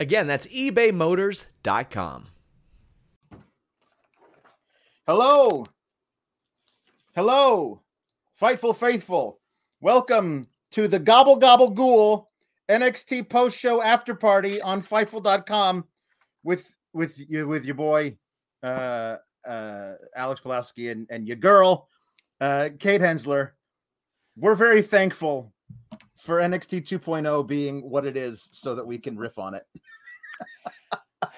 Again, that's ebaymotors.com. Hello. Hello. Fightful Faithful. Welcome to the Gobble Gobble Ghoul NXT post show after party on Fightful.com with with you with your boy uh uh Alex Pawlowski and, and your girl uh Kate Hensler. We're very thankful for NXT 2.0 being what it is so that we can riff on it.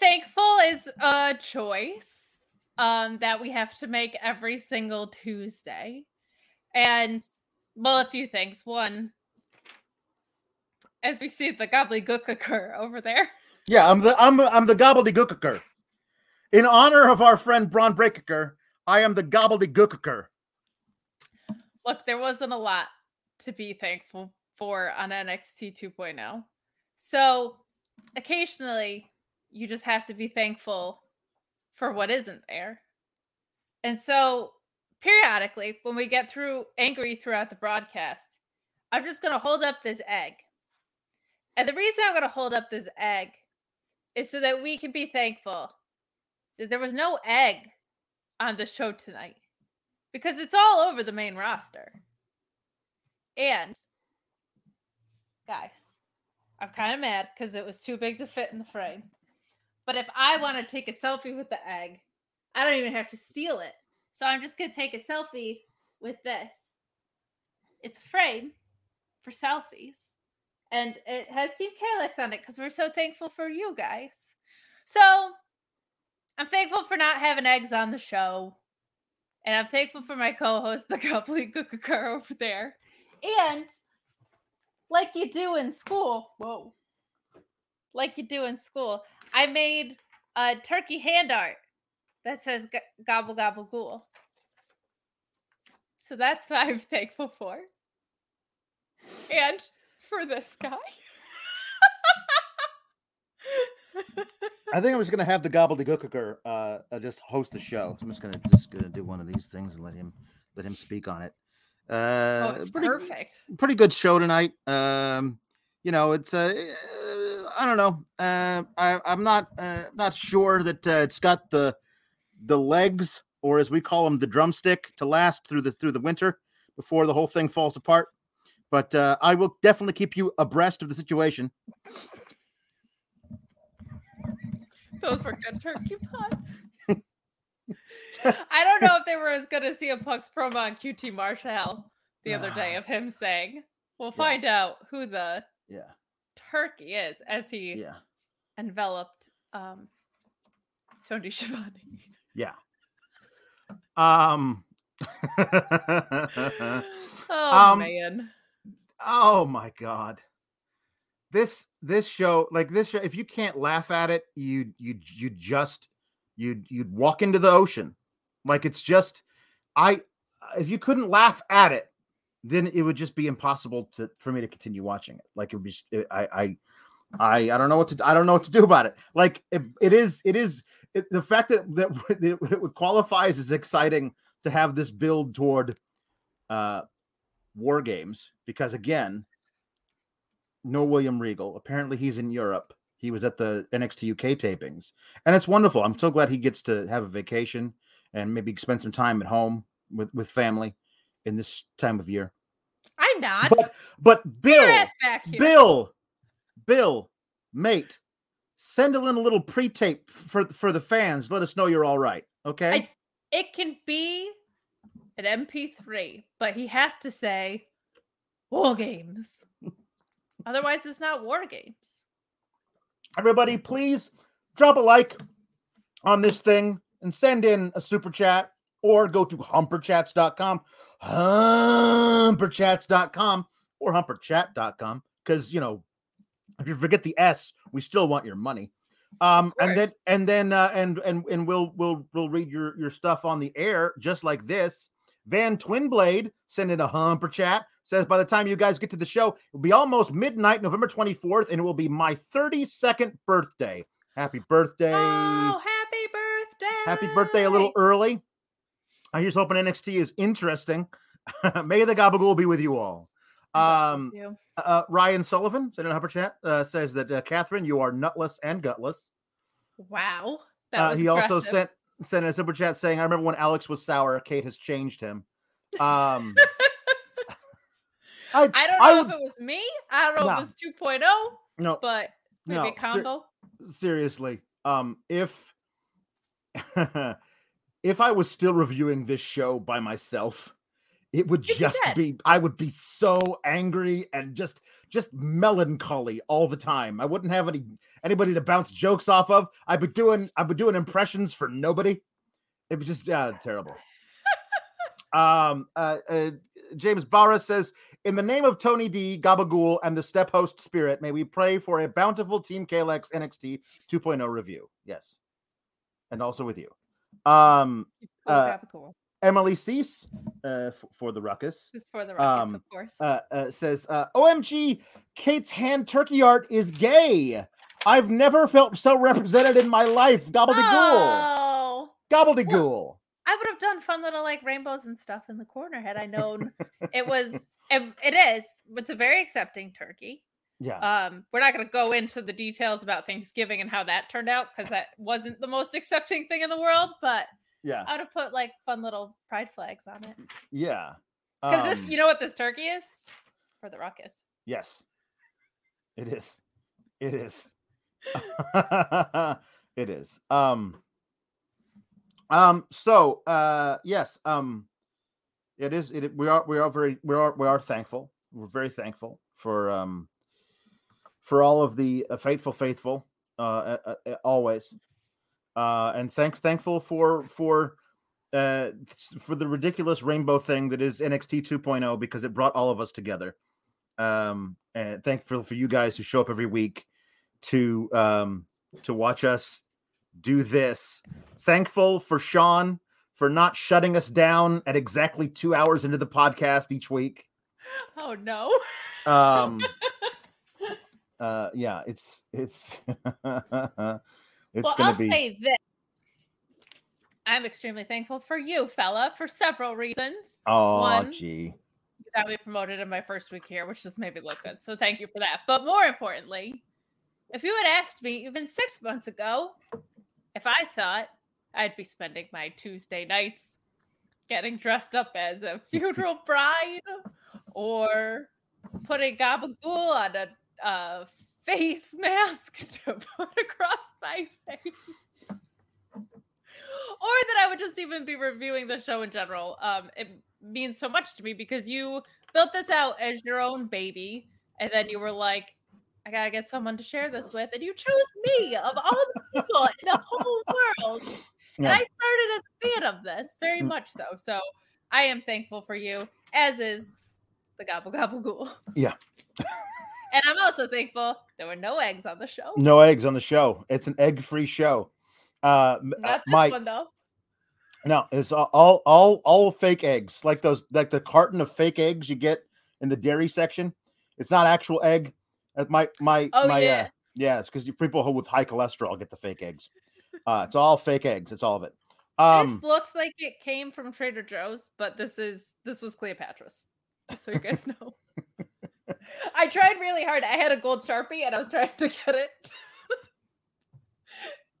Thankful is a choice um, that we have to make every single Tuesday. And, well, a few things. One, as we see the gobbledygook occur over there. Yeah, I'm the I'm I'm the gobbledygooker. In honor of our friend Bron Breakker, I am the gobbledygooker. Look, there wasn't a lot to be thankful for on NXT 2.0. So occasionally you just have to be thankful for what isn't there. And so periodically, when we get through angry throughout the broadcast, I'm just going to hold up this egg. And the reason I'm going to hold up this egg is so that we can be thankful that there was no egg on the show tonight because it's all over the main roster. And guys, I'm kind of mad because it was too big to fit in the frame. But if I want to take a selfie with the egg, I don't even have to steal it. So I'm just going to take a selfie with this. It's a frame for selfies. And it has Team Kalex on it because we're so thankful for you guys. So I'm thankful for not having eggs on the show. And I'm thankful for my co-host, the gobbledygooker over there. And like you do in school, whoa, like you do in school, I made a turkey hand art that says gobble gobble ghoul. So that's what I'm thankful for. And for this guy. I think I'm just gonna have the gobbledygooker uh, uh just host the show. I'm just gonna just gonna do one of these things and let him let him speak on it. Uh, oh, it's pretty, perfect. pretty good show tonight. Um, you know, it's uh, I don't know. Uh, I, I'm not uh, not sure that uh, it's got the the legs, or as we call them, the drumstick, to last through the through the winter before the whole thing falls apart. But uh, I will definitely keep you abreast of the situation. Those were good turkey puns. I don't know if they were as good as CM Punk's promo on QT Marshall the other day of him saying, "We'll Yeah. find out who the Yeah, turkey is," as he yeah, enveloped um, Tony Schiavone. yeah. Um. Oh Um, man, Oh my god. This this show, like this show, if you can't laugh at it, you you you just you'd you'd walk into the ocean. Like it's just I if you couldn't laugh at it, then it would just be impossible to for me to continue watching it. Like it would be I I I don't know what to I don't know what to do about it. Like it, it is it is it, the fact that that it qualifies as exciting to have this build toward uh war games because again no william regal. Apparently he's in europe. He was at the nxt uk tapings. And it's wonderful. I'm so glad he gets to have a vacation and maybe spend some time at home with with family in this time of year I'm not. but but bill back here. bill bill mate send in a little pre-tape for for the fans. Let us know you're all right. Okay. I, it can be an MP3, but he has to say war games. Otherwise, it's not war games. Everybody, please drop a like on this thing and send in a super chat or go to humperchats.com, humperchats.com, or humperchat.com. Because, you know, if you forget the S, we still want your money. Um, and then and then uh, and and and we'll we'll we'll read your your stuff on the air just like this. Van Twinblade sent in a humper chat says by the time you guys get to the show, it will be almost midnight, November 24th, and it will be my 32nd birthday. Happy birthday. Oh, birthday. Happy birthday a little early. I just hoping NXT is interesting. May the gabagool be with you all. Um, You. uh, Ryan Sullivan sent in a humper chat uh, says that uh, Catherine, you are nutless and gutless. Wow. That Uh, he also sent sent a super chat saying, "I remember when Alex was sour. Kate has changed him." Um, I, I don't know would- if it was me. I don't know No. if it was 2.0, no, but maybe no, combo. seriously. Um, if if I was still reviewing this show by myself, it would You'd just dead. be I would be so angry and just just melancholy all the time. I wouldn't have any anybody to bounce jokes off of. I'd be doing I'd be doing impressions for nobody. It was just uh, terrible. um uh, uh James Barra says in the name of Tony D, Gabagool, and the Step Host Spirit, may we pray for a bountiful Team KLX NXT 2.0 review. Yes. And also with you. Um, uh, cool. Emily Cease uh, f- for the Ruckus Who's for the Rockets, um, of course. uh, uh, says, uh, OMG, Kate's hand turkey art is gay. I've never felt so represented in my life. Gobbledygook. oh, Gobbledygook. I would have done fun little like rainbows and stuff in the corner had I known it was. It, it is. It's a very accepting turkey. Yeah. Um, we're not going to go into the details about Thanksgiving and how that turned out because that wasn't the most accepting thing in the world. But yeah. I would have put like fun little pride flags on it Yeah. because this, Um, you know what this turkey is for the ruckus. Yes. It is. It is. it is. Um um so uh yes, um it is it we are we are very we are we are thankful. We're very thankful for um for all of the uh, faithful faithful uh, uh, uh always. Uh and thank thankful for for uh for the ridiculous rainbow thing that is NXT 2.0 because it brought all of us together um and thankful for you guys who show up every week to um to watch us do this thankful for sean for not shutting us down at exactly two hours into the podcast each week Oh no. um uh yeah it's it's it's well, gonna I'll be say this. I'm extremely thankful for you, fella, for several reasons. oh one. gee You got me promoted in my first week here, which just made me look good. So thank you for that. But more importantly, if you had asked me even six months ago if I thought I'd be spending my Tuesday nights getting dressed up as a funeral bride or putting gabagool on a, a face mask to put across my face. Or that I would just even be reviewing the show in general. Um, it means so much to me because you built this out as your own baby, and then you were like, I gotta get someone to share this with, and you chose me of all the people in the whole world. And I started as a fan of this, very Mm. much so. So I am thankful for you, as is the Gobble Gobble Ghoul. Yeah. and I'm also thankful there were no eggs on the show. no eggs on the show it's an egg-free show uh uh, Not this mike one though. No, it's all, all all fake eggs, like those like the carton of fake eggs you get in the dairy section. It's not actual egg. My my Oh my yeah. uh, yeah, it's because people who with high cholesterol get the fake eggs. Uh, it's all fake eggs. It's all of it. Um, this looks like it came from Trader Joe's, but this is this was Cleopatra's. Just so you guys know. I tried really hard. I had a gold sharpie and I was trying to get it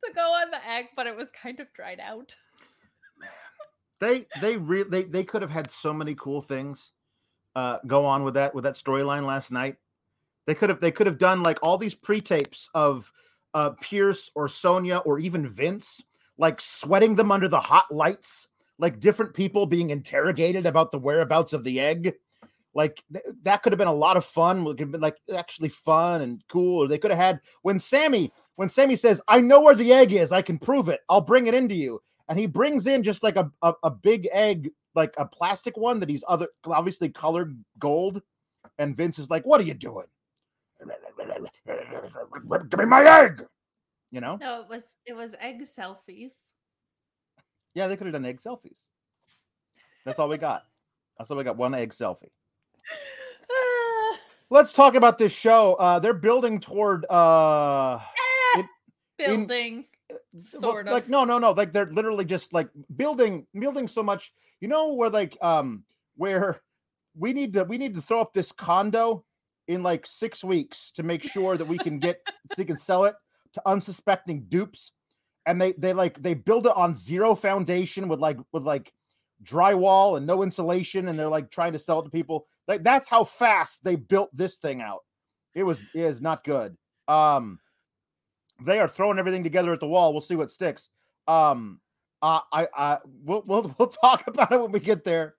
to go on the egg, but it was kind of dried out. they they really they, they could have had so many cool things uh go on with that with that storyline last night. They could have they could have done like all these pre-tapes of uh, Pierce or Sonia or even Vince, like sweating them under the hot lights, like different people being interrogated about the whereabouts of the egg. Like th- that could have been a lot of fun. It could have been like actually fun and cool. Or they could have had when Sammy, when Sammy says, I know where the egg is, I can prove it. I'll bring it into you. And he brings in just like a, a, a big egg, like a plastic one that he's other obviously colored gold. And Vince is like, What are you doing? Give me my egg. You know? No, it was it was egg selfies. Yeah, they could have done egg selfies. That's all we got. That's all we got. One egg selfie. Ah, Let's talk about this show. Uh they're building toward uh in- building. well, Sort like of. no no no like they're literally just like building building so much you know where like um where we need to we need to throw up this condo in like six weeks to make sure that we can get so we can sell it to unsuspecting dupes and they they like they build it on zero foundation with like with like drywall and no insulation and they're like trying to sell it to people. Like that's how fast they built this thing out. It was it is not good. Um they are throwing everything together at the wall. We'll see what sticks. Um uh, i i we'll, we'll we'll talk about it when we get there.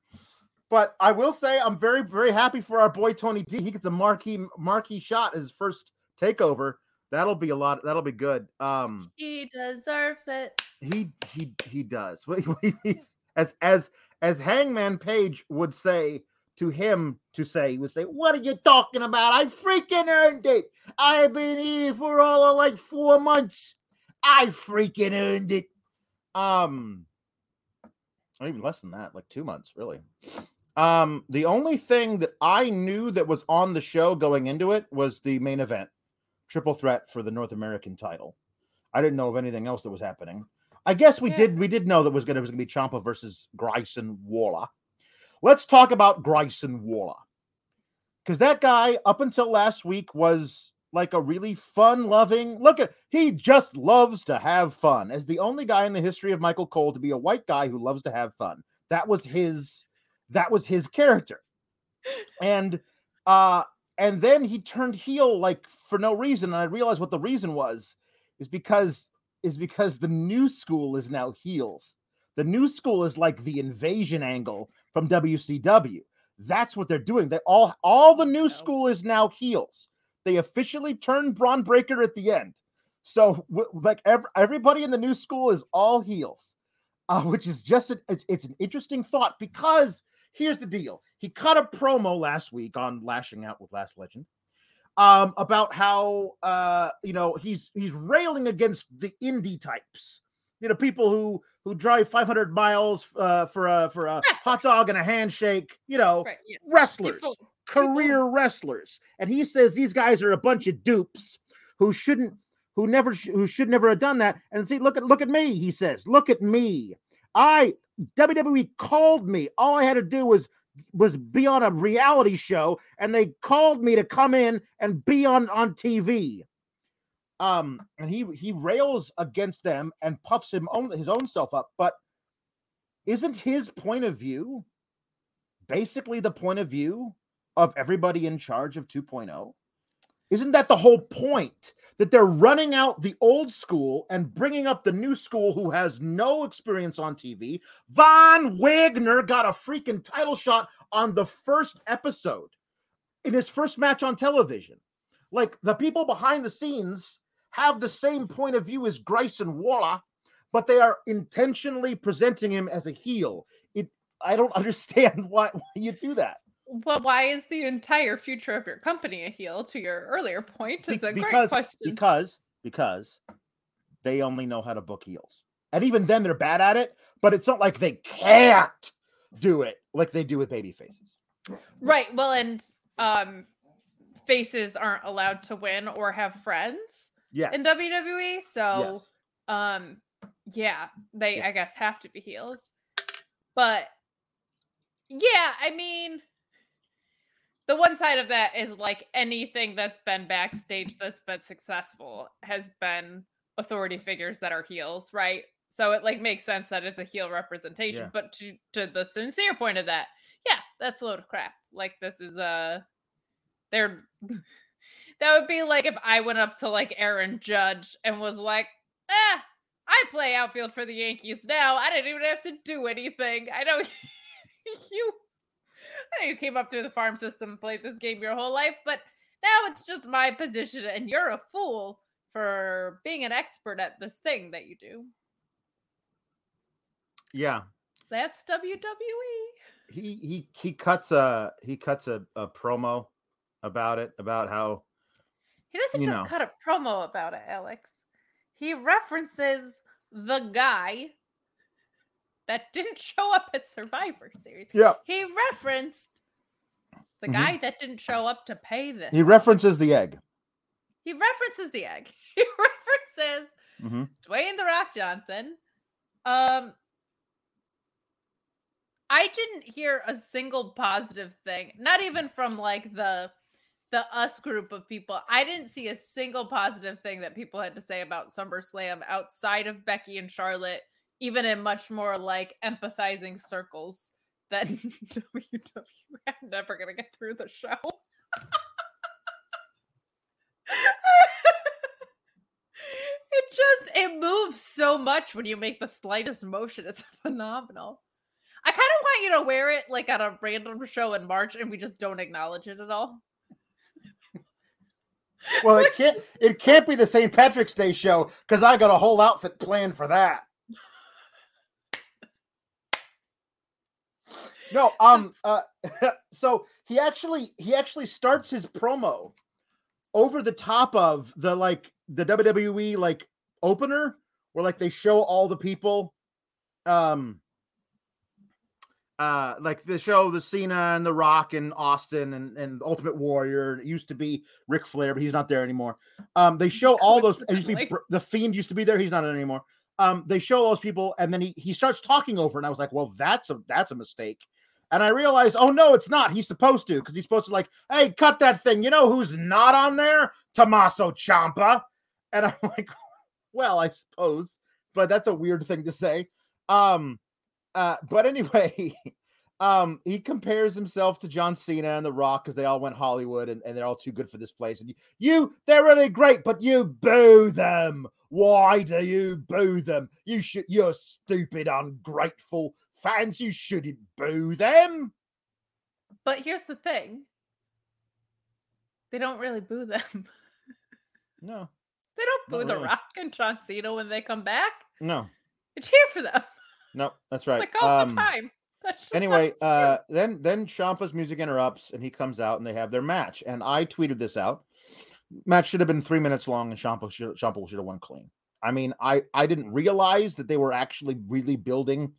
But i will say i'm very very happy for our boy tony d. He gets a marquee marquee shot his first takeover. That'll be a lot that'll be good. Um He deserves it. he he he does as as as hangman page would say to him to say he would say what are you talking about? I freaking earned it. I've been here for all of like four months. I freaking earned it. Um even less than that like two months really. Um the only thing that i knew that was on the show going into it was the main event triple threat for the north american title. I didn't know of anything else that was happening i guess we Yeah. did we did know that was gonna was gonna be Ciampa versus grayson waller. Let's talk about grayson waller. Because that guy up until last week was like a really fun loving look at he just loves to have fun. As the only guy in the history of michael cole to be a white guy who loves to have fun. That was his that was his character. And uh and then he turned heel like for no reason. And i realized what the reason was is because is because the new school is now heels. The new school is like the invasion angle from wcw that's what they're doing. They all all the new school is now heels. They officially turned Bron Breakker at the end. So w- like ev- everybody in the new school is all heels uh, which is just a, it's, it's an interesting thought because here's the deal. He cut a promo last week on lashing out with Lash Legend um about how uh you know he's he's railing against the indie types. You know people who who drive 500 miles uh for a for a hot dog and a handshake you know Right. Yeah. wrestlers People- career wrestlers. And he says these guys are a bunch of dupes who shouldn't who never sh- who should never have done that. And see look at look at me he says. Look at me. I wwe called me. All i had to do was was be on a reality show and they called me to come in and be on on tv um and he he rails against them and puffs him own his own self up but isn't his point of view basically the point of view of everybody in charge of 2.0 isn't that the whole point that they're running out the old school and bringing up the new school who has no experience on TV? Von Wagner got a freaking title shot on the first episode in his first match on television. Like the people behind the scenes have the same point of view as Grayson Waller, but they are intentionally presenting him as a heel. It I don't understand why, why you do that. Well, why is the entire future of your company a heel? To your earlier point, Be- is a great question. because because they only know how to book heels, and even then they're bad at it. But it's not like they can't do it like they do with baby faces. Right. Well, and um faces aren't allowed to win or have friends Yes, in WWE. So yes. um yeah, they I guess have to be heels. But yeah, I mean the one side of that is like anything that's been backstage that's been successful has been authority figures that are heels, right? So it like makes sense that it's a heel representation. Yeah. But to to the sincere point of that, yeah, that's a load of crap. Like this is uh they're That would be like if I went up to like Aaron Judge and was like, "Ah, I play outfield for the Yankees now. I didn't even have to do anything. I know you I know you came up through the farm system and played this game your whole life, but now it's just my position and you're a fool for being an expert at this thing that you do." Yeah. That's WWE. He he he cuts a he cuts a, a promo about it about how He doesn't just know. cut a promo about it, Alex. He references the guy that didn't show up at Survivor Series. yeah He referenced the Mhm. guy that didn't show up to pay this. he references the egg. He references the egg. He references Mhm. Dwayne the Rock Johnson. Um I didn't hear a single positive thing, not even from like the the us group of people. I didn't see a single positive thing that people had to say about SummerSlam outside of Becky and Charlotte, even in much more like empathizing circles than WWE. I'm never gonna get through the show. it just it moves so much when you make the slightest motion. It's phenomenal. I kind of want you to wear it like at a random show in March and we just don't acknowledge it at all. Well, it can't it can't be the St. Patrick's Day show because I got a whole outfit planned for that. No, um, uh, so he actually he actually starts his promo over the top of the like the WWE like opener where like they show all the people, um, uh, like the show the Cena and the Rock and Austin and and Ultimate Warrior. It used to be Ric Flair, but he's not there anymore. Um, they show all those. It used to be the Fiend used to be there. He's not anymore. Um, they show those people, and then he he starts talking over, and I was like, well, that's a that's a mistake. And I realized, oh no, it's not. He's supposed to, because he's supposed to like, hey, cut that thing. You know who's not on there? Tommaso Ciampa. And I'm like, well, I suppose, but that's a weird thing to say. Um, uh, but anyway, um, he compares himself to John Cena and The Rock because they all went Hollywood and, and they're all too good for this place. And you, you, they're really great, but you boo them. Why do you boo them? You should, you're stupid, ungrateful fans. You shouldn't boo them. But here's the thing. They don't really boo them. No, They don't boo The really. Rock and John Cena when they come back. no, They cheer for them no. That's right. like all Um, the time. That's just not anyway, uh, then then Ciampa's music interrupts and he comes out and they have their match. And I tweeted this out. Match should have been three minutes long and Ciampa should Ciampa should have won clean. I mean, I I didn't realize that they were actually really building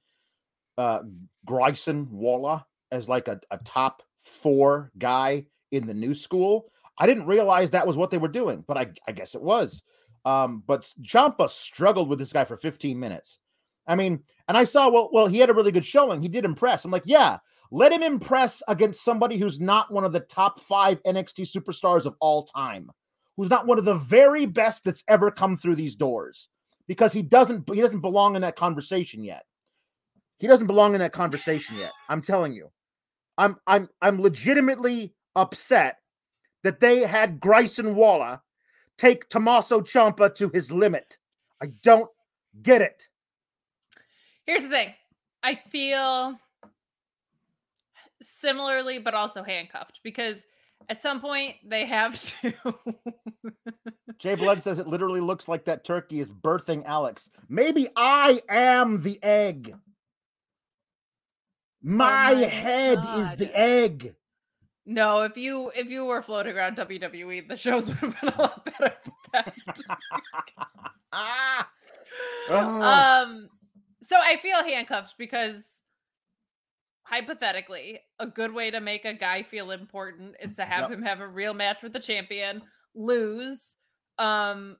uh Grayson Waller as like a, a top four guy in the new school. I didn't realize that was what they were doing, but I, I guess it was. Um, but Ciampa struggled with this guy for 15 minutes. I mean, and I saw, well, well, he had a really good showing. He did impress. I'm like, yeah, let him impress against somebody who's not one of the top five NXT superstars of all time, who's not one of the very best that's ever come through these doors, because he doesn't he doesn't belong in that conversation yet. He doesn't belong in that conversation yet. I'm telling you. I'm I'm I'm legitimately upset that they had Grayson Waller take Tommaso Ciampa to his limit. I don't get it. Here's the thing. I feel similarly, but also handcuffed because at some point they have to. Jay Blood says it literally looks like that turkey is birthing Alex. Maybe I am the egg. My, Oh my head is the egg. no, if you if you were floating around WWE, the shows would have been a lot better best. ah, um so i feel handcuffed because hypothetically a good way to make a guy feel important is to have Yep. him have a real match with the champion lose um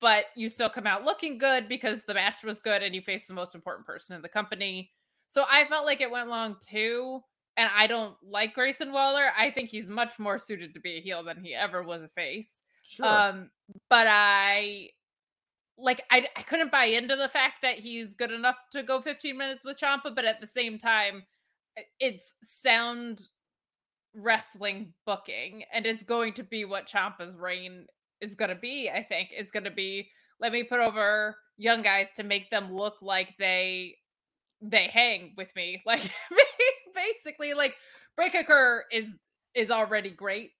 but you still come out looking good because the match was good and you face the most important person in the company so i felt like it went long too and i don't like grayson waller i think he's much more suited to be a heel than he ever was a face sure. um, but I like I, I couldn't buy into the fact that he's good enough to go 15 minutes with Ciampa, but at the same time, it's sound wrestling booking, and it's going to be what Ciampa's reign is going to be. I think is going to be let me put over young guys to make them look like they they hang with me, like basically like Breakker is is already great,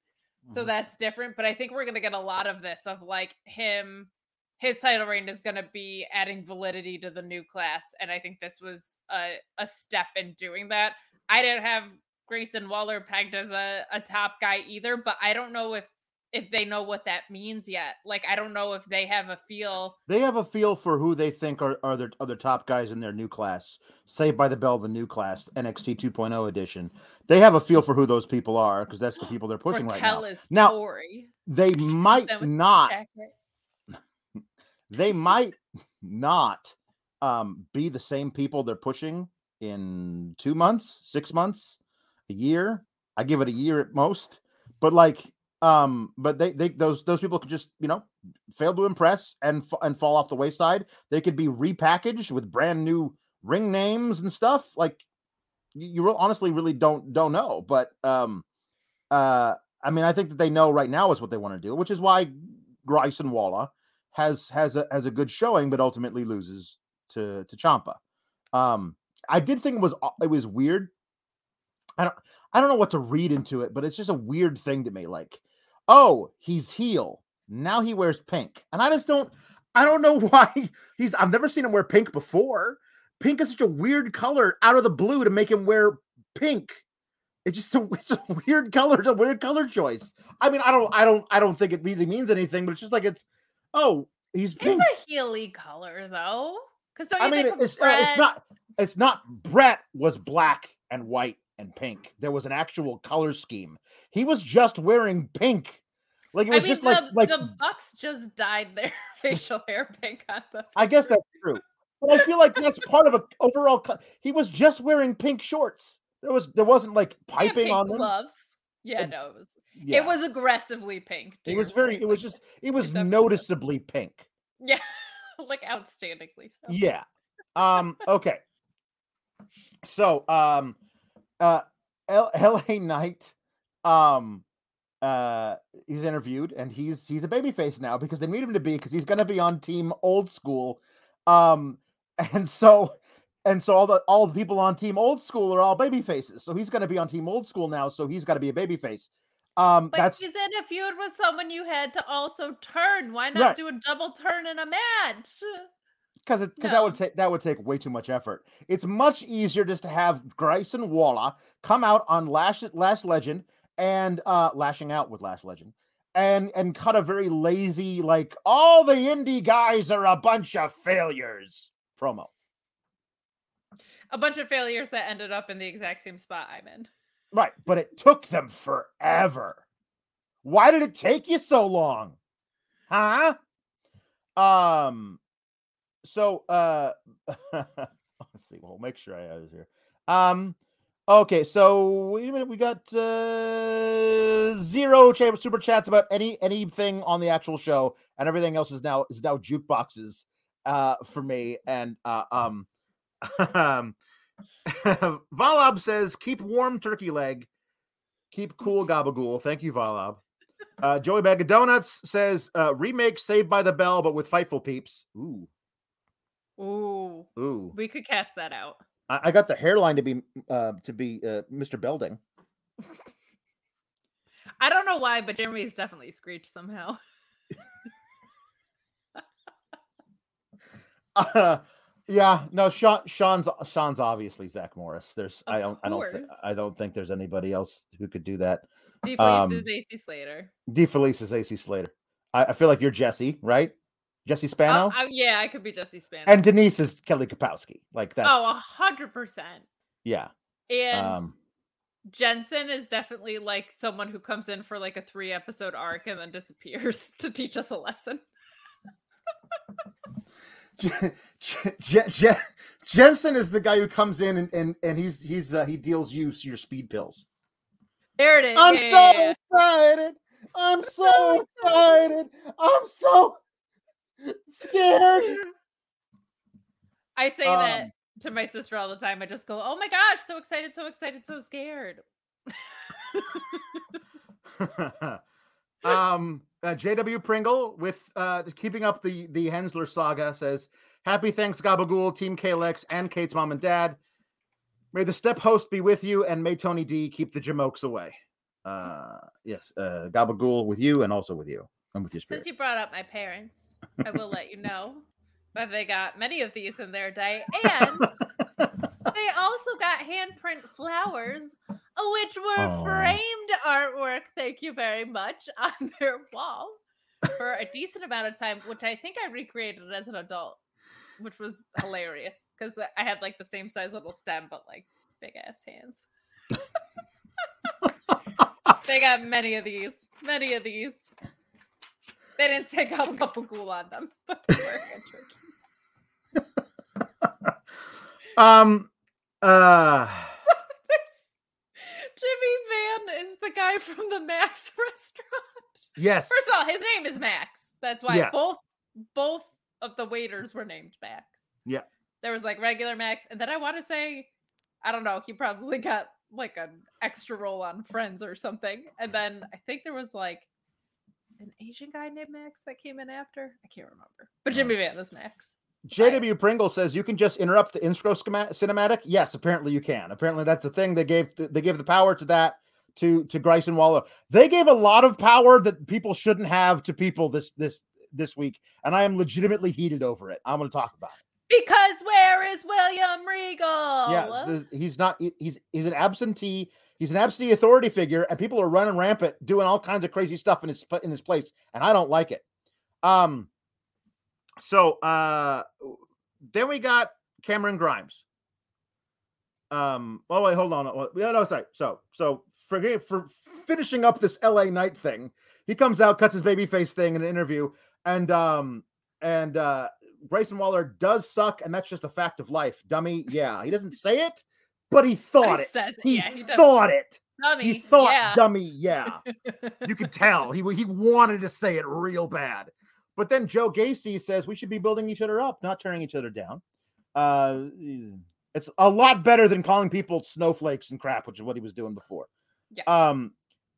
so Mhm. that's different. But I think we're to get a lot of this of like him. His title reign is going to be adding validity to the new class, and I think this was a, a step in doing that. I didn't have Grayson Waller pegged as a, a top guy either, but I don't know if if they know what that means yet. Like I don't know if they have a feel. They have a feel for who they think are, are their other top guys in their new class. Saved by the Bell, the new class, NXT 2.0 edition. They have a feel for who those people are because that's the people they're pushing right now. Now- Tory. They might not. They might not um, be the same people they're pushing in two months, six months, a year. I give it a year at most. But like, um, but they they those those people could just you know fail to impress and and fall off the wayside. They could be repackaged with brand new ring names and stuff. Like you, you honestly really don't don't know. But um, uh, I mean, I think that they know right now is what they want to do, which is why Grayson Waller has has a has a good showing, but ultimately loses to to Ciampa. Um, I did think it was it was weird. I don't I don't know what to read into it, but it's just a weird thing to me. Like, oh, he's heel now. He wears pink, and I just don't. I don't know why he's. I've never seen him wear pink before. Pink is such a weird color out of the blue to make him wear pink. It's just a it's a weird color, it's a weird color choice. I mean, I don't I don't I don't think it really means anything, but it's just like it's oh, he's pink. It's a healy color though. Because I mean, it's uh, it's not it's not Brett was black and white and pink. There was an actual color scheme. He was just wearing pink. Like it I was mean, just the, like like the Bucks just dyed their facial hair pink on the. I guess that's true. But I feel like that's part of a overall co- he was just wearing pink shorts. There was there wasn't like piping on them. gloves. Yeah, And- no, it was. Yeah. It was aggressively pink. it was very point, it was just it was. noticeably pink. Yeah, like outstandingly so. Yeah. Um, okay. So, um, uh, L- LA Knight, um, uh, he's interviewed and he's he's a babyface now because they need him to be because he's going to be on Team Old School, um, and so and so all the all the people on Team Old School are all baby faces. So he's going to be on Team Old School now. So he's got to be a babyface. Um, But that's he's in a feud with someone you had to also turn. Why not Right. do a double turn in a match? Because it because that would take that would take way too much effort. It's much easier just to have Grayson Waller come out on Lash Last Legend and uh lashing out with Lash Legend and and cut a very lazy like all the indie guys are a bunch of failures promo. A bunch of failures that ended up in the exact same spot I'm in. Right, but it took them forever. Why did it take you so long? Huh? Um so uh let's see, we'll make sure I have this here. Um okay, so wait a minute, we got uh zero super chats about any anything on the actual show, and everything else is now is now jukeboxes uh for me. And uh um um Valab says, keep warm turkey leg. Keep cool gabagool. Thank you, Valab. Uh, Joey Bag of Donuts says, uh, remake Saved by the Bell, but with Fightful peeps. Ooh, Ooh, ooh. we could cast that out. I, I got the hairline to be uh, to be uh, Mr. Belding. I don't know why, but Jeremy's definitely screeched somehow. Uh, yeah, no, Sean, Sean's Sean's obviously Zach Morris. There's Of I don't I don't course. I don't think there's anybody else who could do that. D Um, is AC Slater. D Felice is AC Slater. I, I feel like you're Jesse, right? Jesse Oh, Spano, I- yeah, I could be Jesse Spano. and Denise is Kelly Kapowski. Like that. oh, a hundred percent. yeah. And Um, Jensen is definitely like someone who comes in for like a three episode arc and then disappears to teach us a lesson. Je- Je- Je- Jensen is the guy who comes in and and, and he's he's uh, he deals you your speed pills. There it is. I'm yeah, so yeah, yeah. excited. I'm so excited. I'm so scared. I say Um, that to my sister all the time. I just go, "Oh my gosh, so excited, so excited, so scared." um, uh, JW Pringle with uh, keeping up the the Hensler saga says, "Happy thanks, Gabagool, Team Kalex, and Kate's mom and dad. May the step host be with you, and may Tony D keep the jamokes away." Uh, yes, uh, Gabagool with you, and also with you, and with your spirit. Since you brought up my parents, I will let you know that they got many of these in their day, and they also got handprint flowers, which were Aw. framed artwork. Thank you very much on their wall for a decent amount of time, which I think I recreated as an adult, which was hilarious because I had like the same size little stem, but like big ass hands. they got many of these, many of these. They didn't take out a couple cool on them, but they were hand turkeys. um, uh, Jimmy Van is the guy from the Max restaurant. yes, First of all, his name is Max. That's why Yeah. both both of the waiters were named Max. Yeah. There was like regular Max, and then I want to say, I don't know, he probably got like an extra role on Friends or something. And then I think there was like an Asian guy named Max that came in after. I can't remember. But Jimmy Van is Max. JW Pringle says you can just interrupt the intro schema- cinematic. Yes, apparently you can. Apparently that's the thing. They gave they gave the power to that to to Grayson Waller. They gave a lot of power that people shouldn't have to people this this this week, and I am legitimately heated over it. I'm going to talk about it. Because where is William Regal? Yeah, he's not. He's he's an absentee. He's an absentee authority figure, and people are running rampant, doing all kinds of crazy stuff in his in his place, and I don't like it. Um. So, uh, then we got Cameron Grimes. Um. Oh wait, hold on. Oh, No, no, sorry. So, so for for finishing up this L.A. Knight thing, he comes out, cuts his baby face thing in an interview, and um and uh Grayson Waller does suck, and that's just a fact of life. Dummy, yeah. He doesn't say it, but he thought He it. says it. He, yeah, he thought it. Dummy. He thought yeah. dummy, yeah. you could tell he he wanted to say it real bad. But then Joe Gacy says we should be building each other up, not tearing each other down. Uh, it's a lot better than calling people snowflakes and crap, which is what he was doing before. Yeah. Um,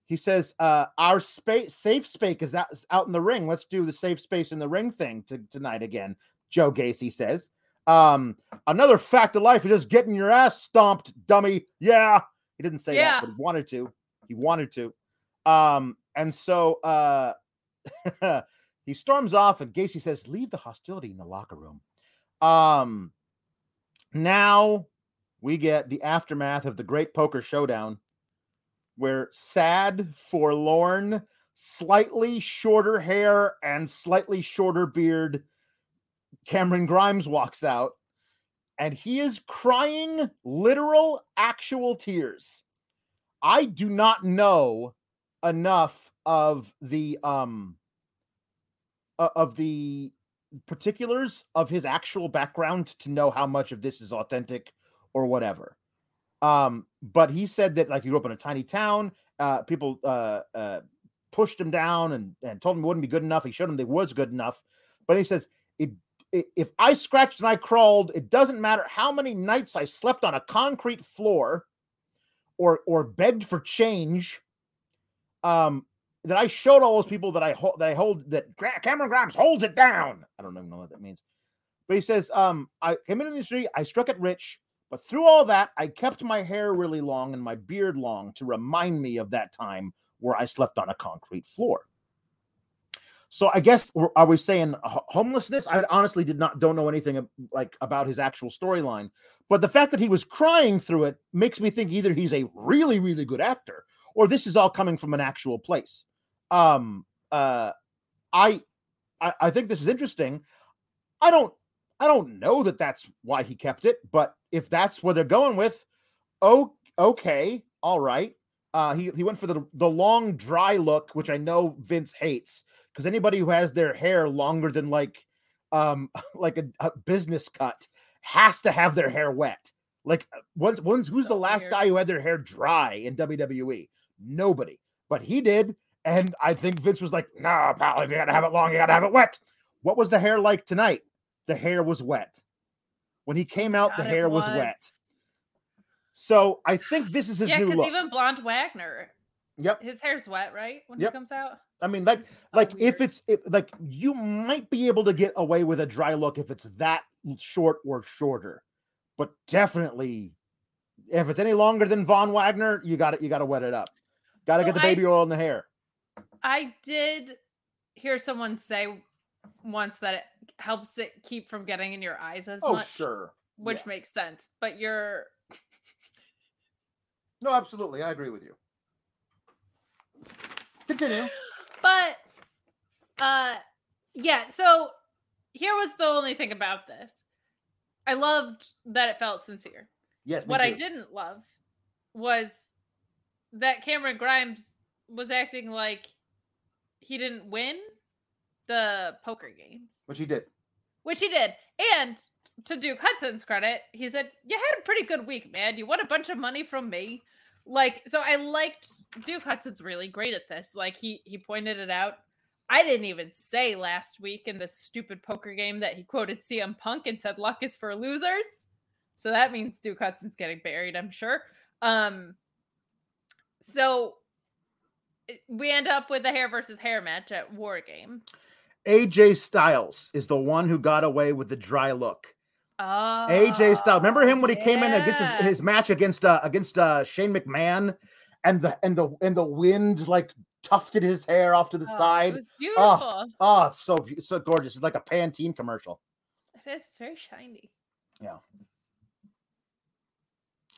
he says uh, our space safe space is out, is out in the ring. Let's do the safe space in the ring thing to, tonight again. Joe Gacy says. Um, another fact of life is just getting your ass stomped, dummy. Yeah, he didn't say Yeah. that, but he wanted to. He wanted to. Um, and so uh he storms off, and Gacy says, Leave the hostility in the locker room. Um now we get the aftermath of the great poker showdown where sad, forlorn, slightly shorter hair and slightly shorter beard Cameron Grimes walks out and he is crying literal actual tears. I do not know enough of the um of the particulars of his actual background to know how much of this is authentic or whatever. Um, but he said that like he grew up in a tiny town. Uh, people uh, uh, pushed him down and, and told him it wouldn't be good enough. He showed him they was good enough. But he says it, if I scratched and I crawled, it doesn't matter how many nights I slept on a concrete floor or or begged for change. Um, that I showed all those people that I hold that I hold that Cameron Grimes holds it down. I don't even know what that means. But he says, um, I came into the industry, I struck it rich, but through all that, I kept my hair really long and my beard long to remind me of that time where I slept on a concrete floor. So I guess we're- we saying homelessness? I honestly did not don't know anything like about his actual storyline, but the fact that he was crying through it makes me think either he's a really really good actor or this is all coming from an actual place. Um, uh, I, I I think this is interesting. I don't I don't know that that's why he kept it, but if that's where they're going with, oh okay, all right. Uh, he he went for the the long dry look, which I know Vince hates because anybody who has their hair longer than like um like a, a business cut has to have their hair wet. Like once once who's So the last weird. guy who had their hair dry in WWE? Nobody. But he did, and I think Vince was like, "Nah, pal, if you gotta have it long, you gotta have it wet." What was the hair like tonight? The hair was wet. When he came out, the God, it hair was. wet. So I think this is his yeah, new because look. even Von Wagner Yep. His hair's wet, right? When Yep. he comes out. I mean, like, so like if it's it, like you might be able to get away with a dry look if it's that short or shorter, but definitely if it's any longer than Von Wagner, you got it. You got to wet it up. Got to So get the I- baby oil in the hair. I did hear someone say once that it helps it keep from getting in your eyes as Oh, much, sure. which Yeah. makes sense. But you're No, absolutely. I agree with you. Continue. but uh yeah, so here was the only thing about this. I loved that it felt sincere. Yes. what I didn't love was that Cameron Grimes was acting like he didn't win the poker games, Which he did. which he did. And to Duke Hudson's credit, he said, You had a pretty good week, man. You won a bunch of money from me. Like, so I liked Duke Hudson's really great at this. Like, he he pointed it out. I didn't even say last week in this stupid poker game that he quoted CM Punk and said luck is for losers. So that means Duke Hudson's getting buried, I'm sure. Um so we end up with a hair versus hair match at War Game. AJ Styles is the one who got away with the dry look. Oh, AJ Styles. Remember him when he came in against his, his match against uh against uh Shane McMahon and the and the and the wind like tufted his hair off to the Oh, It side. was beautiful. Oh, it's so so gorgeous. It's like a Pantene commercial. It is. It's very shiny. Yeah.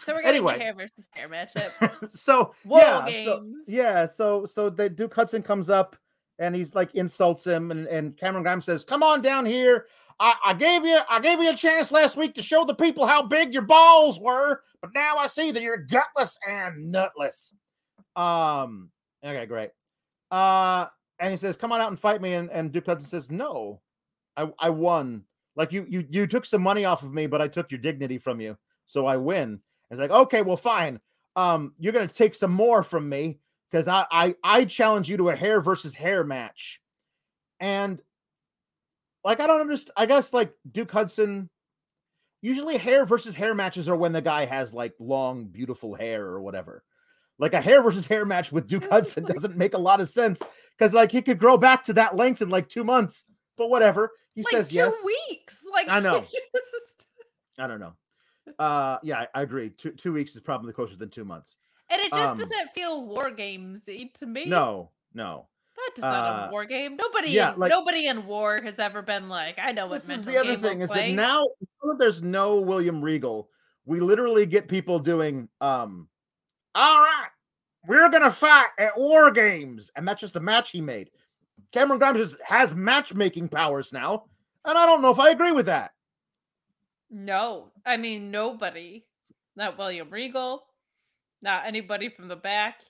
So we're getting Anyway. a hair versus hair matchup. so War yeah, so, yeah, so so the Duke Hudson comes up and he's like insults him and, and Cameron Grimes says, Come on down here. I, I gave you I gave you a chance last week to show the people how big your balls were, but now I see that you're gutless and nutless. Um okay, great. Uh and he says, Come on out and fight me. And, and Duke Hudson says, No, I, I won. Like you you you took some money off of me, but I took your dignity from you. So I win. And It's like, okay, well, fine. Um, you're gonna take some more from me because I, I I challenge you to a hair versus hair match. And like I don't understand. I guess like Duke Hudson. Usually hair versus hair matches are when the guy has like long, beautiful hair or whatever. Like a hair versus hair match with Duke Hudson doesn't make a lot of sense because like he could grow back to that length in like two months. But whatever. He like says two yes. weeks. Like I know. I don't know. Uh yeah, I, I agree. Two two weeks is probably closer than two months. And it just Um, doesn't feel war gamesy to me. No, no. that does not uh, a war game. Nobody, yeah, in, like- nobody in war has ever been like, I know what this is the other thing is play." that now now that there's no William Regal, we literally get people doing um all right, we're gonna fight at war games, and that's just a match he made. Cameron Grimes is, has matchmaking powers now, and I don't know if I agree with that. No, I mean nobody. Not William Regal. Not anybody from the back.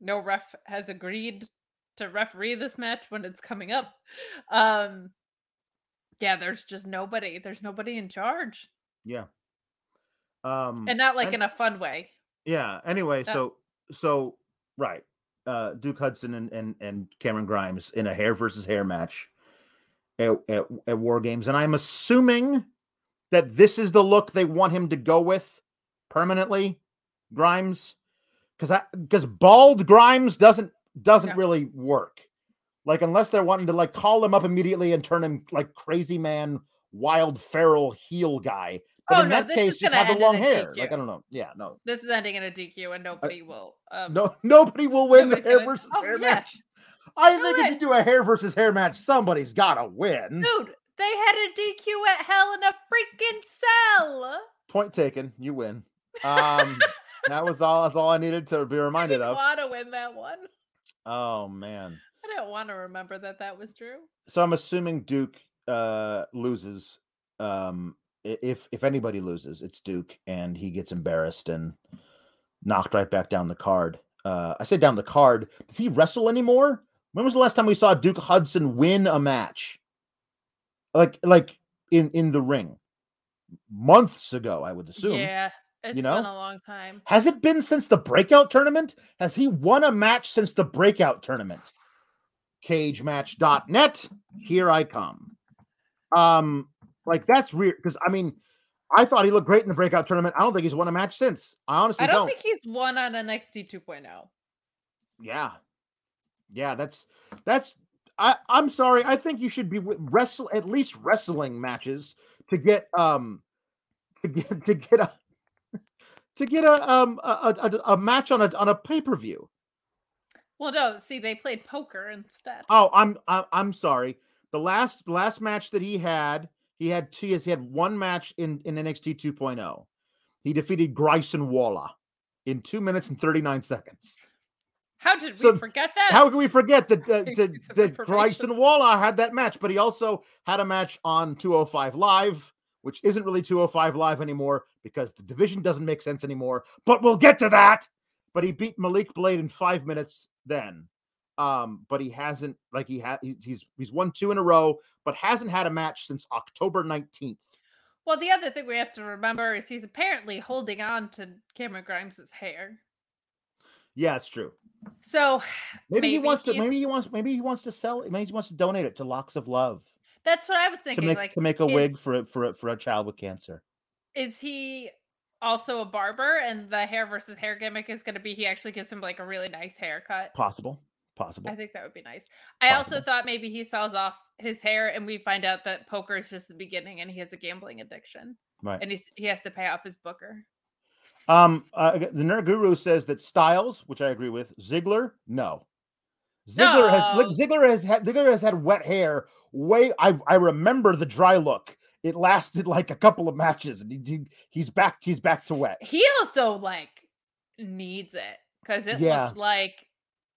No ref has agreed to referee this match when it's coming up. Um yeah, there's just nobody. There's nobody in charge. Yeah. Um And not like and- in a fun way. Yeah. Anyway, That- so so right, uh, Duke Hudson and and and Cameron Grimes in a hair versus hair match at, at at War Games, and I'm assuming that this is the look they want him to go with permanently, Grimes, because I because bald Grimes doesn't doesn't No. really work. Like unless they're wanting to like call him up immediately and turn him like crazy man, wild feral heel guy. But Oh, in no, that this case, gonna have the long hair. Like I don't know. Yeah, no, This is ending in a DQ and nobody will um no, nobody will win the hair gonna- versus Oh, hair yeah. match. I think if you do a hair versus hair match, somebody's gotta win. Dude, they had a DQ at Hell in a freaking cell. Point taken. You win. Um, that was all. That's all I needed to be I reminded didn't of. want to win that one. Oh man. I don't want to remember that that was true. So I'm assuming Duke uh loses. Um, if if anybody loses, it's Duke, and he gets embarrassed and knocked right back down the card. Uh, I say down the card. Does he wrestle anymore? When was the last time we saw Duke Hudson win a match? Like like in in the ring. Months ago, I would assume. Yeah, it's you know? been a long time. Has it been since the breakout tournament? Has he won a match since the breakout tournament? Cagematch.net. Here I come. Um, like that's weird because I mean, I thought he looked great in the breakout tournament. I don't think he's won a match since. I honestly I don't don't. think he's won on NXT 2.0. Yeah, yeah. That's that's. I I'm sorry. I think you should be wrestle at least wrestling matches to get um to get to get a to get a um a, a, a match on a on a pay per view. Well, no, see, they played poker instead. Oh, I'm I'm sorry. The last last match that he had, he had two. He had one match in in NXT 2.0. He defeated Grayson Waller in two minutes and 39 seconds. How did we So, forget that? How can we forget that uh, that, that. Grayson Waller had that match? But he also had a match on 205 Live, which isn't really 205 Live anymore because the division doesn't make sense anymore. But we'll get to that. But he beat Malik Blade in five minutes then. Um, but he hasn't like he had he's he's won two in a row, but hasn't had a match since October 19th. Well, the other thing we have to remember is he's apparently holding on to Cameron Grimes's hair. Yeah, it's true. So Maybe, he wants to maybe he wants maybe he wants to sell. Maybe he wants to donate it to Locks of Love that's what I was to thinking. make like, to make a is- wig for it for a, for a child with cancer. is he also a barber? And the hair versus hair gimmick is going to be he actually gives him like a really nice haircut. Possible. Possible. I think that would be nice. I also thought maybe he sells off his hair and we find out that poker is just the beginning and he has a gambling addiction Right. and he's, he has to pay off his booker. Um, uh, the Nerd Guru says that Styles, which I agree with, Ziggler, no. Ziggler has. Ziggler has had Ziggler has had wet hair. Way I I remember the dry look. It lasted like a couple of matches, and he, he- he's back. He's back to wet. He also like needs it because it Yeah. looked like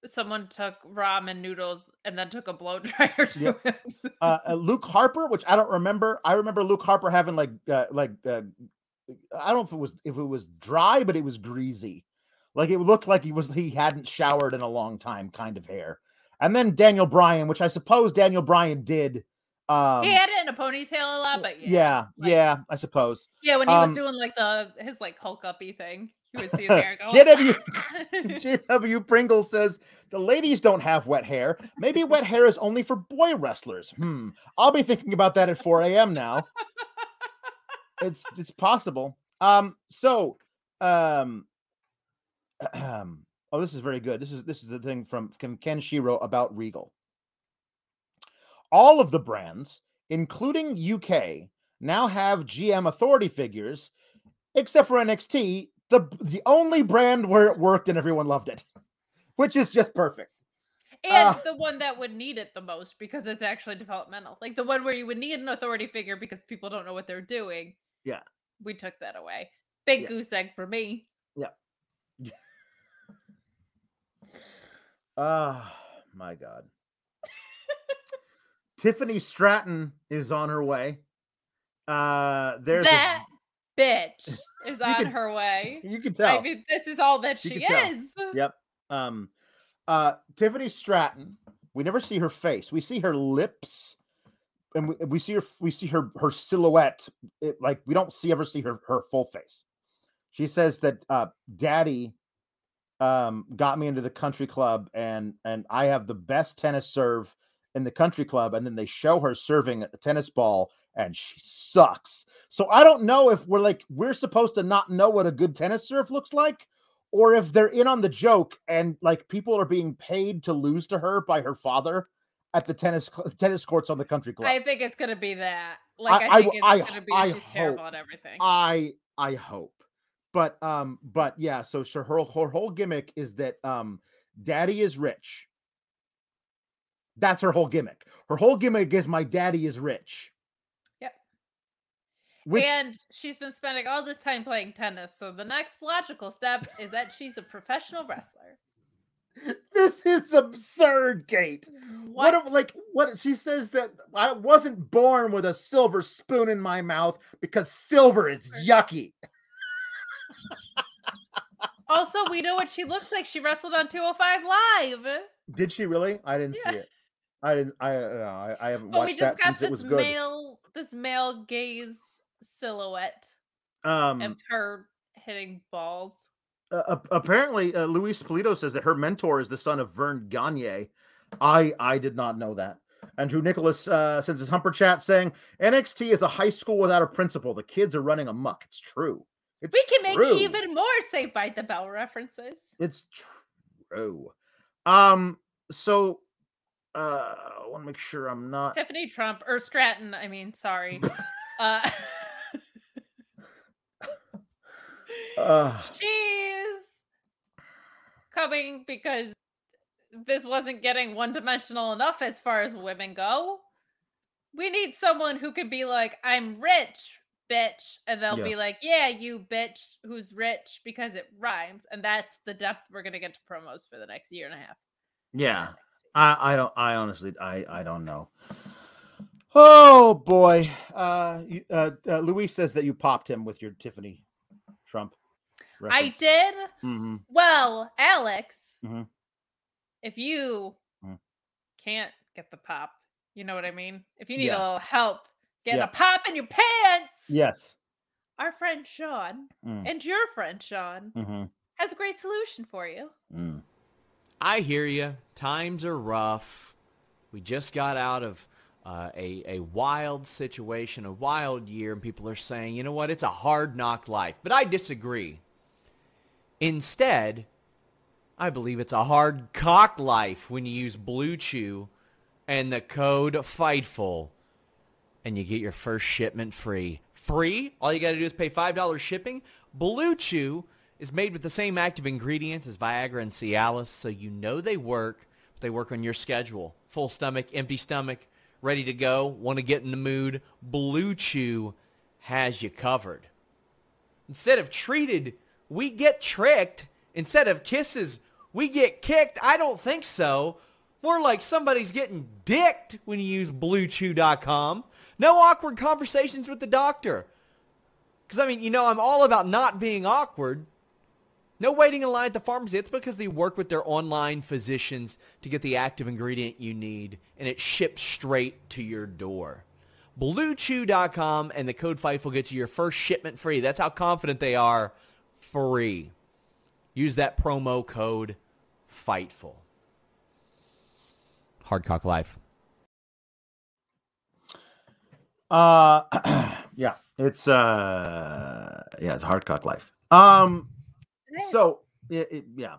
someone took ramen noodles and then took a blow dryer to Yep. it. Uh, uh, Luke Harper, which I don't remember. I remember Luke Harper having like uh, like uh, I don't know if it was if it was dry, but it was greasy. Like it looked like he was he hadn't showered in a long time, kind of hair. And then Daniel Bryan, which I suppose Daniel Bryan did. Um, he had it in a ponytail a lot, but yeah, yeah, like- yeah, I suppose. yeah. When he Um, was doing like the his like Hulk uppy thing, you would see his hair go. JW JW Pringle says the ladies don't have wet hair. Maybe wet hair is only for boy wrestlers. Hmm. I'll be thinking about that at 4 a.m. now. It's it's possible. Um. So, um. oh, this is very good. This is this is the thing from from Ken Shiro about Regal. All of the brands, including UK, now have GM authority figures, except for NXT, the the only brand where it worked and everyone loved it, which is just perfect. and Uh, the one that would need it the most because it's actually developmental, like the one where you would need an authority figure because people don't know what they're doing. Yeah. we took that away. Big Yeah. goose egg for me. Oh my god. Tiffany Stratton is on her way. Uh there's a- that bitch is on can- her way. you can tell. I mean, this is all that You she can tell. is. Yep. Um uh Tiffany Stratton, we never see her face. We see her lips and we, we see her we see her her silhouette. It, like we don't see ever see her her full face. She says that uh daddy um got me into the country club and and I have the best tennis serve in the country club and then they show her serving a tennis ball and she sucks. So I don't know if we're like we're supposed to not know what a good tennis serve looks like or if they're in on the joke and like people are being paid to lose to her by her father at the tennis tennis courts on the country club. I think it's gonna be that. Like, I- I, think I- it's gonna be I she's terrible hope- at everything. I I hope. But um but yeah, so her her whole gimmick is that um daddy is rich. That's her whole gimmick. Her whole gimmick is my daddy is rich. Yep. Which and she's been spending all this time playing tennis. So the next logical step is that she's a professional wrestler. this is absurd, Kate. What? What? like what she says that I wasn't born with a silver spoon in my mouth because silver is yucky. Also, we know what she looks like. She wrestled on 205 Live. Did she really? I didn't Yeah. see it. I didn't. I uh, I, I haven't But we watched just that got this was good. male, this male gaze silhouette um, of her hitting balls. uh, apparently, uh, Luis Polito says that her mentor is the son of Verne Gagne. I I did not know that. Andrew Nicholas uh, sends his humper chat saying NXT is a high school without a principal. The kids are running amok. It's true. It's We can true. make even more Saved by the Bell references. It's true. Um. So, uh, I want to make sure I'm not. Tiffany Trump or Stratton. I mean, sorry. uh, Uh, she's coming because this wasn't getting one dimensional enough as far as women go. We need someone who can be like, I'm rich, bitch. And they'll Yeah. be like, Yeah, you bitch who's rich because it rhymes. And that's the depth we're going to get to promos for the next year and a half. yeah. I, I don't. I honestly. I. I don't know. Oh boy. Uh, uh, uh. Luis says that you popped him with your Tiffany Trump. I did. mm-hmm. Well, Alex, Mhm. if you Mhm. can't get the pop, you know what I mean? If you need Yeah. a little help getting Yeah. a pop in your pants, Yes. our friend Sean Mm. and your friend Sean hmm has a great solution for you. Mm. I hear you. Times are rough. We just got out of uh, a a wild situation, a wild year, and people are saying, you know what, it's a hard knock life. But I disagree. Instead, I believe it's a hard cock life when you use BlueChew and the code FIGHTFUL, and you get your first shipment free. Free? All you got to do is pay $5 shipping. BlueChew is made with the same active ingredients as Viagra and Cialis, so you know they work, but they work on your schedule. Full stomach, empty stomach, ready to go, want to get in the mood. BlueChew has you covered. Instead of treated, we get tricked. Instead of kisses, we get kicked. I don't think so. More like somebody's getting dicked when you use BlueChew.com. No awkward conversations with the doctor. Because, I mean, you know, I'm all about not being awkward. No waiting in line at the pharmacy. It's because they work with their online physicians to get the active ingredient you need, and it ships straight to your door. BlueChew.com and the code FIGHTFUL gets you your first shipment free. That's how confident they are. Free. Use that promo code FIGHTFUL. Hardcock Life. Uh, yeah. It's uh. Yeah. It's hard cock life. Um. So. It, it, yeah.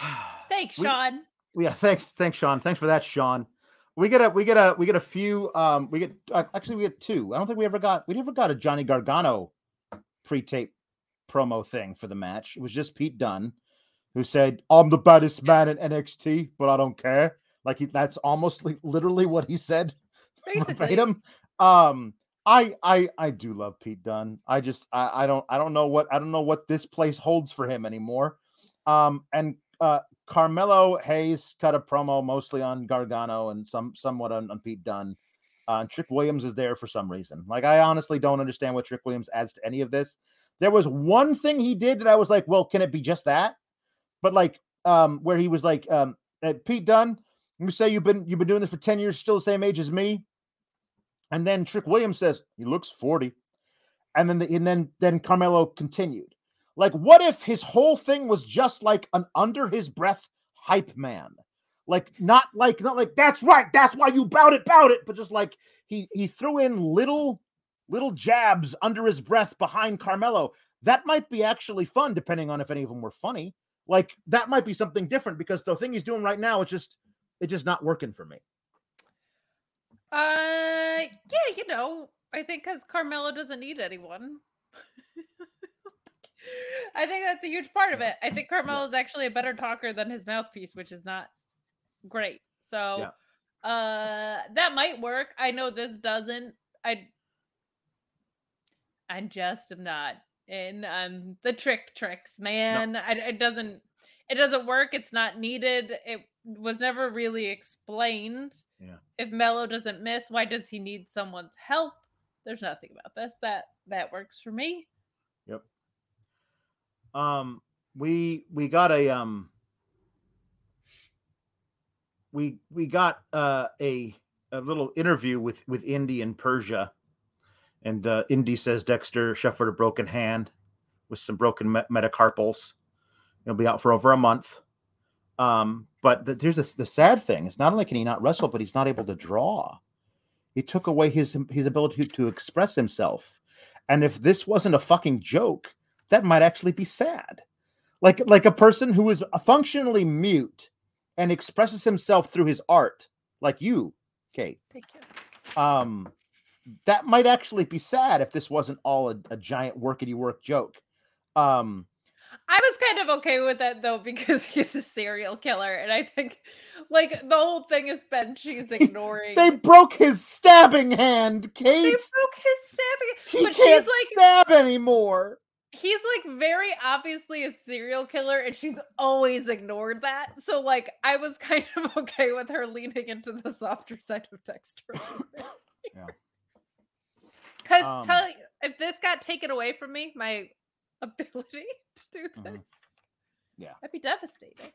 thanks, we- Sean. Yeah, thanks, thanks, Sean. Thanks for that, Sean. We get a, we get a, we get a few. Um, we get uh, actually we get two. I don't think we ever got, we never got a Johnny Gargano pre-tape promo thing for the match. It was just Pete Dunn who said, "I'm the baddest man in NXT, but I don't care." Like he, that's almost like literally what he said Basically, verbatim. Um, I, I, I do love Pete Dunn. I just, I, I don't, I don't know what, I don't know what this place holds for him anymore. Um, and uh, Carmelo Hayes cut a promo mostly on Gargano and some somewhat on, on Pete Dunn. Uh, and Trick Williams is there for some reason. Like I honestly don't understand what Trick Williams adds to any of this. There was one thing he did that I was like, well, can it be just that? But like, um, where he was like, um, Pete Dunn, you say you've been you've been doing this for ten years, still the same age as me. And then Trick Williams says he looks forty, and then the, and then then Carmelo continued. Like, what if his whole thing was just like an under his breath hype man? Like, not like not like that's right, that's why you bout it, bout it, but just like he he threw in little little jabs under his breath behind Carmelo. That might be actually fun, depending on if any of them were funny. Like that might be something different because the thing he's doing right now is just it's just not working for me. Uh, yeah, you know, I think because Carmelo doesn't need anyone. I think that's a huge part of it. I think Carmelo is actually a better talker than his mouthpiece, which is not great. So, uh, that might work. I know this doesn't. I, I just am not in um the trick tricks, man. I, it doesn't. It doesn't work. It's not needed. It was never really explained if Mello doesn't miss, why does he need someone's help? There's nothing about this that that works for me. Yep. Um, we we got a um, we we got uh a a little interview with with Indi and Persia, and uh, Indi says Dexter suffered a broken hand with some broken me- metacarpals. He'll be out for over a month. Um, but the, here's the, the sad thing: is not only can he not wrestle, but he's not able to draw. He took away his his ability to express himself. And if this wasn't a fucking joke, that might actually be sad. like like a person who is functionally mute and expresses himself through his art, like you, Kate. Thank you. Um, that might actually be sad if this wasn't all a, a giant workity work joke. Um, I was kind of okay with that though because he's a serial killer, and I think like the whole thing has been she's ignoring. they broke his stabbing hand, Kate. They broke his stabbing, he but can't she's like stab anymore. he's like very obviously a serial killer, and she's always ignored that. So like I was kind of okay with her leaning into the softer side of Dexter. Yeah. Because Um, tell if this got taken away from me, my ability to do this, Mhm. Yeah. I'd be devastated.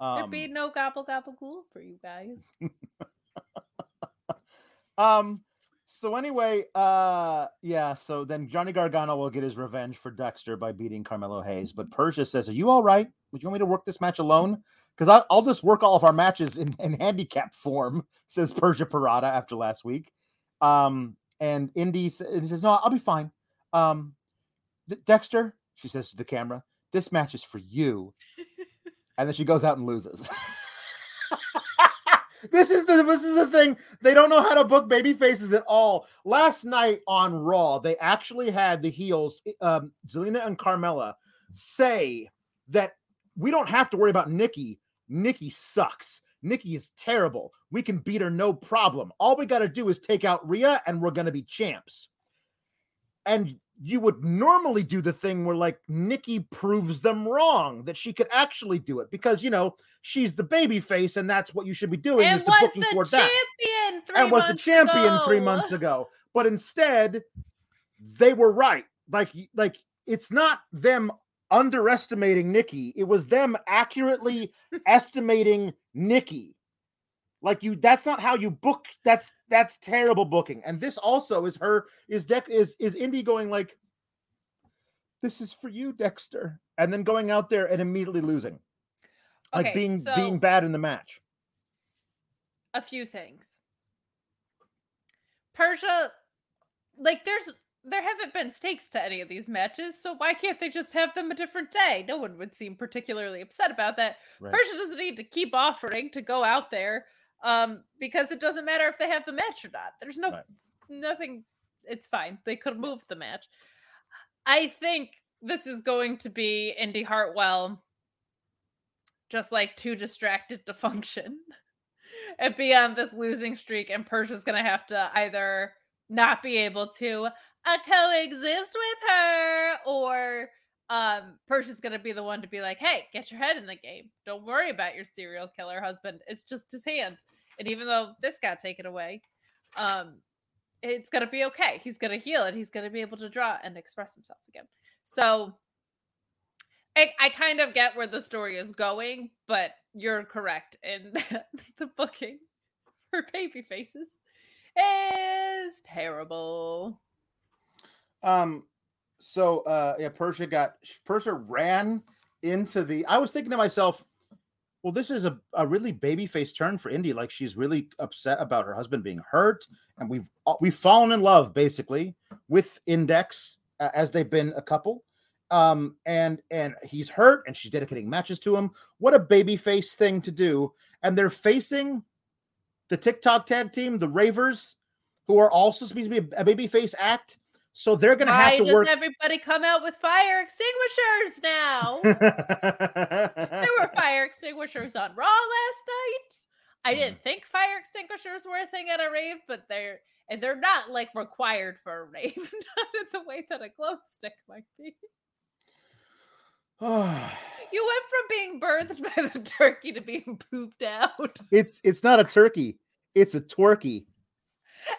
Um, There'd be no gobble gobble ghoul for you guys. Um. So anyway, uh, yeah. So then Johnny Gargano will get his revenge for Dexter by beating Carmelo Hayes. But Persia says, "Are you all right? Would you want me to work this match alone? Because I'll just work all of our matches in, in handicap form." Says Persia Pirotta after last week. Um. And Indi says, "No, I'll be fine." Um. "D- Dexter, she says to the camera, "This match is for you." and then she goes out and loses. this is the this is the thing. They don't know how to book baby faces at all. Last night on Raw, they actually had the heels, um, Zelina and Carmella, say that we don't have to worry about Nikki. Nikki sucks. Nikki is terrible. We can beat her no problem. All we got to do is take out Rhea, and we're going to be champs. And you would normally do the thing where like Nikki proves them wrong that she could actually do it because you know she's the baby face and that's what you should be doing and is to was the toward that. champion three and was the champion three months ago. But instead they were right. Like like it's not them underestimating Nikki. It was them accurately estimating Nikki like you that's not how you book that's that's terrible booking and this also is her is deck is is indi going like this is for you dexter and then going out there and immediately losing like Okay, being so being bad in the match a few things. Persia, like there's there haven't been stakes to any of these matches, so why can't they just have them a different day? No one would seem particularly upset about that. Right. Persia doesn't need to keep offering to go out there um because it doesn't matter if they have the match or not. There's no Right. nothing it's fine. They could move the match. I think this is going to be Indi Hartwell just like too distracted to function and be on this losing streak and Persia's gonna have to either not be able to uh, coexist with her or um Persia's gonna be the one to be like, hey, get your head in the game. Don't worry about your serial killer husband. It's just his hand. And even though this got taken away, um, it's gonna be okay. He's gonna heal and he's gonna be able to draw and express himself again. So I, I kind of get where the story is going, but you're correct in that the booking for baby faces is terrible. Um, so uh yeah, Persia got Persia ran into the I was thinking to myself, well, this is a, a really baby face turn for Indi. Like she's really upset about her husband being hurt, and we've we've fallen in love basically with Index uh, as they've been a couple. Um, and and he's hurt, and she's dedicating matches to him. What a baby face thing to do! And they're facing the TikTok tag team, the Ravers, who are also supposed to be a baby face act. So they're going to have to work. everybody come out with fire extinguishers now? there were fire extinguishers on Raw last night. I Mm-hmm. didn't think fire extinguishers were a thing at a rave, but they're and they're not like required for a rave, not in the way that a glow stick might be. You went from being birthed by the turkey to being pooped out. it's it's not a turkey, it's a twerky.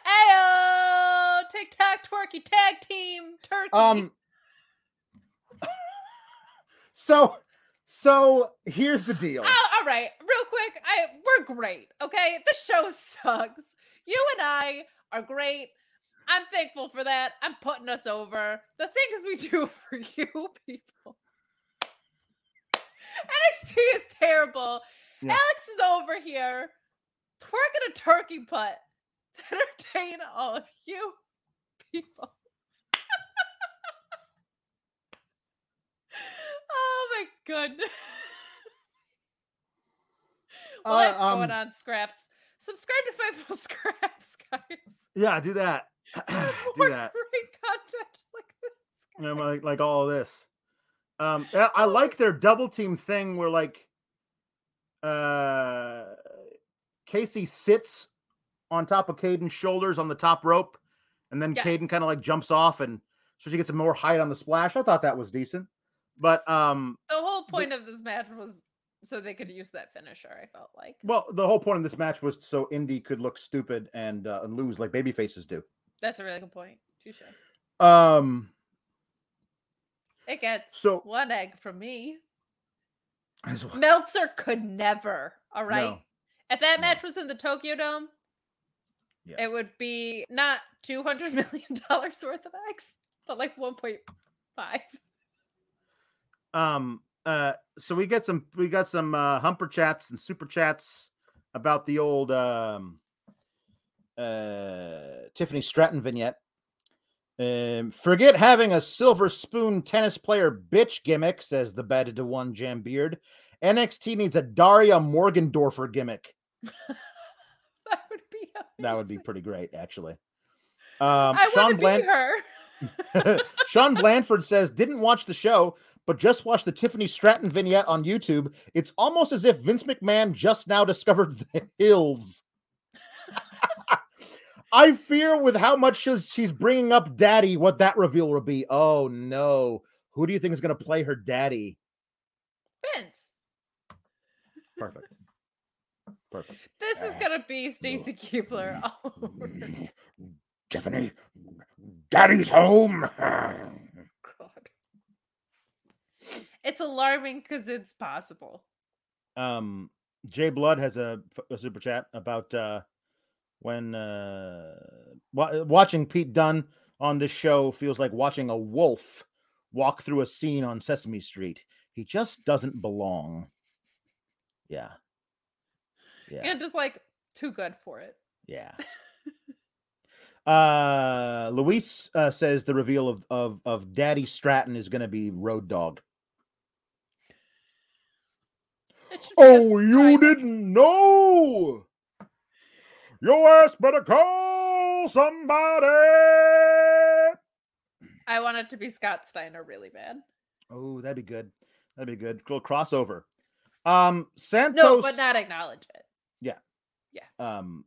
Ayo! TikTok twerky tag team turkey. Um. So, so here's the deal. Oh, all right, real quick. I we're great. Okay, the show sucks. You and I are great. I'm thankful for that. I'm putting us over. The things we do for you people. NXT is terrible. Yeah. Alex is over here twerking a turkey butt to entertain all of you people. oh my good. well, that's Uh, going um, on, Scraps. Subscribe to Fightful Scraps, guys. Yeah, do that. Do that. great content like this. Know, like like all of this. Um, I I like their double team thing where like, uh, Kacy sits on top of Kayden's shoulders on the top rope, and then Yes. Kayden kind of like jumps off, and so she gets some more height on the splash. I thought that was decent, but um, The whole point of this match was so they could use that finisher. I felt like well, the whole point of this match was so Indi could look stupid and uh, and lose like baby faces do. that's a really good point. Touche. Um, It gets so one egg from me. as well- Meltzer could never. All right. No. If that No. match was in the Tokyo Dome, Yeah. it would be not two hundred million dollars worth of eggs, but like one point five. um uh so we get some we got some uh humper chats and super chats about the old um uh tiffany stratton vignette. Um forget having a silver spoon tennis player bitch gimmick says the bad to one jam beard. Nxt needs a daria morgendorffer gimmick. That would be that would be pretty great actually um I sean bland her. Sean Blandford says, didn't watch the show, but just watched the Tiffany Stratton vignette on YouTube. It's almost as if Vince McMahon just now discovered the hills. I fear with how much she's, bringing up daddy, what that reveal will be. Oh no. Who do you think is going to play her daddy? Vince. Perfect. Perfect. This is Ah. gonna be Stacy Keibler. All. Tiffany, daddy's home. God. It's alarming because it's possible. um Jay Blood has a super chat about uh when uh wa- watching Pete Dunn on this show feels like watching a wolf walk through a scene on Sesame Street. He just doesn't belong. Yeah. Yeah. And just like too good for it. Yeah. uh Luis uh, says the reveal of of of Daddy Stratton is going to be Road Dog. It should be a Oh, you didn't know? Your ass better call somebody. I want it to be Scott Steiner really bad. Oh, that'd be good. That'd be good. Little crossover. Um, Santos. No, but not acknowledge it. Yeah. Yeah. Um,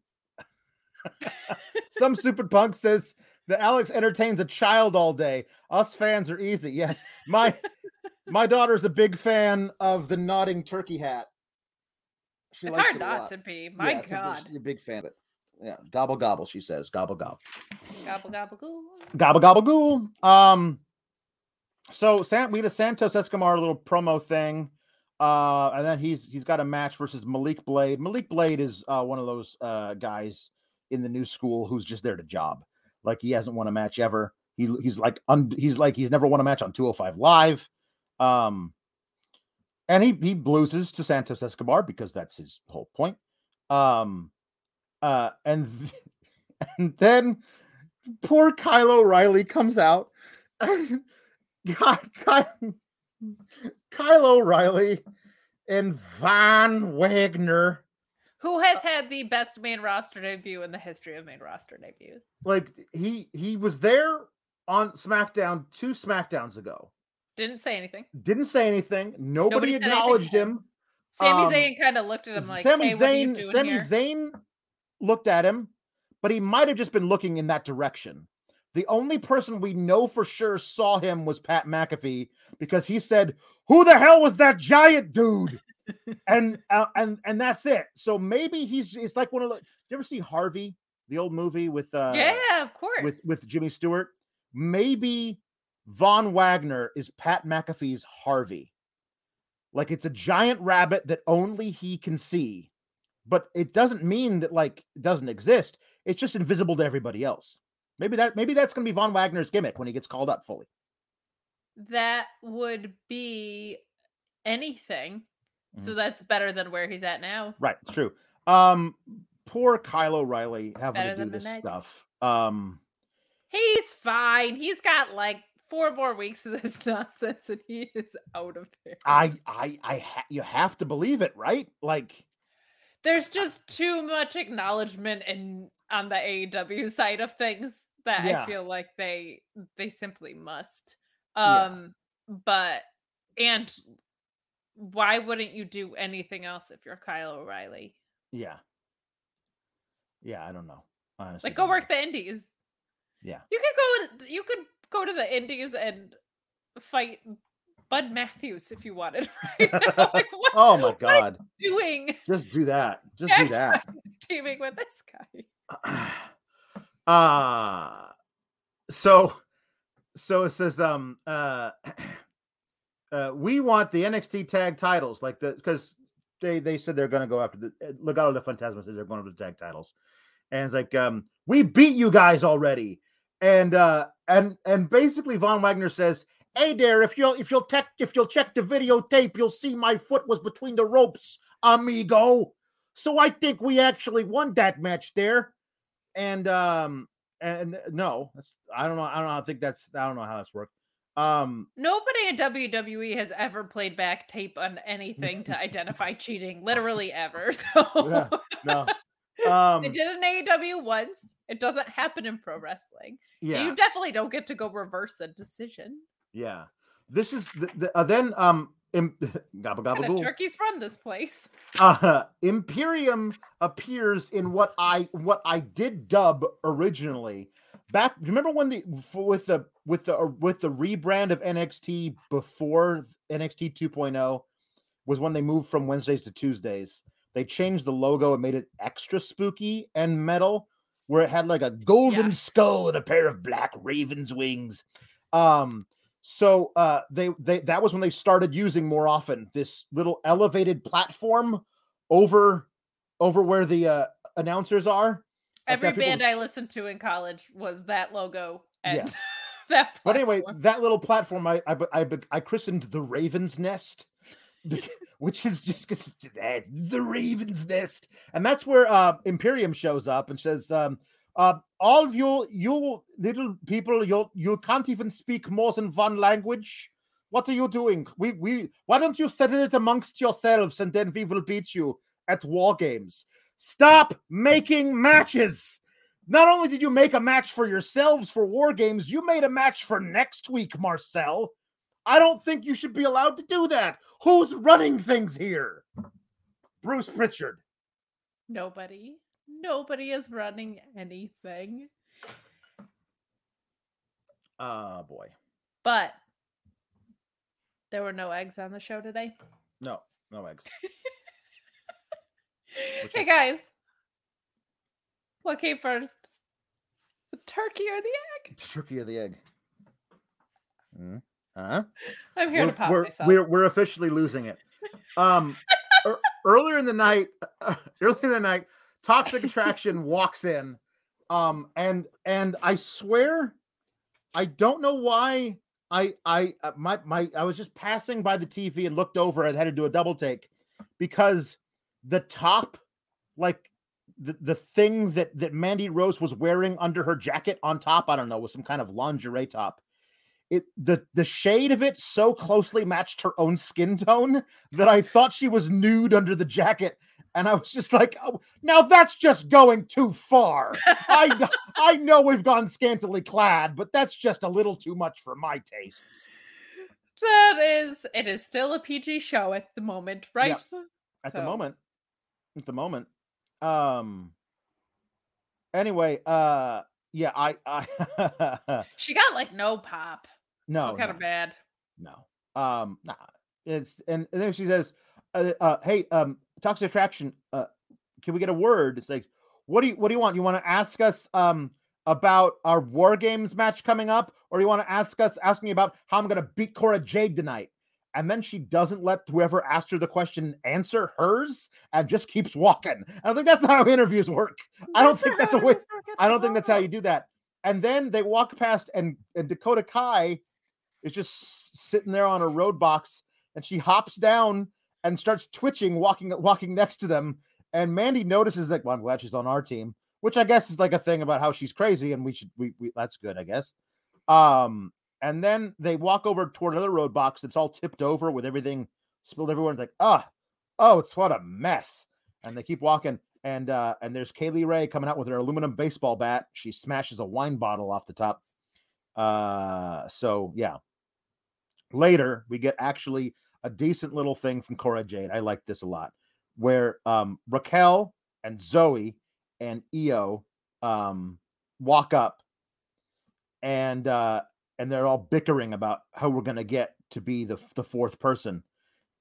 some stupid punk says that Alex entertains a child all day. Us fans are easy. Yes, my my daughter's a big fan of the nodding turkey hat. She it's hard it not to be. My Yeah, it's a- God. she's a big fan of it. Yeah, gobble gobble. She says gobble gobble. Gobble gobble goo. Gobble gobble ghoul. Um, so San we had a Santos Escobar little promo thing, uh, and then he's he's got a match versus Malik Blade. Malik Blade is uh, one of those uh, guys in the new school who's just there to job. Like he hasn't won a match ever. He he's like un, he's like he's never won a match on 205 Live. Um, and he he loses to Santos Escobar because that's his whole point. Um, uh, and th- and then poor Kyle O'Reilly comes out. God, Kyle, Kyle O'Reilly and Von Wagner. Who has had the best main roster debut in the history of main roster debuts? Like he he was there on SmackDown two SmackDowns ago. Didn't say anything. Didn't say anything. Nobody, Nobody said anything acknowledged him. Sami Um, Zayn kind of looked at him like, Sami "Hey, what are you Zayn, Sami here?" Zayn looked at him, but he might have just been looking in that direction. The only person we know for sure saw him was Pat McAfee because he said, "Who the hell was that giant dude?" And uh, and and that's it. So maybe he's it's like one of the. You ever see Harvey, the old movie with uh yeah, of course. with with Jimmy Stewart? Maybe Von Wagner is Pat McAfee's Harvey. Like it's a giant rabbit that only he can see, but it doesn't mean that like it doesn't exist. It's just invisible to everybody else. Maybe that maybe that's gonna be Von Wagner's gimmick when he gets called up fully. that would be anything. Mm-hmm. So that's better than where he's at now. Right, it's true. Um, poor Kyle O'Reilly having Better to do this stuff. Um, He's fine. He's got like four more weeks of this nonsense and he is out of there. I I I ha- you have to believe it, right? Like there's just too much acknowledgement and on the AEW side of things that Yeah. I feel like they they simply must. Yeah. Um but and why wouldn't you do anything else if you're Kyle O'Reilly? yeah. Yeah, I don't know. Honestly. Like go work know. the indies. Yeah. You could go you could go to the indies and fight Bud Matthews if you wanted right like what, Oh my what are you god. doing Just do that. Just do that. teaming with this guy? uh so so it says um uh uh we want the NXT tag titles like the because they they said they're gonna go after the uh, Legado del Fantasma says they're going after the tag titles. And it's like um we beat you guys already. And uh and and basically Von Wagner says hey there if you'll if you'll check if you'll check the videotape you'll see my foot was between the ropes amigo. So I think we actually won that match there. And um and no i don't know i don't know i think that's i don't know how that's worked um Nobody in WWE has ever played back tape on anything to identify cheating, literally ever. So Yeah, no um they did an AEW once. It doesn't happen in pro wrestling. yeah You definitely don't get to go reverse a decision. yeah this is the, the, uh, then um im- gobble gobble Kind of turkeys run this place. uh, Imperium appears in what I what I did dub originally. Back, remember when the with the with the with the rebrand of NXT before NXT 2.0 was when they moved from Wednesdays to Tuesdays. They changed the logo and made it extra spooky and metal, where it had like a golden Yes. skull and a pair of black raven's wings. Um, so uh they they that was when they started using more often this little elevated platform over over where the uh announcers are Every band I listened to in college was that logo and Yeah. that. but anyway that little platform i i I, I christened the raven's nest which is just that the raven's nest and that's where uh imperium shows up and says um uh, all of you you little people you you can't even speak more than one language what are you doing we we why don't you settle it amongst yourselves and then we will beat you at war games stop making matches. Not only did you make a match for yourselves for war games you made a match for next week marcel. I don't think you should be allowed to do that. Who's running things here? Bruce pritchard. Nobody, nobody is running anything. oh boy. But there were no eggs on the show today. no no eggs Which hey is- guys, what came first? The turkey or the egg? the turkey or the egg Hmm? huh I'm here we're, to pop we're, myself. we're, we're officially losing it um ear- earlier in the night earlier in the night toxic attraction walks in um and and i swear i don't know why i i uh, my my i was just passing by the tv and looked over and had to do a double take because the top like the, the thing that that mandy rose was wearing under her jacket on top i don't know was some kind of lingerie top it the the shade of it so closely matched her own skin tone that I thought she was nude under the jacket, and I was just like, "Oh, now that's just going too far." I I know we've gone scantily clad, but that's just a little too much for my tastes. that is, it is still a PG show at the moment, right? At the moment, at the moment, um. Anyway, uh, yeah, I I She got like no pop. no kind no. of bad. No. Um, nah. It's and, and then she says, uh, uh, "Hey, um, toxic attraction. Uh, can we get a word?" It's like, "What do you What do you want? You want to ask us um about our war games match coming up, or you want to ask us asking about how I'm gonna beat Cora Jade tonight?" And then she doesn't let whoever asked her the question answer hers, and just keeps walking. I don't think that's not how interviews work. I don't think that's a way- I don't think that's how you do that. And then they walk past, and, and Dakota Kai is just sitting there on a road box, and she hops down and starts twitching, walking walking next to them. And Mandy notices that. Well, I'm glad she's on our team, which I guess is like a thing about how she's crazy, and we should we, we that's good, I guess. Um, and then they walk over toward another road box that's all tipped over with everything spilled everywhere. It's like, ah, oh, it's what a mess. And they keep walking, and uh, and there's Kay Lee Ray coming out with her aluminum baseball bat. She smashes a wine bottle off the top. Uh, so yeah. Later, we get actually a decent little thing from Cora Jade. I like this a lot, where um Raquel and Zoe and Io um walk up and uh and they're all bickering about how we're gonna get to be the the fourth person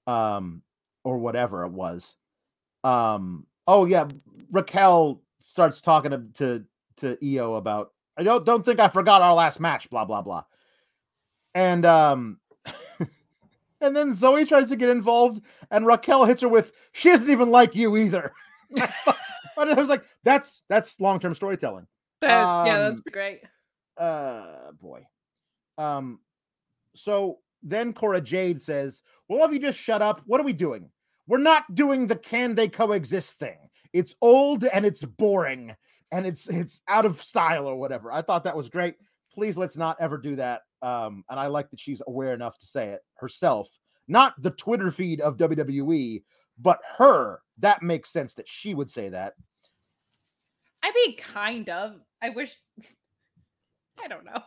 um or whatever it was. Um oh yeah raquel starts talking to to, to io about i don't don't think i forgot our last match blah blah blah. And um and then zoe tries to get involved and raquel hits her with she isn't even like you either. But i was like that's that's long-term storytelling. That, yeah, that's Um, great. uh boy um so then cora jade says well if you just shut up what are we doing we're not doing the can they coexist thing it's old and it's boring and it's it's out of style or whatever i thought that was great please let's not ever do that um and i like that she's aware enough to say it herself not the twitter feed of wwe but her that makes sense that she would say that I mean, kind of. I wish. I don't know.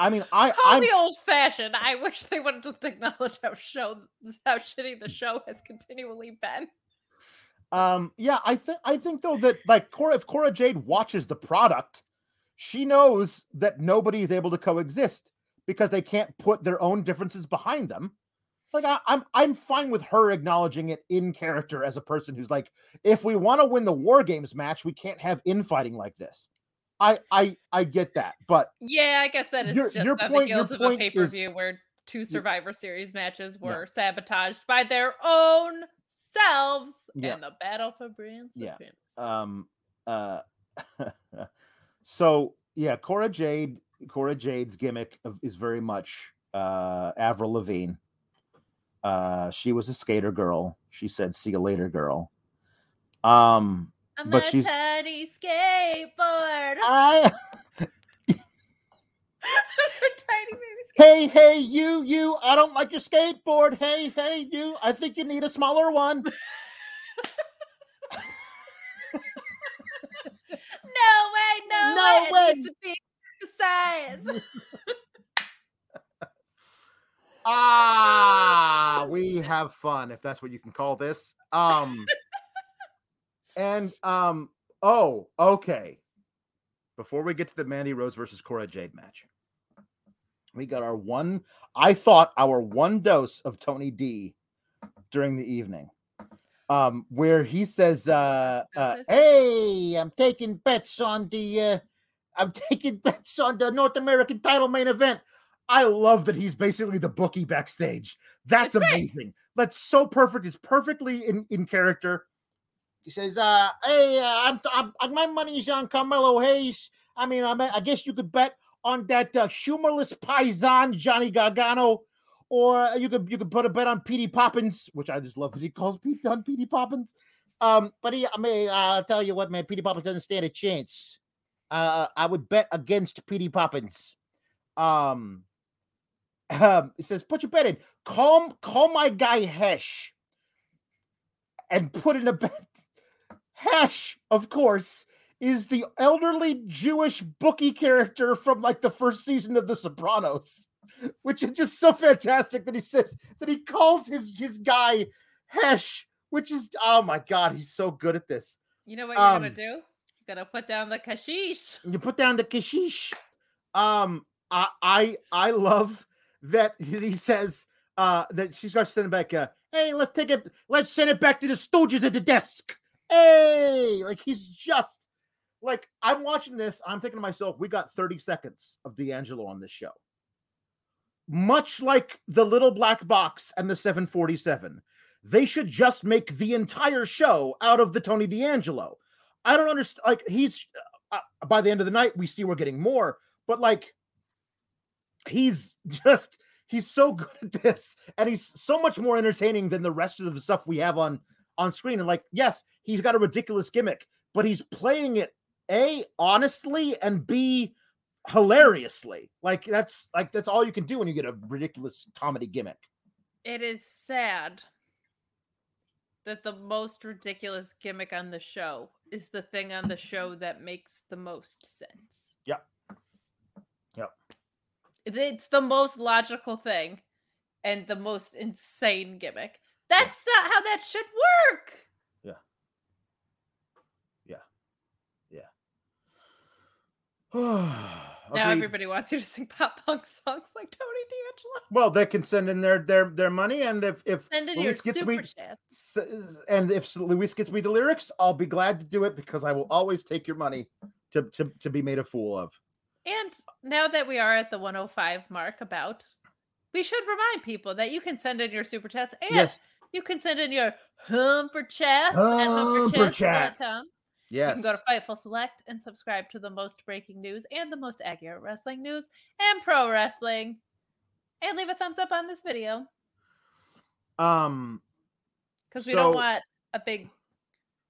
I mean i Call I'm, me old fashioned. I wish they would have just acknowledged how show how shitty the show has continually been. Um, yeah, I think I think though that like Cora, if Cora Jade watches the product, she knows that nobody is able to coexist because they can't put their own differences behind them. Like I, I'm I'm fine with her acknowledging it in character as a person who's like, if we want to win the war games match, we can't have infighting like this. I I I get that, but Yeah, I guess that is Your- just your on point- the heels of a pay per view where two Survivor Series matches Yeah. were sabotaged by their own selves Yeah. in the battle for brand Yeah. supremacy. um uh so yeah cora jade cora jade's gimmick is very much uh avril lavigne uh she was a skater girl she said see you later girl um I'm but a she's- tiny skateboard. i tiny baby skateboard. hey hey you you i don't like your skateboard hey hey you i think you need a smaller one No way, no, No way. way. It needs to be the size. ah we have fun if that's what you can call this um and um oh okay before we get to the mandy rose versus cora jade match we got our one i thought our one dose of tony d during the evening um where he says uh, uh hey i'm taking bets on the uh i'm taking bets on the north american title main event I love that he's basically the bookie backstage. That's It's great. amazing. That's so perfect. It's perfectly in, in character. He says, uh, "Hey, uh, I'm, I'm my money's on Carmelo Hayes. I mean, I'm, I guess you could bet on that uh, humorless paisan Johnny Gargano, or you could you could put a bet on Petey Poppins, which I just love that he calls Pete on Petey Poppins. Um, but he, I mean, I'll tell you what, man, Petey Poppins doesn't stand a chance. Uh, I would bet against Petey Poppins. Um, um, it says, put your bet in. Call call my guy Hesh and put in a bet. Hesh, of course, is the elderly Jewish bookie character from like the first season of The Sopranos, which is just so fantastic that he says that he calls his his guy Hesh, which is oh my god, he's so good at this. You know what you're gonna Um, do? You're gonna put down the kashish. you put down the kashish. Um, I I I love that he says uh that she starts sending back uh hey let's take it let's send it back to the stooges at the desk. Hey, like he's just like I'm watching this. I'm thinking to myself, we got 30 seconds of D'Angelo on this show. Much like the little black box and the 747, they should just make the entire show out of the Tony D'Angelo. I don't understand. Like he's uh, by the end of the night, we see we're getting more, but like he's just he's so good at this, and he's so much more entertaining than the rest of the stuff we have on on screen. And like, yes, he's got a ridiculous gimmick, but he's playing it a honestly and b hilariously. Like that's like that's all you can do when you get a ridiculous comedy gimmick. It is sad that the most ridiculous gimmick on the show is the thing on the show that makes the most sense. Yep. Yep. It's the most logical thing and the most insane gimmick. That's not how that should work. Now everybody wants you to sing pop punk songs like Tony D'Angelo. Well, they can send in their their their money, and if if Send in your Luis gets super me, chats. and if Luis gets me the lyrics, I'll be glad to do it because I will always take your money to to, to be made a fool of. And now that we are at the 105 mark about, we should remind people that you can send in your super chats and Yes, you can send in your humper chats at Humper chats. humperchats.com. You yes. can go to Fightful Select and subscribe to the most breaking news and the most accurate wrestling news and pro wrestling. And leave a thumbs up on this video um. because we don't want a big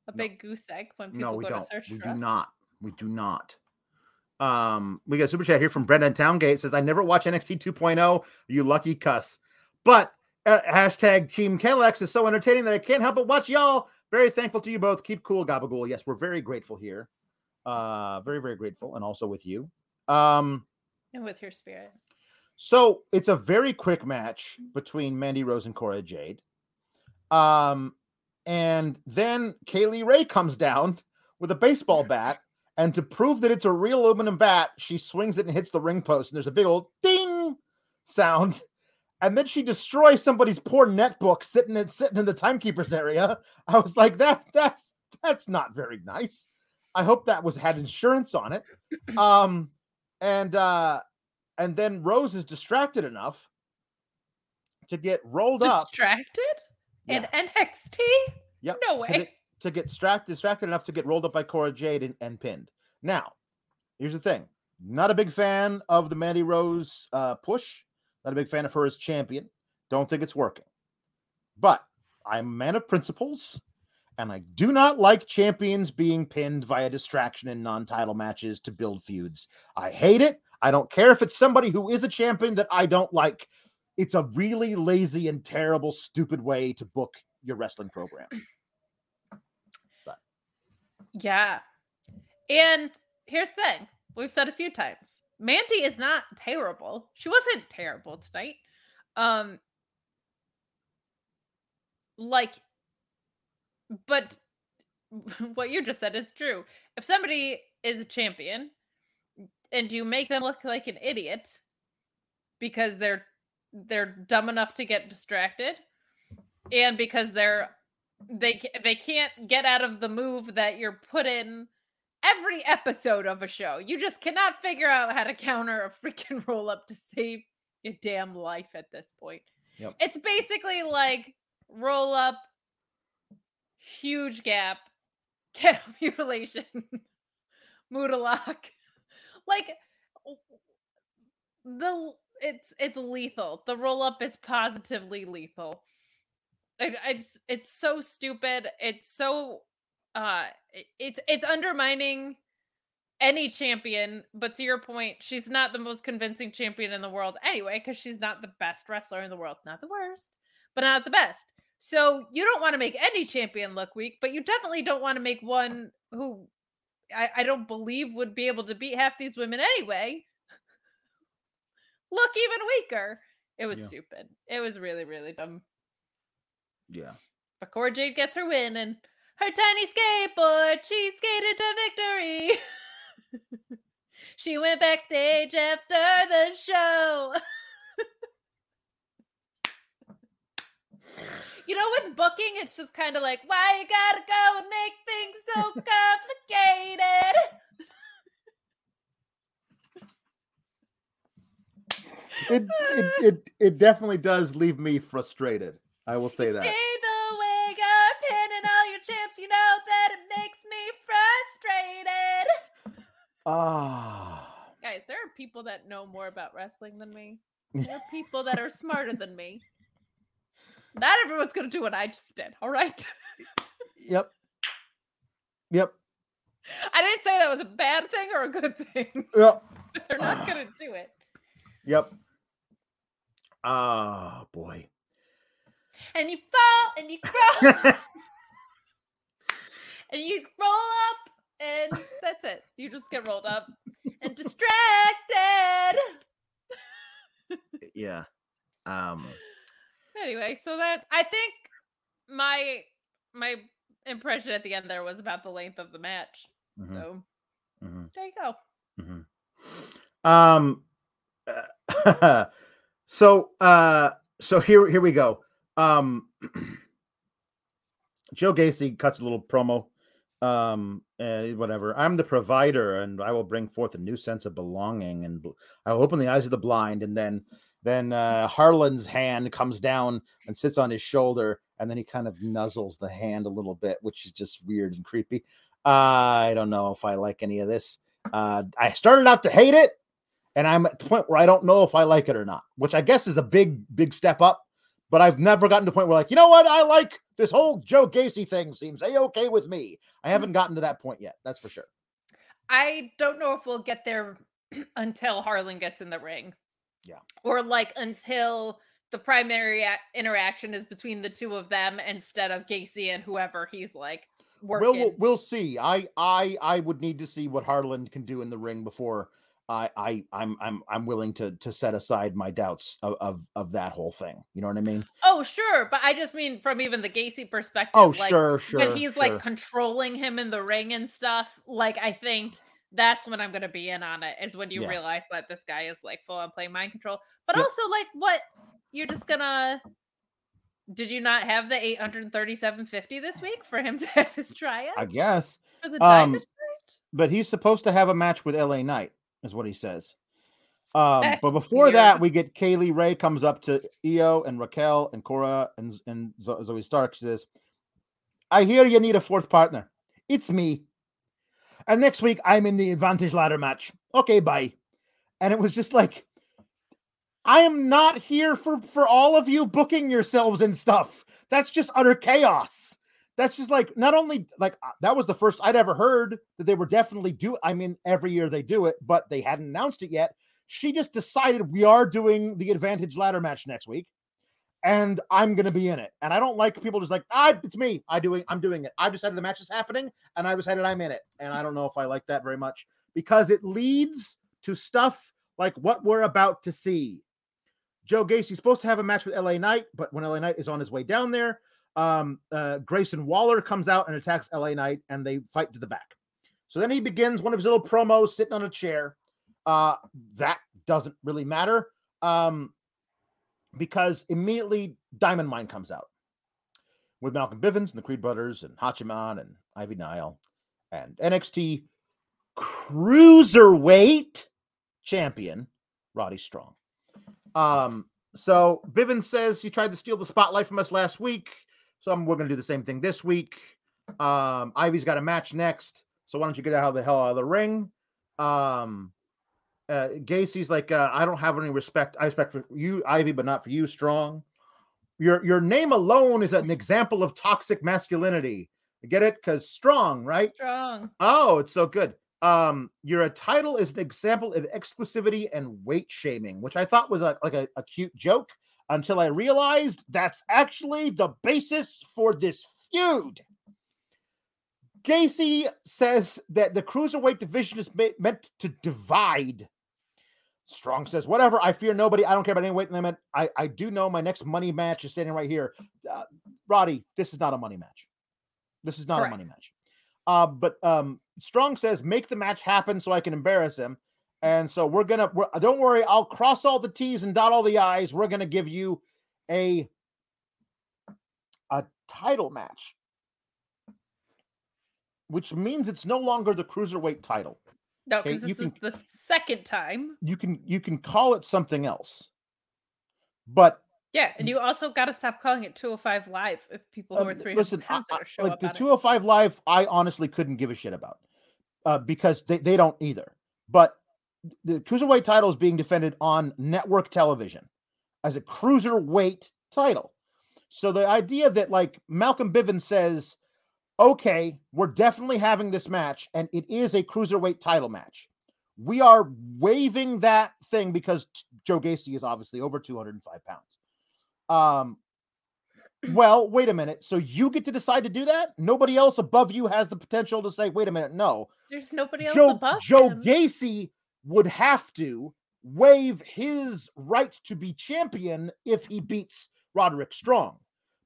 a No. big goose egg when people No, we go don't. to search We for do us. not. We do not. Um, we got a super chat here from Brendan Towngate says, "I never watch NXT 2.0. oh, You lucky cuss." But uh, hashtag Team Kalex is so entertaining that I can't help but watch y'all. Very thankful to you both. Keep cool, Gabagool. Yes, we're very grateful here. Uh, very very grateful, and also with you. Um, And with your spirit. so it's a very quick match between Mandy Rose and Cora Jade. Um, and then Kay Lee Ray comes down with a baseball bat, and to prove that it's a real aluminum bat, she swings it and hits the ring post, and there's a big old ding sound. And then she destroys somebody's poor netbook sitting in sitting in the timekeeper's area. I was like, that that's that's not very nice. I hope that was had insurance on it. Um, and uh and then Rose is distracted enough to get rolled up Distracted? Yeah. In NXT? Yep, No to way. get- to get distracted, distracted enough to get rolled up by Cora Jade and, and pinned. Now, here's the thing: not a big fan of the Mandy Rose uh, push. Not a big fan of her as champion. Don't think it's working. But I'm a man of principles, and I do not like champions being pinned via distraction in non-title matches to build feuds. I hate it. I don't care if it's somebody who is a champion that I don't like. It's a really lazy and terrible, stupid way to book your wrestling program. Yeah. And here's the thing we've said a few times Mandy is not terrible. She wasn't terrible tonight. Um, like, but what you just said is true. If somebody is a champion and you make them look like an idiot because they're they're dumb enough to get distracted and because they're they they can't get out of the move that you're put in every episode of a show. You just cannot figure out how to counter a freaking roll up to save your damn life at this point. Yep. It's basically like roll up, huge gap, cattle mutilation, mutilak. Like the it's it's lethal. The roll up is positively lethal. I, I just, it's so stupid. It's so uh it's it's undermining any champion, but to your point, she's not the most convincing champion in the world anyway, because she's not the best wrestler in the world. Not the worst, but not the best. So you don't want to make any champion look weak, but you definitely don't want to make one who I, I don't believe would be able to beat half these women anyway. look even weaker. It was Yeah. stupid. It was really, really dumb. Yeah. But Cora Jade gets her win and her tiny skateboard, she skated to victory. she went backstage after the show. you know, with booking, it's just kind of like, why you gotta go and make things so complicated? It, it it it definitely does leave me frustrated. I will say that. See you know that it makes me frustrated. Ah. Guys, there are people that know more about wrestling than me. There are people that are smarter than me. Not everyone's gonna do what I just did, all right? Yep. Yep. I didn't say that was a bad thing or a good thing. Yep. They're not gonna do it. Yep. Oh boy. And you fall and you crawl and you roll up and that's it. You just get rolled up and distracted. yeah. Um Anyway, so that I think my my impression at the end there was about the length of the match. mhm, So mhm, there you go. mhm. Um uh, so uh so here here we go. Um Joe Gacy cuts a little promo. Um, eh, whatever. I'm the provider, and I will bring forth a new sense of belonging, and bl- I will open the eyes of the blind. And then, then uh, Harland's hand comes down and sits on his shoulder, and then he kind of nuzzles the hand a little bit, which is just weird and creepy. uh, I don't know if I like any of this. Uh, I started out to hate it, and I'm at the point where I don't know if I like it or not, which I guess is a big, big step up. But I've never gotten to point where, like, you know what, I like this whole Joe Gacy thing. Seems a okay with me. I hmm. haven't gotten to that point yet. That's for sure. I don't know if we'll get there until Harland gets in the ring. Yeah. Or like until the primary interaction is between the two of them instead of Gacy and whoever he's like working. We'll, we'll we'll see. I I I would need to see what Harland can do in the ring before I I I'm I'm I'm willing to to set aside my doubts of of, of that whole thing. You know what I mean? oh, sure. But I just mean from even the Gacy perspective. Oh like, sure sure. When he's sure. like controlling him in the ring and stuff, like I think that's when I'm gonna be in on it, is when you Yeah. realize that this guy is like full on playing mind control. But also, like, what you're just gonna did you not have the 837.50 this week for him to have his tryout I guess. for the um, but he's supposed to have a match with LA Knight, is what he says. Um, but before weird. that, we get Kay Lee Ray comes up to Io and Raquel and Cora and and Zoey Stark. She says, "I hear you need a fourth partner. It's me. And next week I'm in the advantage ladder match. Okay, bye." And it was just like, I am not here for for all of you booking yourselves and stuff. That's just utter chaos that's just like not only like uh, that was the first I'd ever heard that they were definitely do. I mean, every year they do it, but they hadn't announced it yet. She just decided we are doing the advantage ladder match next week, and I'm gonna be in it. And I don't like people just like ah, it's me. I doing. I'm doing it. I've decided the match is happening, and I've decided I'm in it. And I don't know if I like that very much because it leads to stuff like what we're about to see. Joe Gacy's supposed to have a match with LA Knight, but when LA Knight is on his way down there, um, uh, Grayson Waller comes out and attacks LA Knight, and they fight to the back. So then he begins one of his little promos sitting on a chair. Uh, that doesn't really matter um, because immediately Diamond Mine comes out with Malcolm Bivens and the Creed Brothers and Hachiman and Ivy Nile and NXT Cruiserweight champion Roddy Strong. Um, so Bivens says he tried to steal the spotlight from us last week. So I'm, we're going to do the same thing this week. Um, Ivy's got a match next. So why don't you get out of the hell out of the ring? Um, uh, Gacy's like, uh, I don't have any respect. I respect for you, Ivy, but not for you, Strong. Your your name alone is an example of toxic masculinity. Get it? Because strong, right? Strong. Oh, it's so good. Um, your title is an example of exclusivity and weight shaming, which I thought was a, like a, a cute joke until I realized that's actually the basis for this feud. Gacy says that the cruiserweight division is ma- meant to divide. Strong says, whatever, I fear nobody. I don't care about any weight limit. I, I do know my next money match is standing right here. Uh, Roddy, this is not a money match. This is not Correct. a money match. Uh, but um, Strong says, make the match happen so I can embarrass him. And so we're gonna. We're, don't worry, I'll cross all the T's and dot all the I's. We're gonna give you a a title match, which means it's no longer the cruiserweight title. No, because you this is the second time. You can you can call it something else, but Yeah, and you also got to stop calling it 205 Live if people who Um, are 300 listen, pounds I- are show like up the on it. 205 live, I honestly couldn't give a shit about uh, because they, they don't either. But the cruiserweight title is being defended on network television as a cruiserweight title. So the idea that like Malcolm Bivens says, okay, we're definitely having this match, and it is a cruiserweight title match. We are waiving that thing because Joe Gacy is obviously over 205 pounds. Um, well, wait a minute. So you get to decide to do that? Nobody else above you has the potential to say, wait a minute, no. There's nobody else Joe, above Joe him. Gacy would have to waive his right to be champion if he beats Roderick Strong.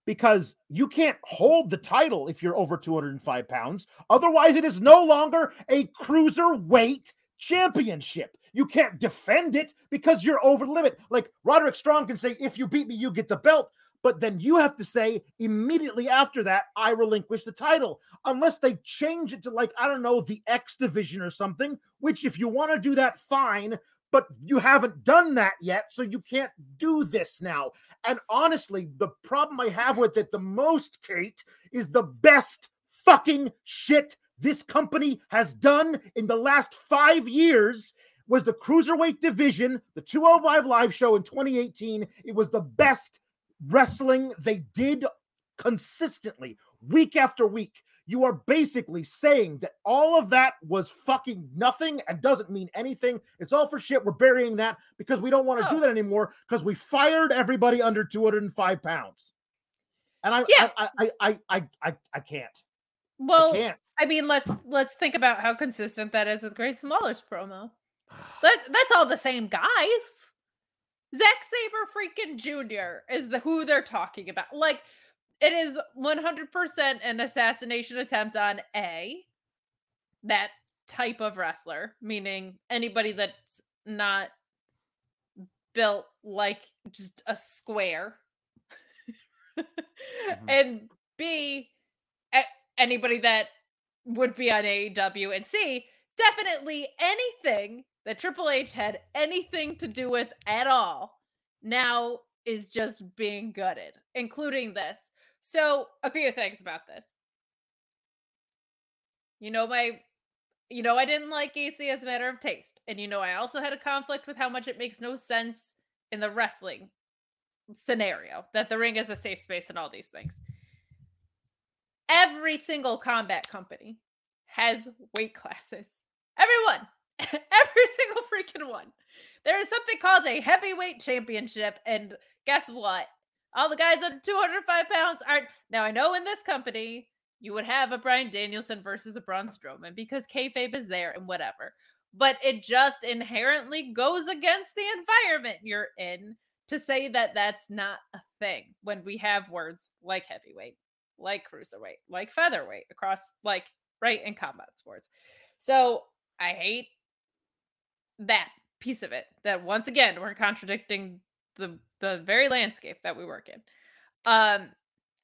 Because you can't hold the title if you're over 205 pounds. Otherwise, it is no longer a cruiserweight championship. You can't defend it because you're over the limit. Like Roderick Strong can say, if you beat me, you get the belt. But then you have to say immediately after that, I relinquish the title. Unless they change it to like, I don't know, the X division or something, which if you want to do that, fine. But you haven't done that yet. So you can't do this now. And honestly, the problem I have with it the most, Kate, is the best fucking shit this company has done in the last five years was the cruiserweight division, the 205 live show in 2018. It was the best wrestling they did consistently, week after week. You are basically saying that all of that was fucking nothing and doesn't mean anything. It's all for shit. We're burying that because we don't want to Oh. do that anymore because we fired everybody under 205 pounds. And I, Yeah. I, I, I, I, I, I can't. well, I can't. I mean, let's let's think about how consistent that is with Grayson Waller's promo. That that's all the same guys. Zack Sabre freaking Jr. is the who they're talking about. Like it is 100% an assassination attempt on A, that type of wrestler, meaning anybody that's not built like just a square. Mm-hmm. And B, anybody that would be on AEW and C, definitely anything that Triple H had anything to do with at all now is just being gutted, including this. So, a few things about this. You know, my you know, I didn't like AC as a matter of taste. And you know, I also had a conflict with how much it makes no sense in the wrestling scenario that the ring is a safe space and all these things. Every single combat company has weight classes. Everyone, every single freaking one. There is something called a heavyweight championship, and guess what? All the guys under 205 pounds aren't. Now, I know in this company, you would have a Bryan Danielson versus a Braun Strowman because kayfabe is there and whatever. But it just inherently goes against the environment you're in to say that that's not a thing when we have words like heavyweight, like cruiserweight, like featherweight across, like, right, in combat sports. So I hate that piece of it that once again we're contradicting the the very landscape that we work in. Um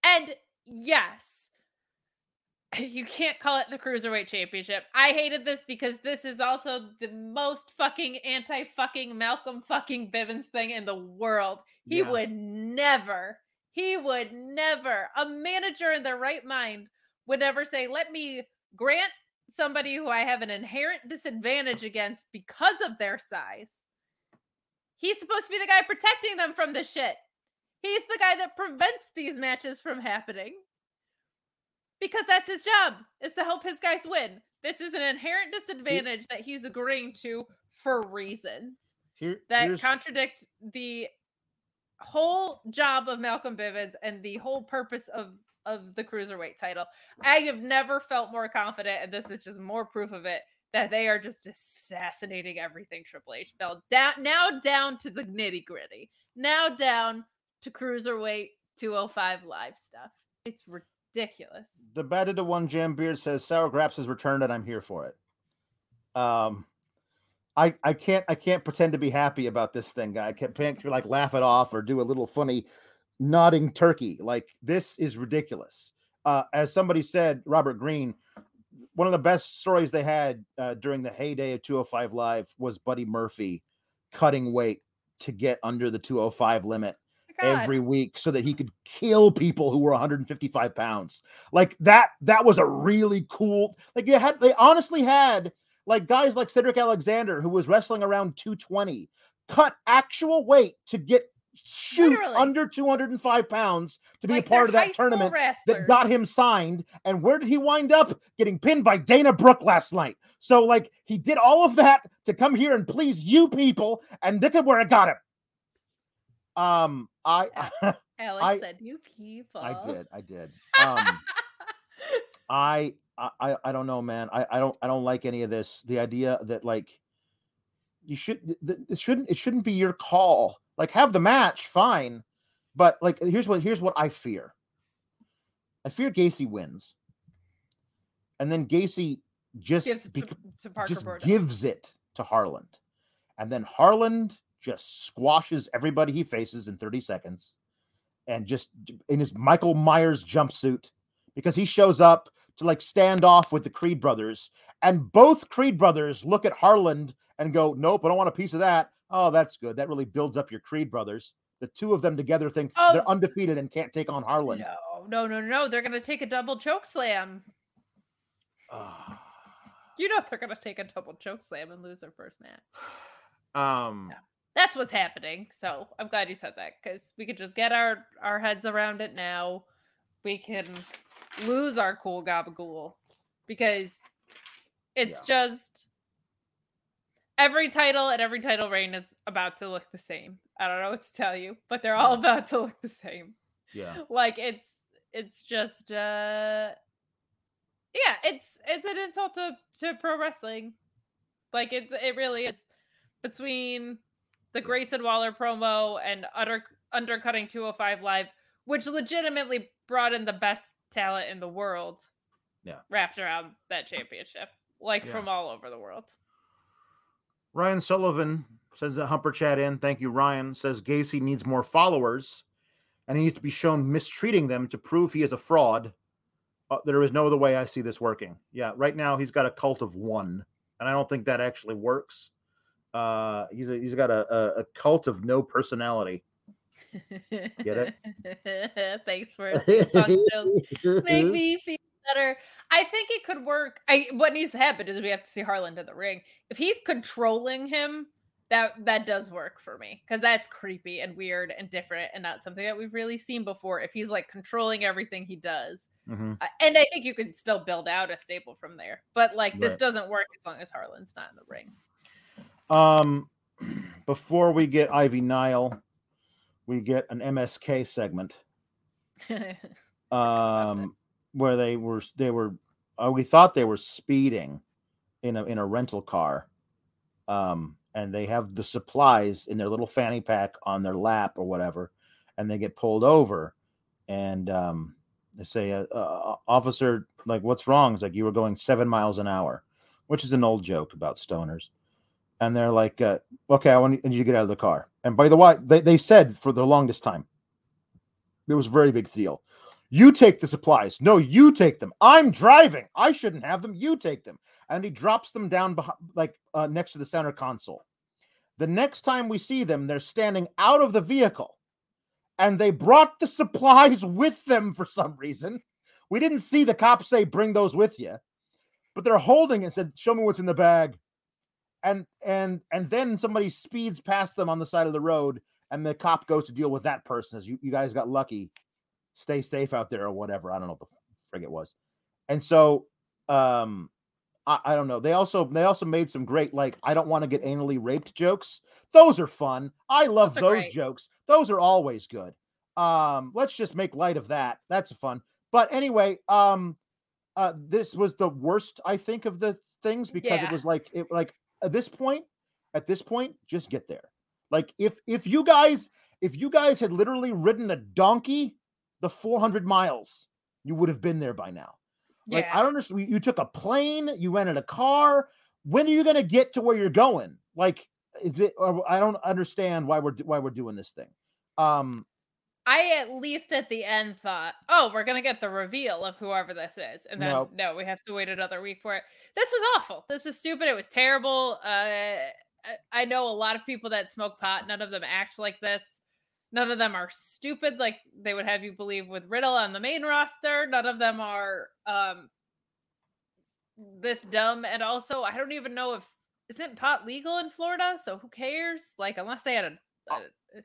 and yes you can't call it the cruiserweight championship. I hated this because this is also the most fucking anti fucking malcolm fucking bivens thing in the world. He Yeah. would never he would never a manager in their right mind would never say let me grant somebody who I have an inherent disadvantage against because of their size. He's supposed to be the guy protecting them from this shit. He's the guy that prevents these matches from happening. Because that's his job, is to help his guys win. This is an inherent disadvantage that he's agreeing to for reasons Here, that contradict the whole job of Malcolm Bivens and the whole purpose of of the cruiserweight title. I have never felt more confident, and this is just more proof of it that they are just assassinating everything Triple H built down now down to the nitty gritty, now down to cruiserweight 205 live stuff. It's ridiculous. the batted to one jam beard says sour graps has returned and I'm here for it. Um, I I can't I can't pretend to be happy about this thing, guy. I can't, can't like laugh it off or do a little funny nodding turkey. Like this is ridiculous. Uh, as somebody said, Robert Green, one of the best stories they had uh, during the heyday of 205 Live was Buddy Murphy cutting weight to get under the 205 limit God. every week so that he could kill people who were 155 pounds. Like that, that was a really cool. Like they had, they honestly had like guys like Cedric Alexander who was wrestling around 220 cut actual weight to get shoot Literally. under 205 pounds to be Like, a part of that tournament that got him signed. And where did he wind up? Getting pinned by Dana Brooke last night. So, like, he did all of that to come here and please you people, and look at where it got him. Um, I, Alex I- said, "You people." I did, I did. Um, I, I, I don't know, man. I, I don't, I don't like any of this. The idea that like you should, it shouldn't, it shouldn't be your call. Like, have the match, fine, but like, here's what, here's what I fear. I fear Gacy wins, and then Gacy just Gives it to, Parker just gives it to Harland, and then Harland just squashes everybody he faces in 30 seconds, and just in his Michael Myers jumpsuit because he shows up to like stand off with the Creed brothers, and both Creed brothers look at Harland and go, "Nope, I don't want a piece of that." Oh, that's good. That really builds up your Creed brothers. The two of them together think Oh. they're undefeated and can't take on Harland. No, no, no, no. They're gonna take a double choke slam. You know they're gonna take a double choke slam and lose their first match. um, Yeah. That's what's happening. So I'm glad you said that because we could just get our our heads around it now. We can lose our cool gabagool because it's just every title and every title reign is about to look the same. I don't know what to tell you, but they're all about to look the same. yeah. Like it's it's just uh yeah, it's it's an insult to to pro wrestling. Like it's it really is between the Grayson Waller promo and utter undercutting 205 live, which legitimately brought in the best talent in the world. Yeah. Wrapped around that championship. Like Yeah. from all over the world. Ryan Sullivan says that Humper chat in. Thank you, Ryan. Says Gacy needs more followers and he needs to be shown mistreating them to prove he is a fraud. Uh, there is no other way I see this working. Yeah, right now he's got a cult of one, and I don't think that actually works. Uh, he's a, he's got a, a, a cult of no personality. Get it? Thanks for a fun joke. make me feel better. I think it could work. I what needs to happen is we have to see Harland in the ring. If he's controlling him, that that does work for me because that's creepy and weird and different and not something that we've really seen before. If he's like controlling everything he does, Mhm. Uh, and I think you can still build out a staple from there. But like this Right. doesn't work as long as Harland's not in the ring. Um, before we get Ivy Nile, we get an MSK segment. um, where they were they were uh, we thought they were speeding in a in a rental car, um, and they have the supplies in their little fanny pack on their lap or whatever, and they get pulled over, and um, they say, uh, uh, "Officer, like, what's wrong?" It's like you were going seven miles an hour, which is an old joke about stoners. And they're like, uh, "Okay, I want you to get out of the car." And by the way, they, they said for the longest time, it was a very big deal. You take the supplies. No, you take them. I'm driving. I shouldn't have them. You take them. And he drops them down behind, like uh, next to the center console. The next time we see them, they're standing out of the vehicle, and they brought the supplies with them for some reason. We didn't see the cop say, "Bring those with you," but they're holding and said, "Show me what's in the bag." And and and then somebody speeds past them on the side of the road, and the cop goes to deal with that person. As you, you guys got lucky stay safe out there or whatever. I don't know what the frig it was. And so um I, I don't know. They also they also made some great like I don't want to get anally raped jokes. Those are fun. I love Those those jokes. Those are always good. Um let's just make light of that. That's fun. But anyway, um uh this was the worst I think of the things because it was like it like at this point at this point just get there. Like if if you guys if you guys had literally ridden a donkey the 400 miles, you would have been there by now. Like yeah. I don't understand. You took a plane, you rented a car. When are you going to get to where you're going? Like, is it? Or I don't understand why we're why we're doing this thing. Um, I at least at the end thought, oh, we're gonna get the reveal of whoever this is, and then Nope. no, we have to wait another week for it. This was awful. This is stupid. It was terrible. Uh, I know a lot of people that smoke pot. None of them act like this. None of them are stupid like they would have you believe with Riddle on the main roster. None of them are um this dumb. And also, I don't even know if isn't pot legal in Florida. So who cares? Like, unless they had a a,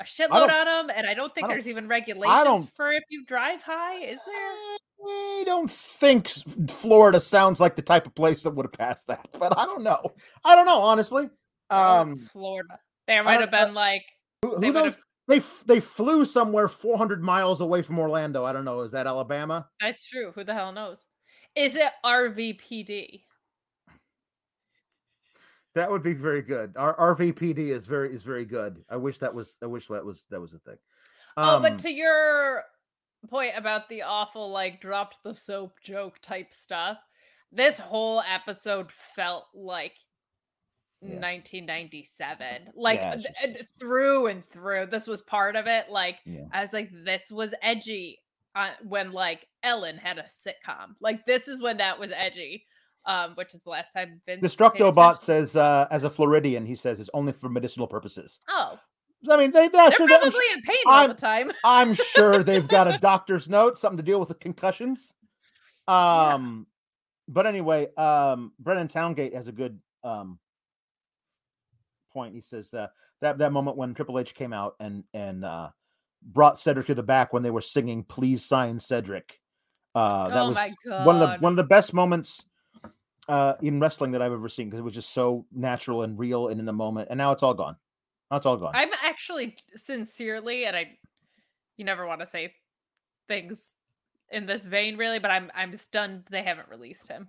a shitload on them, and I don't think I don't there's even regulations for if you drive high. Is there? I don't think Florida sounds like the type of place that would have passed that, but I don't know. I don't know, honestly. Oh, Um, it's Florida. There might have been like who, who knows? They f- they flew somewhere 400 miles away from Orlando. I don't know. Is that Alabama? that's true. Who the hell knows? Is it RVPD? That would be very good. Our RVPD is very is very good. I wish that was I wish that was that was a thing. oh, Um, but to your point about the awful like dropped the soap joke type stuff, this whole episode felt like Yeah. 1997 like Yeah, th- through and through this was part of it like Yeah. i was like this was edgy uh, when like ellen had a sitcom like this is when that was edgy um which is the last time Vince Destructobot says uh, as a Floridian, he says it's only for medicinal purposes. oh I mean, they, they're sure that- probably in pain all the I'm- time I'm sure they've got a doctor's note, something to deal with the concussions. Yeah. Um, but anyway, um, Brennan Towngate has a good um point. He says that that that moment when Triple H came out and and uh brought Cedric to the back when they were singing "Please Sign Cedric." Uh, that oh was one of the one of the best moments uh in wrestling that I've ever seen because it was just so natural and real and in the moment. And now it's all gone. Now it's all gone. i'm actually sincerely and i you never want to say things in this vein really but i'm i'm stunned they haven't released him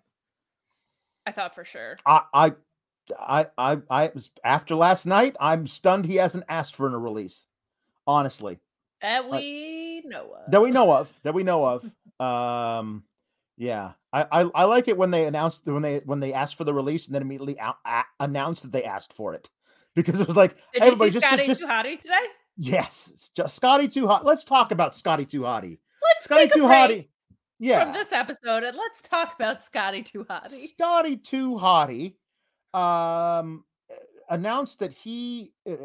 i thought for sure I, I, I, I, I was after last night. I'm stunned he hasn't asked for a release. Honestly, that Like- we know of. that we know of. That we know of. Um, yeah, I, I, I like it when they announced when they when they asked for the release and then immediately a- a- announced that they asked for it because it was like Did everybody just, Scotty just Too Hottie today? yes, just Scotty too hot. Let's talk about Scotty too hottie. Let's Scotty take too hottie. Yeah, from this episode and let's talk about Scotty Too Hottie. Scotty Too Hottie um, uh, announced that he uh,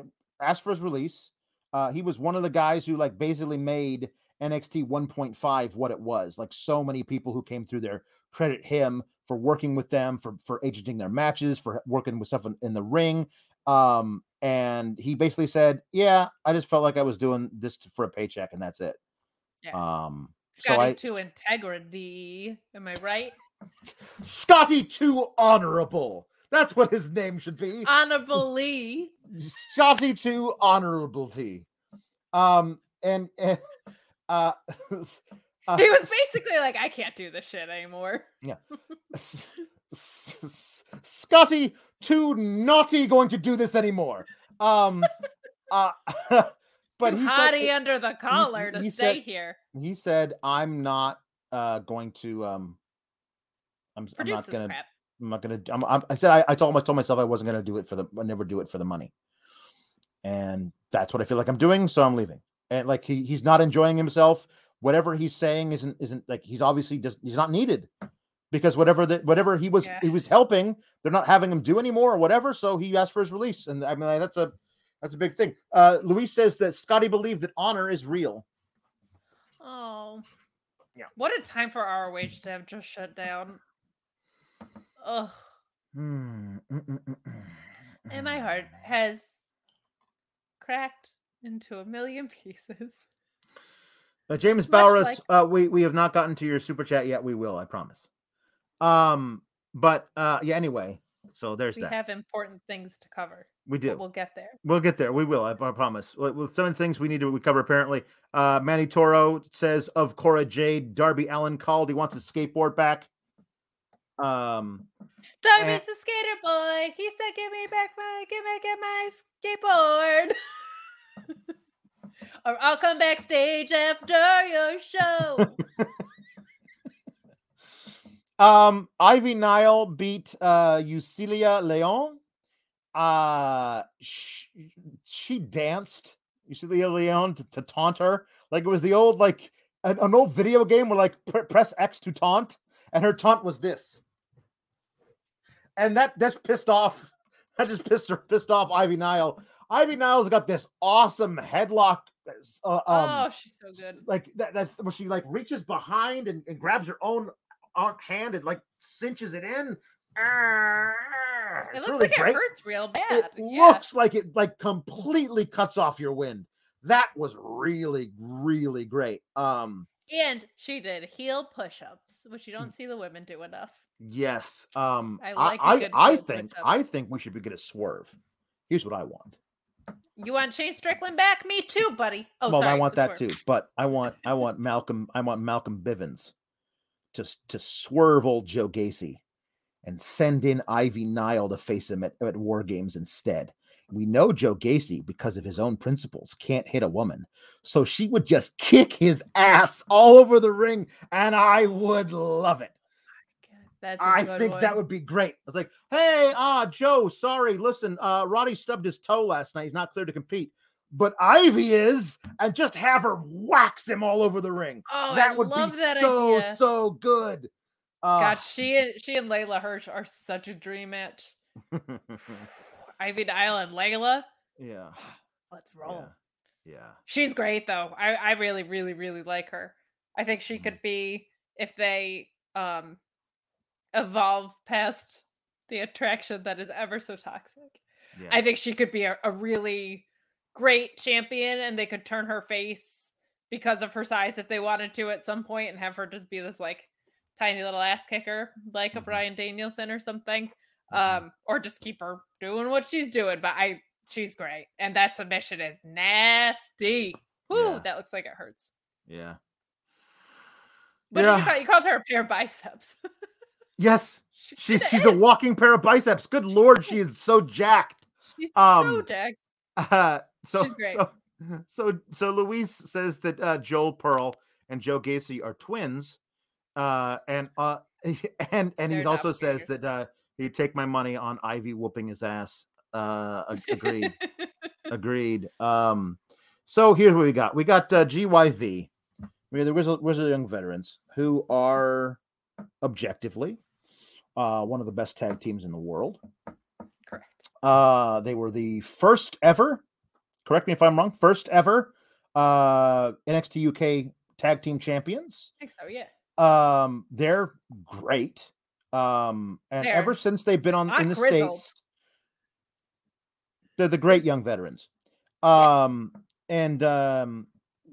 asked for his release. Uh, he was one of the guys who like basically made NXT 1.5 what it was. Like so many people who came through there credit him for working with them, for for agenting their matches, for working with stuff in, in the ring. Um, and he basically said, "Yeah, I just felt like I was doing this for a paycheck, and that's it." Yeah. Um, Scotty so I, to integrity. Am I right? Scotty too honorable. That's what his name should be. Honorable Lee. Scotty to honorability. Um, and, and uh, uh, He was basically like, I can't do this shit anymore. S- Scotty too naughty going to do this anymore. Um, uh, but Too he hottie said, under the collar to he stay said- here. he said, "I'm not uh going to um, I'm, I'm Produce not this gonna crap. I'm not gonna. I'm, I'm, I said I, I told I told myself I wasn't gonna do it for the. I never do it for the money, and that's what I feel like I'm doing. So I'm leaving. And like he he's not enjoying himself. Whatever he's saying isn't isn't like he's obviously just he's not needed because whatever that whatever he was Yeah. he was helping, they're not having him do anymore or whatever. So he asked for his release, and I mean that's a that's a big thing. Uh, Luis says that Scotty believed that honor is real. Oh. Yeah. What a time for ROH to have just shut down. Hmm, mm, mm, mm, mm, And my heart has cracked into a million pieces. Uh, James Bowers, like- uh, we we have not gotten to your super chat yet. We will, I promise. Um, but uh, yeah. Anyway, so there's We that. have important things to cover. we but do. We'll get there. We'll get there. We will. I, I promise. With some things we need to cover, apparently, uh, Manny Toro says of Cora Jade, Darby Allin called. He wants his skateboard back. Um, Darby's the skater boy. He said, "Give me back my, give me get my skateboard." or I'll come backstage after your show. Um, Ivy Nile beat uh Yulisa Leon. Uh she, she danced Yulisa Leon to, to taunt her. Like it was the old like an, an old video game where like pr- press X to taunt, and her taunt was this. And that that's pissed off. That just pissed her pissed off Ivy Nile. Ivy Nile's got this awesome headlock. Uh, um, oh, she's so good. like that that's where she like reaches behind and, and grabs her own own hand and like cinches it in. It It's looks really like great. it hurts real bad. It yeah. looks like it like completely cuts off your wind. that was really really great. Um, And she did heel push-ups, which you Mm. don't see the women do enough. Yes. Um, I I like I, good I think. I think we should be get a swerve. Here's what I want. You want Shane Strickland back? Me too, buddy. Oh, well, sorry. I want that swerve. too, but I want I want Malcolm I want Malcolm Bivens to to swerve old Joe Gacy and send in Ivy Nile to face him at, at War Games instead. We know Joe Gacy because of his own principles can't hit a woman, so she would just kick his ass all over the ring, and I would love it. That's I think that would be great. I was like, hey, ah, Joe, sorry, listen, uh, Roddy stubbed his toe last night. He's not clear to compete, but Ivy is, and just have her wax him all over the ring. Oh, that I would be that so idea. so good. Uh, God, she and she and Leyla Hirsch are such a dream match. Ivy Nile and Leyla, yeah, let's roll. yeah, yeah. She's great though. I I really really really like her. I think she Mhm. could be if they um evolve past the attraction that is ever so toxic. yeah. I think she could be a, a really great champion and they could turn her face because of her size if they wanted to at some point and have her just be this like tiny little ass kicker like a Mhm. Bryan Danielson or something. Mhm. Um or just keep her doing what she's doing. But I she's great. And that submission is nasty. Whoo, Yeah. that looks like it hurts. yeah. What did you call you called her a pair of biceps. Yes, She she's she's a walking pair of biceps. Good lord, she is so jacked. She's so um, jacked. Uh, so, She's great. so so so Louise says that uh, Joel Pearl and Joe Gacy are twins, uh, and uh, and and he also says that uh, he'd take my money on Ivy whooping his ass. Uh, agreed, agreed. Um, so here's what we got. We got uh, GYV. We have the Wizard, Wizard Young Veterans, who are objectively uh, one of the best tag teams in the world. Correct. Uh, they were the first ever, correct me if I'm wrong, first ever uh, NXT UK tag team champions. I think so, yeah. Um, they're great. Um, and They're ever since they've been on in the grizzled. states, they're the great young veterans. Um, and um,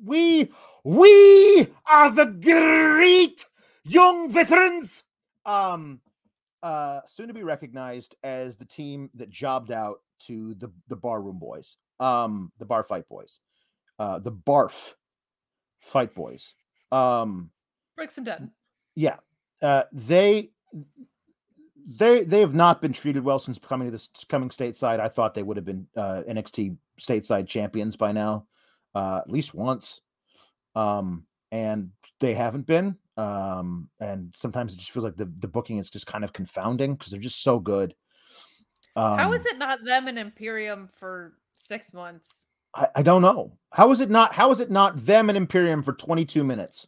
we we are the great young veterans. Um, uh, soon to be recognized as the team that jobbed out to the the barroom boys, um, the bar fight boys, uh, the barf fight boys. Um, Brooks and Dunn. yeah, uh, they they they have not been treated well since coming to this coming stateside. I thought they would have been uh, NXT stateside champions by now, uh, at least once, um, and they haven't been. Um, and sometimes it just feels like the the booking is just kind of confounding because they're just so good. Um, How is it not them and Imperium for six months? I, I don't know. How is it not? How is it not them and Imperium for 22 minutes?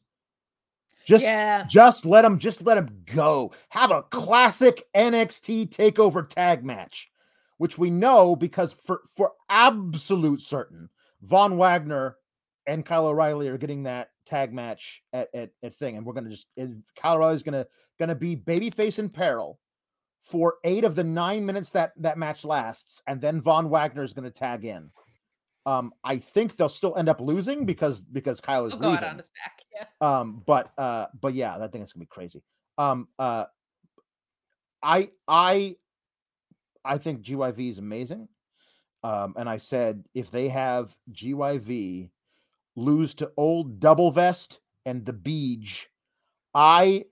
Just yeah. just let them just let them go. Have a classic NXT takeover tag match, which we know because for for absolute certain, Von Wagner and Kyle O'Reilly are getting that tag match at at, at thing, and we're gonna just O'Reilly's gonna gonna be babyface in peril for eight of the nine minutes that that match lasts, and then Von Wagner is gonna tag in. Um, I think they'll still end up losing because because Kyle is He'll go out leaving. on his back. Yeah. Um, but uh, but yeah, that thing is gonna be crazy. Um, uh, I I I think GYV is amazing. Um, and I said if they have GYV lose to old double vest and the beach, I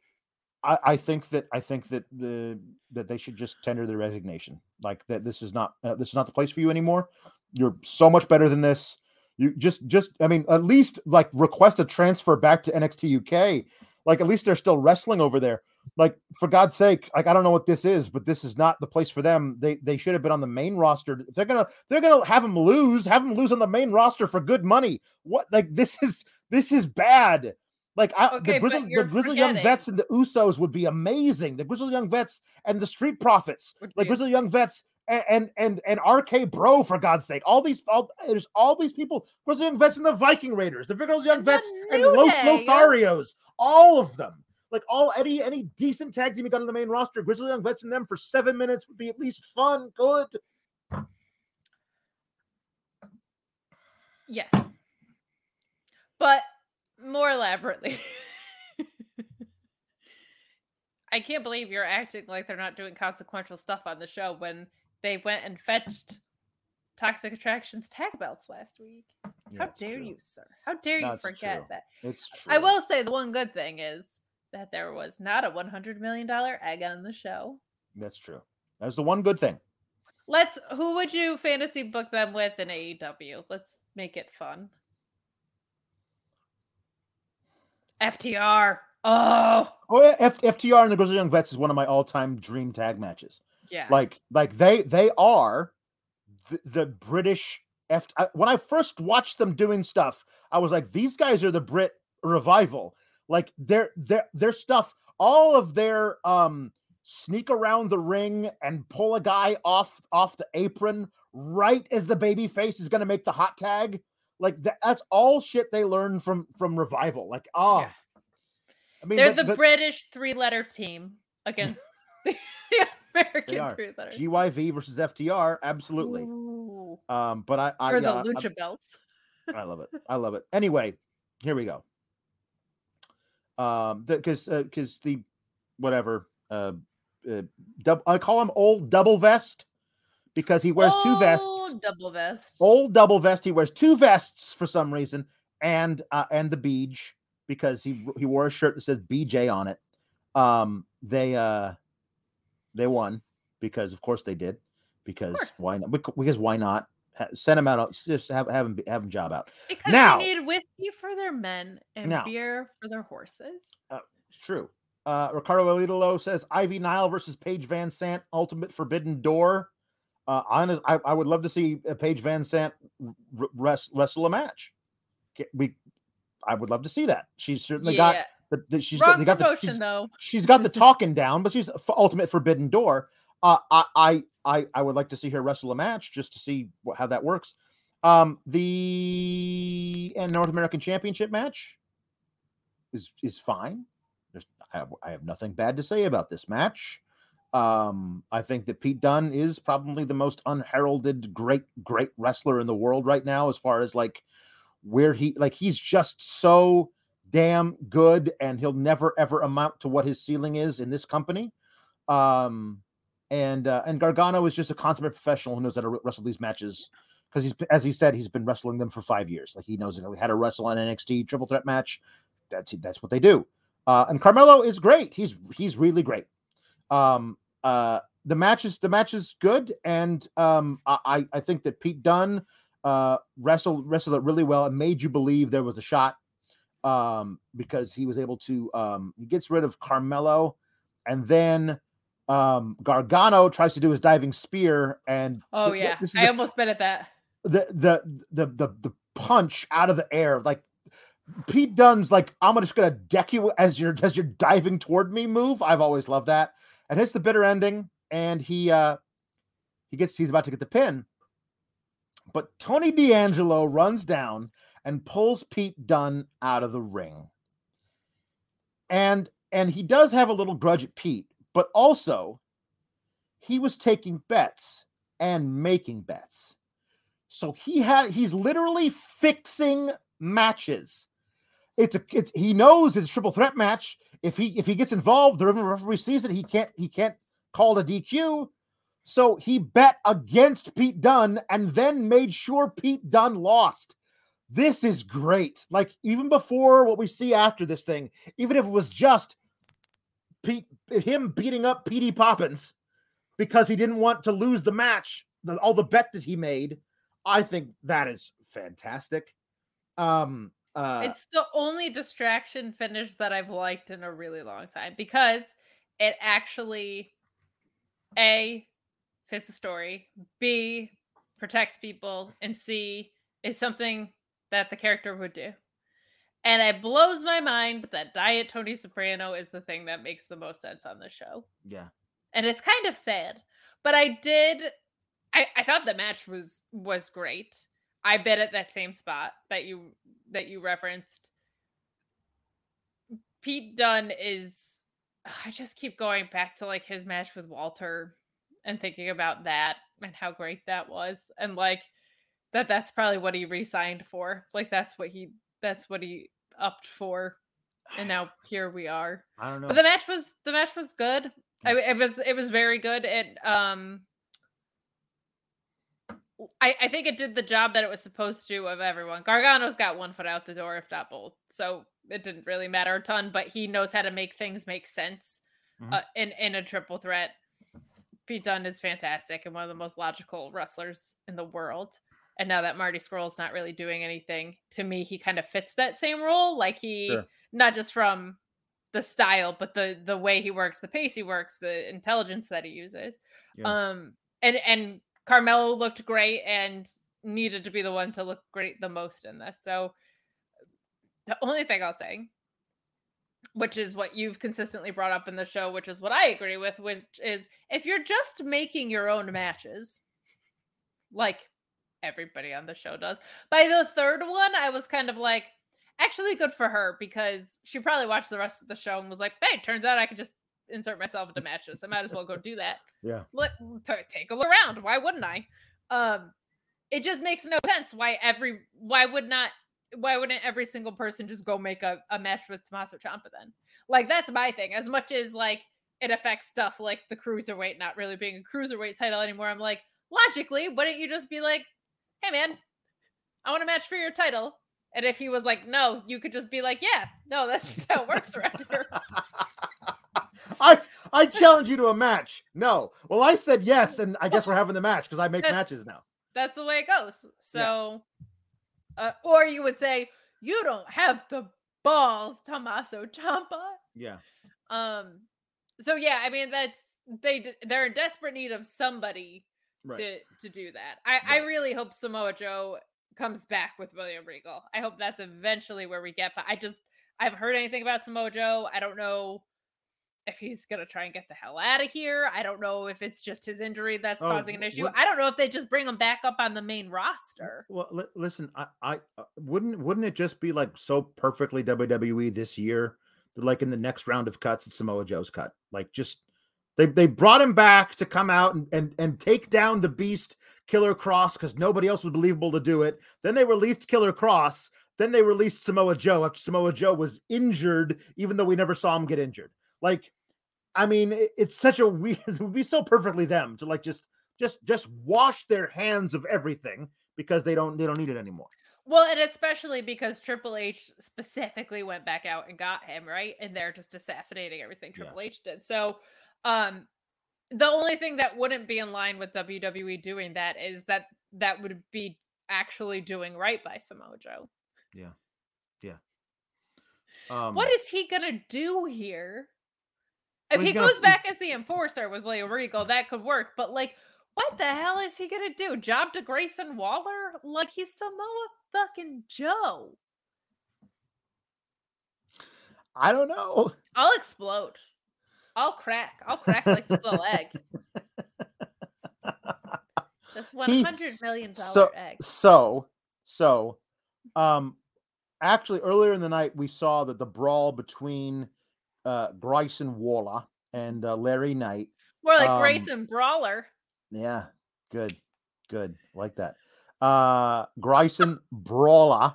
I, I think that I think that the that they should just tender their resignation. Like that, this is not uh, this is not the place for you anymore. You're so much better than this. You just just I mean at least like request a transfer back to NXT UK. Like at least they're still wrestling over there. Like for God's sake, like I don't know what this is, but this is not the place for them. They they should have been on the main roster. If they're gonna they're gonna have them lose, have them lose on the main roster for good money. What like this is this is bad. Like I, Okay, the Grizzly, the Grizzly Young Vets and the Usos would be amazing. The Grizzly Young Vets and the Street Profits, Would like Grizzly Young Vets and and and, and RK Bro for God's sake. All these all there's all these people. Grizzly Young Vets and the Viking Raiders, the Grizzly Young Vets and Los Lotharios, all of them. Like all any any decent tag team you got on the main roster, Grizzly Young Vets and them for seven minutes would be at least fun, good. Yes. but more elaborately. I can't believe you're acting like they're not doing consequential stuff on the show when they went and fetched Toxic Attractions tag belts last week. Yeah, How dare true. you, sir? How dare you forget true. that? It's true. I will say the one good thing is that there was not a $100 million egg on the show. That's true. That's the one good thing. Let's, who would you fantasy book them with in AEW? Let's make it fun. FTR. Oh, Oh, yeah, F- FTR and the Grizzly Young Vets is one of my all-time dream tag matches. yeah. Like, like they they are the, the British F. I, when I first watched them doing stuff, I was like, these guys are the Brit revival. Like their their their stuff, all of their um sneak around the ring and pull a guy off off the apron right as the baby face is going to make the hot tag. Like that, that's all shit they learned from from revival. Like, oh, Yeah. I mean, They're but- the but- British three letter team against the American are. three letter GYV versus FTR, absolutely. Ooh. Um, but I, I, For yeah, the I- lucha belts. I love it. I love it. Anyway, here we go. Um, because because the whatever uh, uh dub, I call him old double vest because he wears two vests. Double vest. Old double vest. He wears two vests for some reason, and uh, and the beach because he he wore a shirt that says BJ on it. Um, they uh they won because of course they did because why not? Because why not? Send him out. Just have have him be- have him job out. Because Now- they need whiskey for their men and Now- beer for their horses. It's true. Uh, Ricardo Alidolo says Ivy Nile versus Paige VanZant, Ultimate Forbidden Door. Uh, honest, I, I would love to see uh, Paige VanZant r- wrestle a match. We, I would love to see that. She's certainly got yeah. the, the she's Wrong got, got the, she's, though. she's got the talking down, but she's Ultimate Forbidden Door. Uh, I, I, I, I would like to see her wrestle a match just to see wh- how that works. Um, the and North American Championship match is is fine. There's I have, I have nothing bad to say about this match. Um, I think that Pete Dunne is probably the most unheralded great great wrestler in the world right now, as far as like where he like he's just so damn good, and he'll never ever amount to what his ceiling is in this company. Um, and uh, and Gargano is just a consummate professional who knows how to wrestle these matches because he's as he said he's been wrestling them for five years. Like he knows how to wrestle an NXT triple threat match. That's that's what they do. Uh, and Carmelo is great. He's he's really great. Um, uh, the match is the match is good, and um, I I- think that Pete Dunne uh, wrestled wrestled it really well and made you believe there was a shot um, because he was able to um, he gets rid of Carmelo, and then um, Gargano tries to do his diving spear, and Oh th- th- yeah. is I a- almost bet at that. the the the the the punch out of the air like Pete Dunne's like I'm just gonna deck you as you're as you're diving toward me move. I've always loved that. And hits the bitter ending, and he uh he gets he's about to get the pin. But Tony D'Angelo runs down and pulls Pete Dunne out of the ring. And and he does have a little grudge at Pete, but also he was taking bets and making bets. So he had he's literally fixing matches. It's a it's he knows it's a triple threat match. If he if he gets involved, the referee sees it, he can't he can't call a DQ. So he bet against Pete Dunne and then made sure Pete Dunne lost. This is great. Like even before what we see after this thing, even if it was just Pete him beating up Petey Poppins because he didn't want to lose the match, the, all the bet that he made. I think that is fantastic. Um, uh, it's the only distraction finish that I've liked in a really long time because it actually A fits the story, B protects people, and C is something that the character would do. And it blows my mind that Diet Tony Soprano is the thing that makes the most sense on the show. yeah, and it's kind of sad but i did i i thought the match was was great. I bet at that same spot that you that you referenced pete dunne is i just keep going back to like his match with walter and thinking about that and how great that was and like that that's probably what he re-signed for. Like that's what he that's what he upped for, and now here we are. I don't know. But the match was the match was good. I, it was it was very good. It um I, I think it did the job that it was supposed to of everyone. Gargano's got one foot out the door, if not both. So it didn't really matter a ton, but he knows how to make things make sense Mhm. uh, in in a triple threat. Pete Dunne is fantastic and one of the most logical wrestlers in the world. And now that Marty Scurll's not really doing anything, to me, he kind of fits that same role. Like he, Sure. not just from the style, but the the way he works, the pace he works, the intelligence that he uses. Yeah. Um, and and Carmelo looked great and needed to be the one to look great the most in this. So the only thing I'll say, which is what you've consistently brought up in the show, which is what I agree with, which is if you're just making your own matches, like everybody on the show does, by the third one, I was kind of like, actually good for her because she probably watched the rest of the show and was like, hey, turns out I could just insert myself into matches. I might as well go do that yeah. let t- take a look around. Why wouldn't I? Um, it just makes no sense why every why would not why wouldn't every single person just go make a, a match with Tommaso Ciampa then? Like that's my thing. As much as like it affects stuff like the cruiserweight not really being a cruiserweight title anymore, I'm like logically, wouldn't you just be like, hey man, I want a match for your title? And if he was like, no, you could just be like, yeah, no, that's just how it works around here. I I challenge you to a match. No. Well, I said yes, and I guess we're having the match because I make That's- matches now. that's the way it goes. So, uh, or you would say you don't have the balls, Tommaso Ciampa. Yeah. Um. So yeah, I mean that's they they're in desperate need of somebody Right. to to do that. I I really hope Samoa Joe comes back with William Regal. I hope that's eventually where we get. But I just I haven't heard anything about Samoa Joe. I don't know if he's gonna try and get the hell out of here. I don't know if it's just his injury that's Oh, causing an issue. I don't know if they just bring him back up on the main roster. Well, li- listen, I, I uh, wouldn't wouldn't it just be like so perfectly WWE this year? that, Like in the next round of cuts, it's Samoa Joe's cut. Like just they they brought him back to come out and and, and take down the Beast Killer Kross because nobody else was believable to do it. Then they released Killer Kross. Then they released Samoa Joe after Samoa Joe was injured, even though we never saw him get injured. Like, I mean, it- it's such a weird. It would be so perfectly them to like just just just wash their hands of everything because they don't they don't need it anymore. Well, and especially because Triple H specifically went back out and got him, right? And they're just assassinating everything Yeah. Triple H did. So, um the only thing that wouldn't be in line with WWE doing that is that that would be actually doing right by Samoa Joe. Yeah. Yeah. Um, what is he gonna do here? If Well, he gonna- goes back as the enforcer with William Regal, that could work. But like, what the hell is he gonna do? Job to Grayson Waller? Like he's Samoa fucking Joe. I don't know. I'll explode. I'll crack. I'll crack like this little egg. This hundred million dollar so egg. so so um actually earlier in the night we saw that the brawl between uh Bryson Waller and uh, Larry Knight. More like um, Grayson Brawler. Yeah, good, good, like that. Uh Bryson Brawler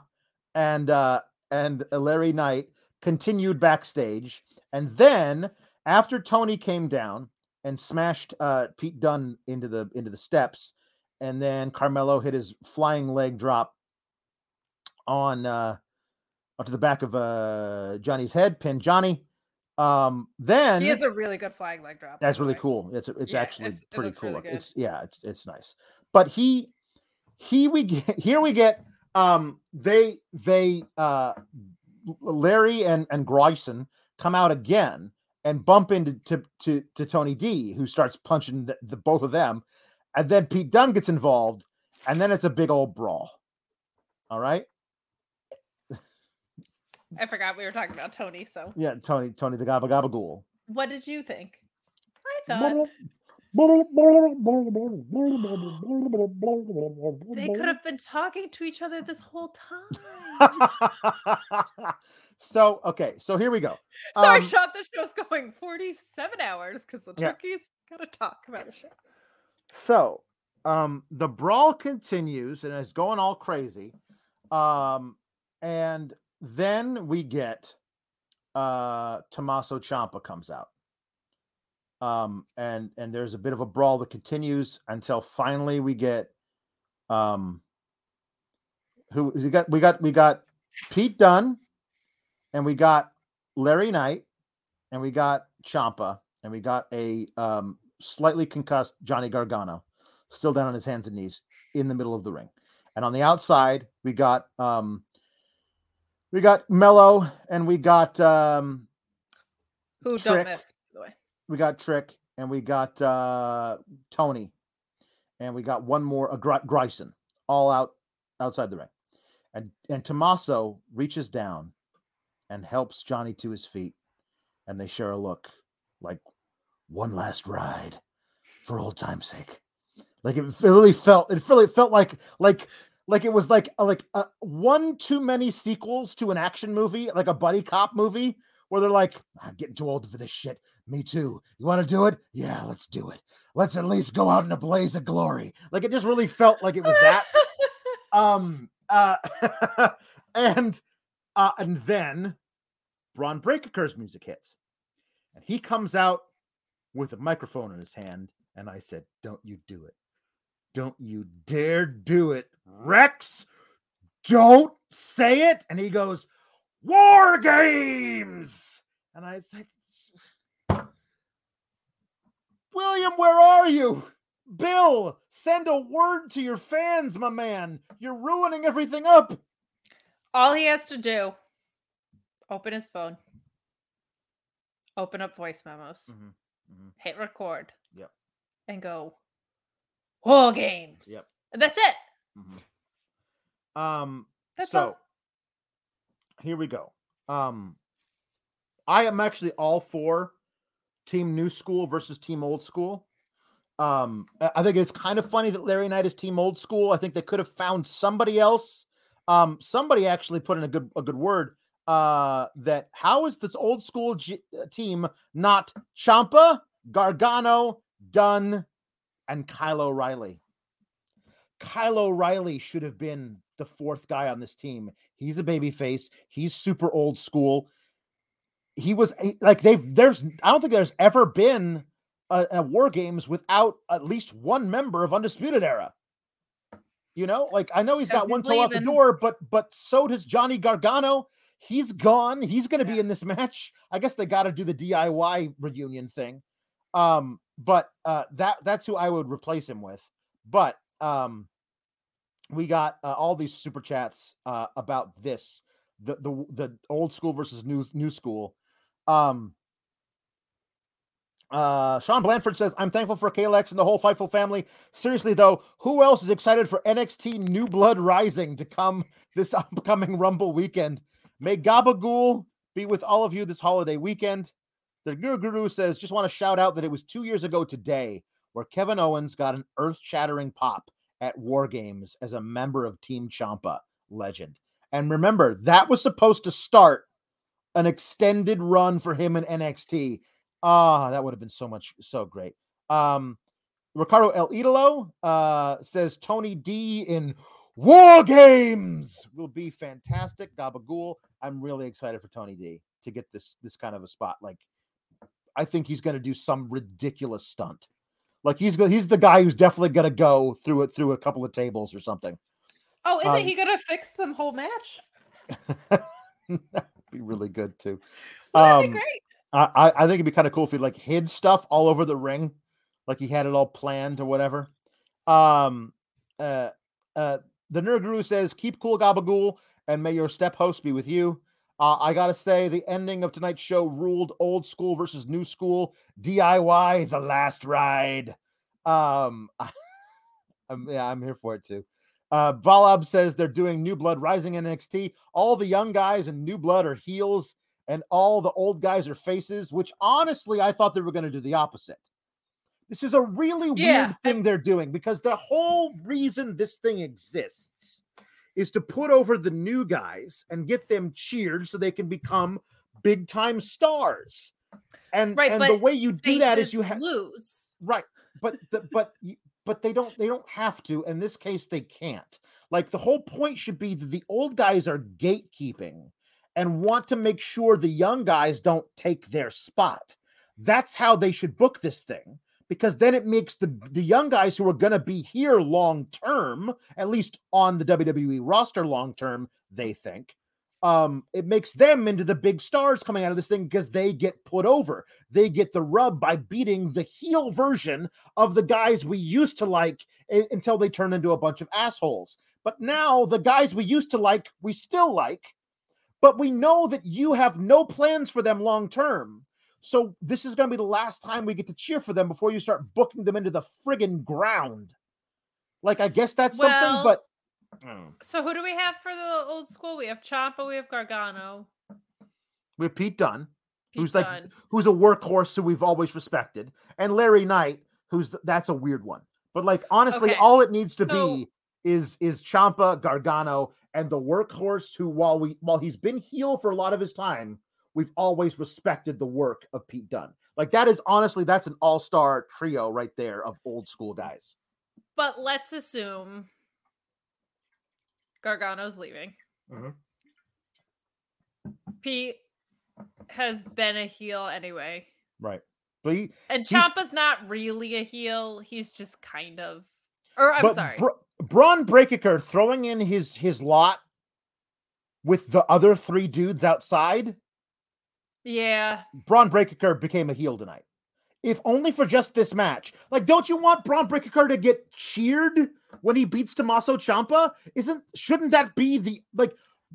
and uh and Larry Knight continued backstage, and then after Tony came down and smashed uh Pete Dunne into the into the steps, and then Carmelo hit his flying leg drop on uh onto the back of uh Johnny's head, pinned Johnny. Um then He has a really good flying leg drop. that's really way. cool. It's it's Yeah, actually it's- pretty looks cool. really It's yeah, it's it's nice. But he he we get here we get um they they uh Larry and and Grayson come out again and bump into to to, to Tony D who starts punching the, the both of them and then Pete Dunne gets involved and then it's a big old brawl. All right? I forgot we were talking about Tony. So, Yeah, Tony Tony the Gabba Gabba Ghoul. what did you think? I thought they could have been talking to each other this whole time. so okay, so here we go. Sorry, Um, Sean. The show's going forty-seven hours because the Yeah. turkeys gotta talk about a show. So um the brawl continues and it's going all crazy. Um and then we get uh Tommaso Ciampa comes out. Um and and there's a bit of a brawl that continues until finally we get um who we got we got we got Pete Dunne and we got Larry Knight and we got Ciampa, and we got a um slightly concussed Johnny Gargano still down on his hands and knees in the middle of the ring. And on the outside, we got um we got Mello and we got um Who Trick. don't miss, by the way. we got Trick and we got uh Tony and we got one more uh, Gr- Grayson all out outside the ring. And and Tommaso reaches down and helps Johnny to his feet and they share a look like one last ride for old time's sake. Like it really felt it really felt like like like it was like a, like a, one too many sequels to an action movie, like a buddy cop movie where they're like, I'm getting too old for this shit. Me too. You want to do it? Yeah, let's do it. Let's at least go out in a blaze of glory. Like it just really felt like it was that. um uh and uh and then Bron Breakker's music hits. And he comes out with a microphone in his hand. And I said, Don't you do it. Don't you dare do it, Rex. Don't say it. And he goes, War Games. And I said, William, where are you? Bill, send a word to your fans, my man. You're ruining everything up. All he has to do, open his phone, open up voice memos, mhm. hit record. Yep. And go, War Games. Yep. And that's it. Um, That's so all. here we go. Um, I am actually all for team new school versus team old school. Um, I think it's kind of funny that Larry Knight is team old school. I think they could have found somebody else. Um, somebody actually put in a good a good word. Uh, that how is this old school G- uh, team not Ciampa, Gargano, Dunne, and Kyle O'Reilly? Kyle O'Reilly should have been the fourth guy on this team. He's a baby face. He's super old school. He was like they've there's I don't think there's ever been a, a war games without at least one member of Undisputed Era. You know, like I know he's got one toe out the door, but but so does Johnny Gargano. He's gone. He's going to be in this match. I guess they got to do the DIY reunion thing. Um, but uh, that that's who I would replace him with. But um, we got uh, all these super chats uh, about this the the the old school versus new new school. Um, uh, Sean Blanford says, "I'm thankful for Kalex and the whole Fightful family. Seriously though, who else is excited for NXT New Blood Rising to come this upcoming Rumble weekend? May Gabagool be with all of you this holiday weekend." The Guru Guru says, "Just want to shout out that it was two years ago today where Kevin Owens got an earth-shattering pop at War Games as a member of Team Ciampa legend. And remember, that was supposed to start an extended run for him in NXT. Ah, that would have been so much so great. Um Ricardo El Idolo uh says Tony D in War Games will be fantastic. Gabagool. I'm really excited for Tony D to get this this kind of a spot. Like I think he's going to do some ridiculous stunt. Like he's he's the guy who's definitely going to go through it through a couple of tables or something. Oh, isn't Um, he gonna fix the whole match? That'd be really good too. Well, that'd um, be great. I, I think it'd be kind of cool if he like hid stuff all over the ring, like he had it all planned or whatever. Um, uh, uh, the Nerd Guru says, "Keep cool, Gabagool, and may your step host be with you." Uh, I gotta say, the ending of tonight's show ruled old school versus new school DIY, the last ride. Um, I'm, yeah, I'm here for it too. Uh, Valab says they're doing New Blood Rising NXT. All the young guys in New Blood are heels, and all the old guys are faces. Which honestly, I thought they were going to do the opposite. This is a really Yeah, weird thing they're doing because the whole reason this thing exists is to put over the new guys and get them cheered so they can become big time stars. And, Right, and the way you do that is you have lose. Right, but the, but but they don't they don't have to. In this case, they can't. Like the whole point should be that the old guys are gatekeeping and want to make sure the young guys don't take their spot. That's how they should book this thing because then it makes the the young guys who are going to be here long term, at least on the WWE roster long term, they think um, it makes them into the big stars coming out of this thing because they get put over. They get the rub by beating the heel version of the guys we used to like I- until they turn into a bunch of assholes. But now the guys we used to like, we still like, but we know that you have no plans for them long term. So this is going to be the last time we get to cheer for them before you start booking them into the friggin' ground. Like, I guess that's Well, something, but Mm. So who do we have for the old school? We have Ciampa, we have Gargano, We have Pete Dunne. Pete Who's like- Dunne. who's a workhorse who we've always respected, and Larry Knight, who's that's a weird one. But like honestly, Okay, all it needs to so- be is is Ciampa, Gargano, and the workhorse who, while we while he's been heel for a lot of his time, we've always respected the work of Pete Dunne. Like that is honestly that's an all star trio right there of old school guys. But let's assume Gargano's leaving. Mhm. Pete has been a heel anyway. Right. But he, And Ciampa's not really a heel. He's just kind of. Or I'm sorry. Br- Bron Breakker throwing in his his lot with the other three dudes outside. yeah. Bron Breakker became a heel tonight. If only for just this match. Like, don't you want Bron Breakker to get cheered when he beats Tommaso Ciampa? Isn't shouldn't that be the like?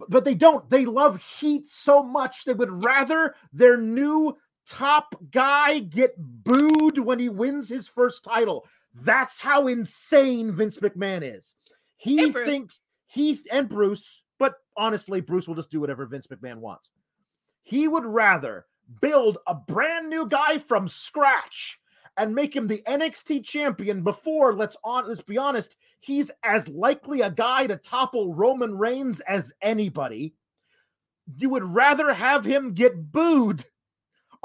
But they don't. They love heat so much they would rather their new top guy get booed when he wins his first title. That's how insane Vince McMahon is. He And thinks he and Bruce, but honestly, Bruce will just do whatever Vince McMahon wants. He would rather build a brand new guy from scratch and make him the NXT champion before let's on let's be honest, he's as likely a guy to topple Roman Reigns as anybody. You would rather have him get booed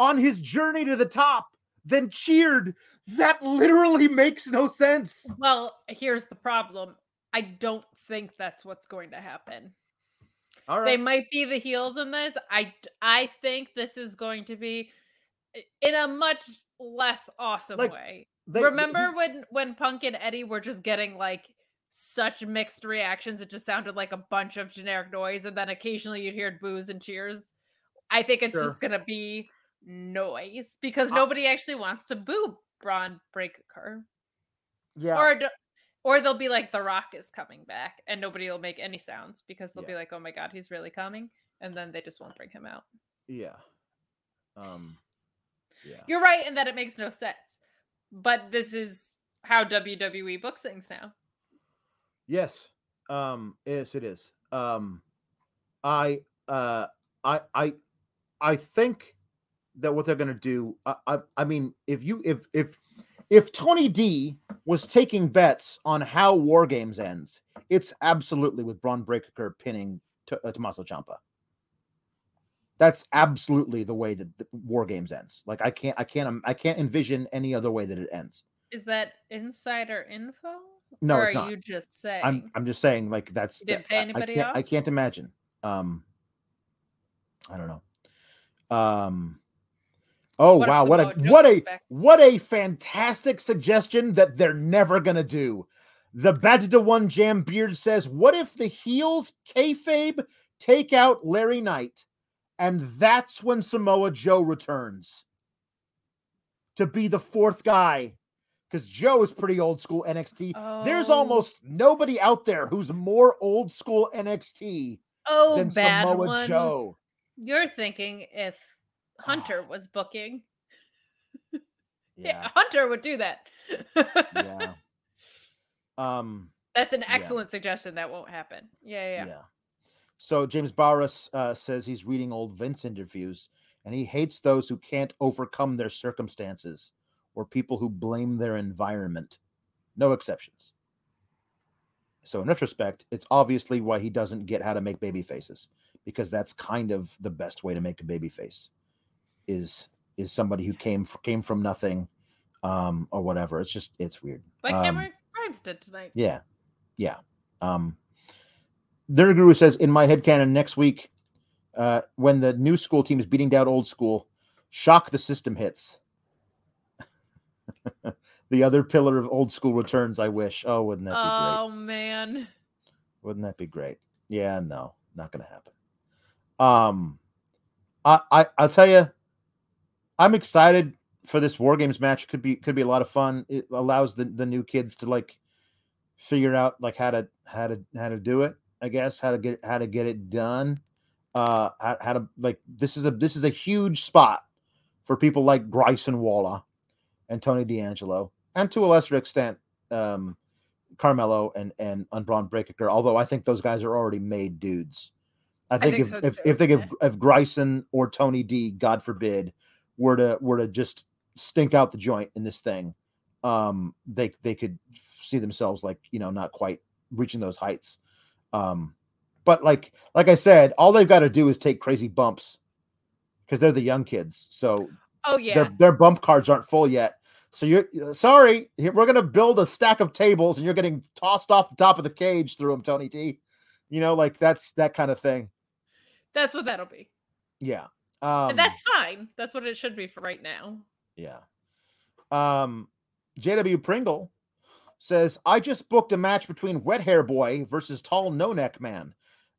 on his journey to the top than cheered. That literally makes no sense. Well, here's the problem. I don't think that's what's going to happen. All They might be the heels in this. I I think this is going to be in a much less awesome Like, way. They- Remember when when Punk and Eddie were just getting like such mixed reactions? It just sounded like a bunch of generic noise, and then occasionally you'd hear boos and cheers. I think it's Sure. just gonna be noise because Uh, nobody actually wants to boo Bron Breakker, yeah. or or they'll be like The Rock is coming back, and nobody will make any sounds because they'll be like, oh my god, he's really coming, and then they just won't bring him out. yeah. Um yeah. You're right in that it makes no sense, but this is how WWE books things now. Yes. Um yes it is. Um I uh I I I think that what they're going to do I, I I mean if you if if if Tony D was taking bets on how War Games ends, it's absolutely with Bron Breakker pinning to, uh, Tommaso Ciampa. That's absolutely the way that the War Games ends. Like I can't I can't um, I can't envision any other way that it ends. Is that insider info? No, or it's are not. you just saying? I'm I'm just saying like that's You didn't pay I- anybody I can't, I can't imagine. Um I don't know. Um Oh What wow, what a what a back? what a fantastic suggestion that they're never gonna do. The Bad to One Jam Beard says, What if the heels kayfabe take out Larry Knight, and that's when Samoa Joe returns to be the fourth guy? Because Joe is pretty old school NXT. There's Oh. almost nobody out there who's more old school NXT oh than bad Samoa one. Joe. You're thinking if Hunter Ah. was booking, yeah. Yeah, Hunter would do that. yeah. Um, That's an Yeah. excellent suggestion. That won't happen. Yeah, yeah. yeah. yeah. So James Barras uh, says he's reading old Vince interviews, and he hates those who can't overcome their circumstances or people who blame their environment. No exceptions. So in retrospect, it's obviously why he doesn't get how to make baby faces because that's kind of the best way to make a baby face is is somebody who came came from nothing um or whatever. It's just it's weird. Like Um, Cameron Grimes did tonight. Yeah. Yeah. Um Dinner Guru says in my head canon next week, uh, when the new school team is beating down old school, shock the system hits. the other pillar of old school returns. I wish. Oh, wouldn't that be Oh great? man. Wouldn't that be great? Yeah, no, not gonna happen. Um, I, I I'll tell you, I'm excited for this war games match. Could be could be a lot of fun. It allows the the new kids to like figure out like how to how to how to do it. I guess how to get how to get it done. Uh, how, how to like this is a this is a huge spot for people like Bryson Walla and Tony D'Angelo, and to a lesser extent, um, Carmelo and and Unbraun Breaker. Although I think those guys are already made dudes. I think, think if, so if, if they give if Grayson or Tony D, God forbid, were to were to just stink out the joint in this thing, um, they they could see themselves like you know not quite reaching those heights. Um, but like like I said, all they've got to do is take crazy bumps because they're the young kids. So Oh yeah. their their bump cards aren't full yet. So you're sorry. We're gonna build a stack of tables, and you're getting tossed off the top of the cage through them, Tony T. You know, like that's that kind of thing. That's what that'll be. Yeah. Um, and that's fine. That's what it should be for right now. yeah. Um, JW Pringle says, "I just booked a match between Wet Hair Boy versus Tall No Neck Man.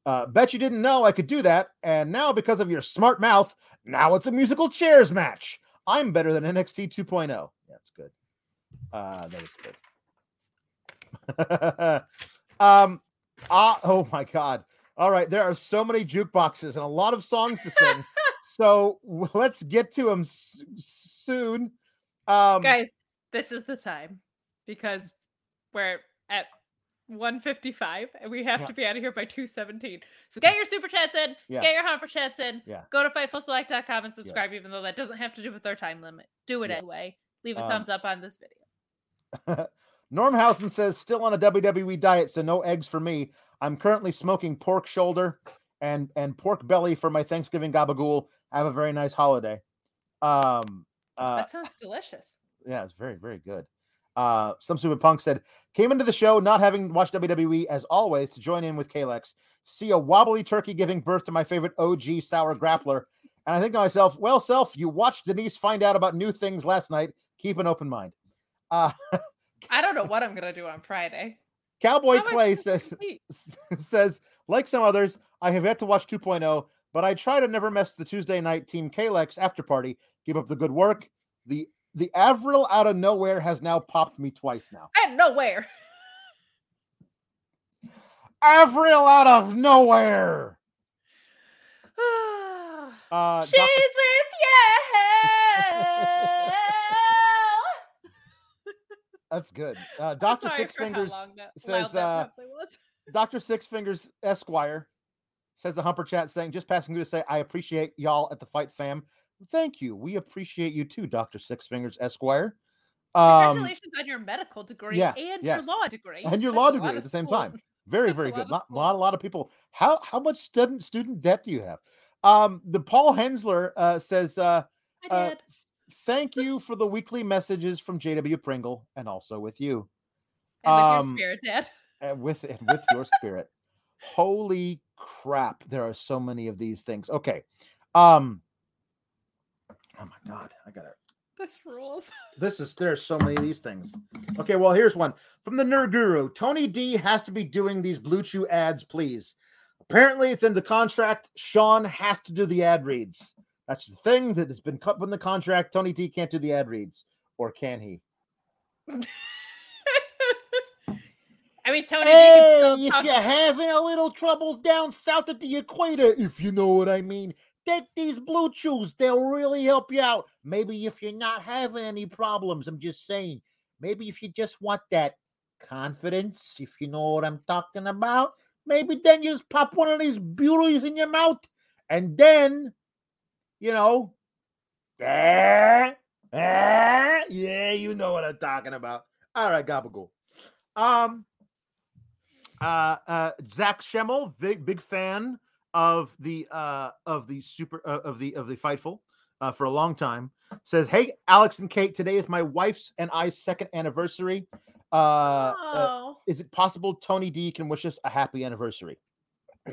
Uh, bet you didn't know I could do that, and now because of your smart mouth, now it's a musical chairs match. I'm better than NXT 2.0. That's good. Uh, that is good. um, ah, oh my God. All right, there are so many jukeboxes and a lot of songs to sing. so let's get to them s- soon. Um, Guys, this is the time because we're at 155 and we have Yeah. to be out of here by 217. So get your super chats in, Yeah. get your humper chats in, Yeah. go to fightfulselect.com and subscribe, Yes. even though that doesn't have to do with our time limit. Do it Yeah. anyway. Leave a Um, thumbs up on this video. Normhausen says, still on a WWE diet, so no eggs for me. I'm currently smoking pork shoulder and and pork belly for my Thanksgiving gabagool. Have a very nice holiday. Um, uh, that sounds delicious. yeah, it's very, very good. Uh, some stupid punk said, came into the show not having watched WWE as always to join in with Kalex, see a wobbly turkey giving birth to my favorite OG sour grappler. And I think to myself, well, self, you watched Denise find out about new things last night. Keep an open mind. Uh, I don't know what I'm gonna do on Friday. Cowboy How Clay says, says, like some others, I have yet to watch 2.0, but I try to never mess the Tuesday night Team Kalex after party. Keep up the good work. The the Avril out of nowhere has now popped me twice now. I nowhere. Avril out of nowhere. Uh, She's Doc- with you. that's good. Uh, Doctor Six Fingers. says, uh. Doctor Six Fingers Esquire says the Humper Chat saying, just passing through to say, I appreciate y'all at the Fight Fam. Thank you. We appreciate you too, Doctor Six Fingers Esquire. Um, Congratulations on your medical degree yeah, and yes. your law degree. and your That's law degree at the same school. time. Very, That's very good. school. lot, a lot of people. How how much student student debt do you have? Um, the Paul Hensler uh, says, uh, uh, "Thank you for the weekly messages from JW Pringle, and also with you, And with um, your spirit, Dad. and with and with your spirit." Holy crap! There are so many of these things. Okay, um, oh my god, I gotta This rules. this is there's so many of these things. Okay, well, here's one from the Nerd Guru. Tony D has to be doing these BlueChew ads, please. Apparently, it's in the contract. Sean has to do the ad reads. That's the thing that has been cut in the contract. Tony D can't do the ad reads, or can he? I mean, Tony, D can still Hey, if talk. you're having a little trouble down south at the equator, if you know what I mean, take these blue chews. They'll really help you out. Maybe if you're not having any problems, I'm just saying. Maybe if you just want that confidence, if you know what I'm talking about, maybe then you just pop one of these beauties in your mouth, and then, you know, ah, ah, yeah, you know what I'm talking about. All right, gabagool. Um, uh, uh, Zach Schemmel, big big fan of the uh of the super uh, of the of the fightful uh, for a long time. Says, "Hey, Alex and Kate, today is my wife's and I's second anniversary. Uh, uh, oh, is it possible Tony D can wish us a happy anniversary?"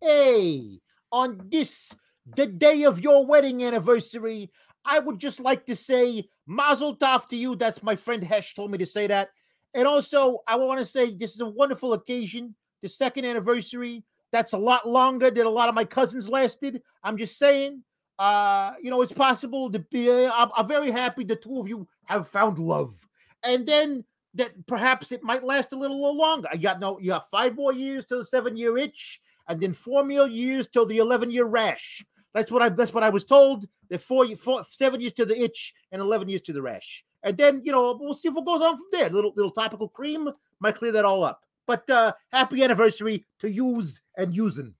hey, on this, the day of your wedding anniversary, I would just like to say mazel tov to you. That's my friend Hesh told me to say that. And also, I want to say this is a wonderful occasion, the second anniversary. That's a lot longer than a lot of my cousins lasted. I'm just saying, uh, you know, it's possible to be. Uh, I'm, I'm very happy the two of you have found love, and then that perhaps it might last a little longer. You got no, you got five more years till the seven year itch, and then four more years till the eleven year rash. That's what I. That's what I was told. That four, four, seven years to the itch and eleven years to the rash, and then you know we'll see what goes on from there. Little little topical cream might clear that all up. But uh happy anniversary to use and using.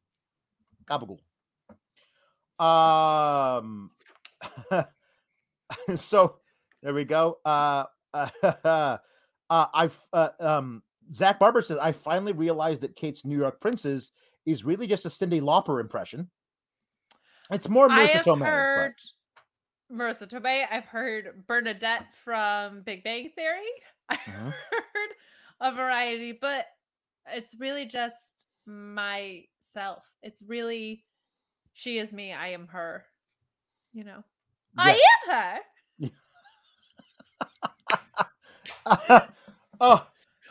Gabagool. Um. so there we go. Uh. uh I uh, um Zach Barber says I finally realized that Kate's New York Princess is really just a Cyndi Lauper impression. It's more I have Tomei. but- heard Marisa Tomei. I've heard Bernadette from Big Bang Theory. I Mhm. heard a variety, but it's really just myself. It's really she is me. I am her. You know, I am her. oh,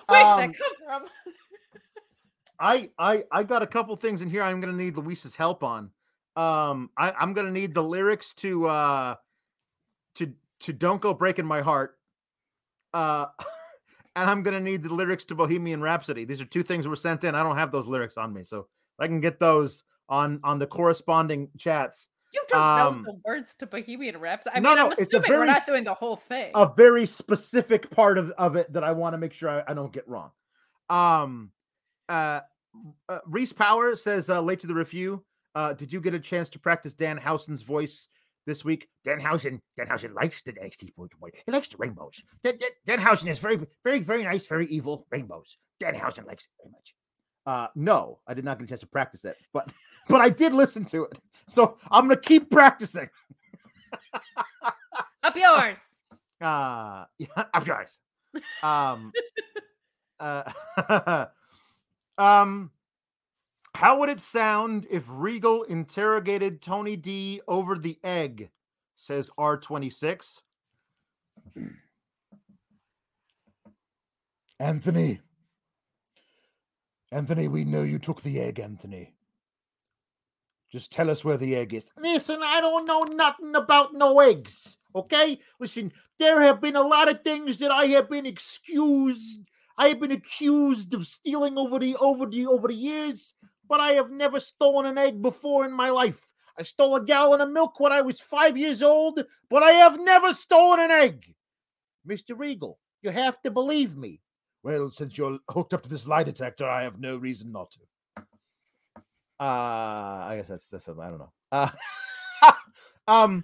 Where Um, did that come from? I I I got a couple things in here I'm gonna need Luis's help on. Um I, I'm gonna need the lyrics to uh to to Don't Go Breaking My Heart. Uh and I'm gonna need the lyrics to Bohemian Rhapsody. These are two things were sent in. I don't have those lyrics on me, so I can get those on on the corresponding chats. You don't um, know the words to Bohemian Rhapsody. I no, mean, no, I'm assuming we're not doing the whole thing. a very specific part of, of it that I want to make sure I, I don't get wrong. Um, uh, uh, Reese Power says uh, late to the review. Uh, did you get a chance to practice Dan Housen's voice this week? Dan Housen, Dan Housen likes the NXT boy. He likes the rainbows. Dan, Dan, Dan Housen is very, very, very nice, very evil rainbows. Dan Housen likes it very much. Uh, no, I did not get a chance to practice it, but but I did listen to it. So I'm gonna keep practicing. Up yours. Uh yeah, I'm yours. Um uh um how would it sound if Regal interrogated Tony D over the egg? Says R26. Anthony. Anthony, we know you took the egg, Anthony. Just tell us where the egg is. Listen, I don't know nothing about no eggs. Okay? Listen, there have been a lot of things that I have been excused. I have been accused of stealing over the over the over the years, but I have never stolen an egg before in my life. I stole a gallon of milk when I was five years old, but I have never stolen an egg. Mr. Regal, you have to believe me. Well, since you're hooked up to this lie detector, I have no reason not to. Uh, I guess that's that's I don't know. Uh, um,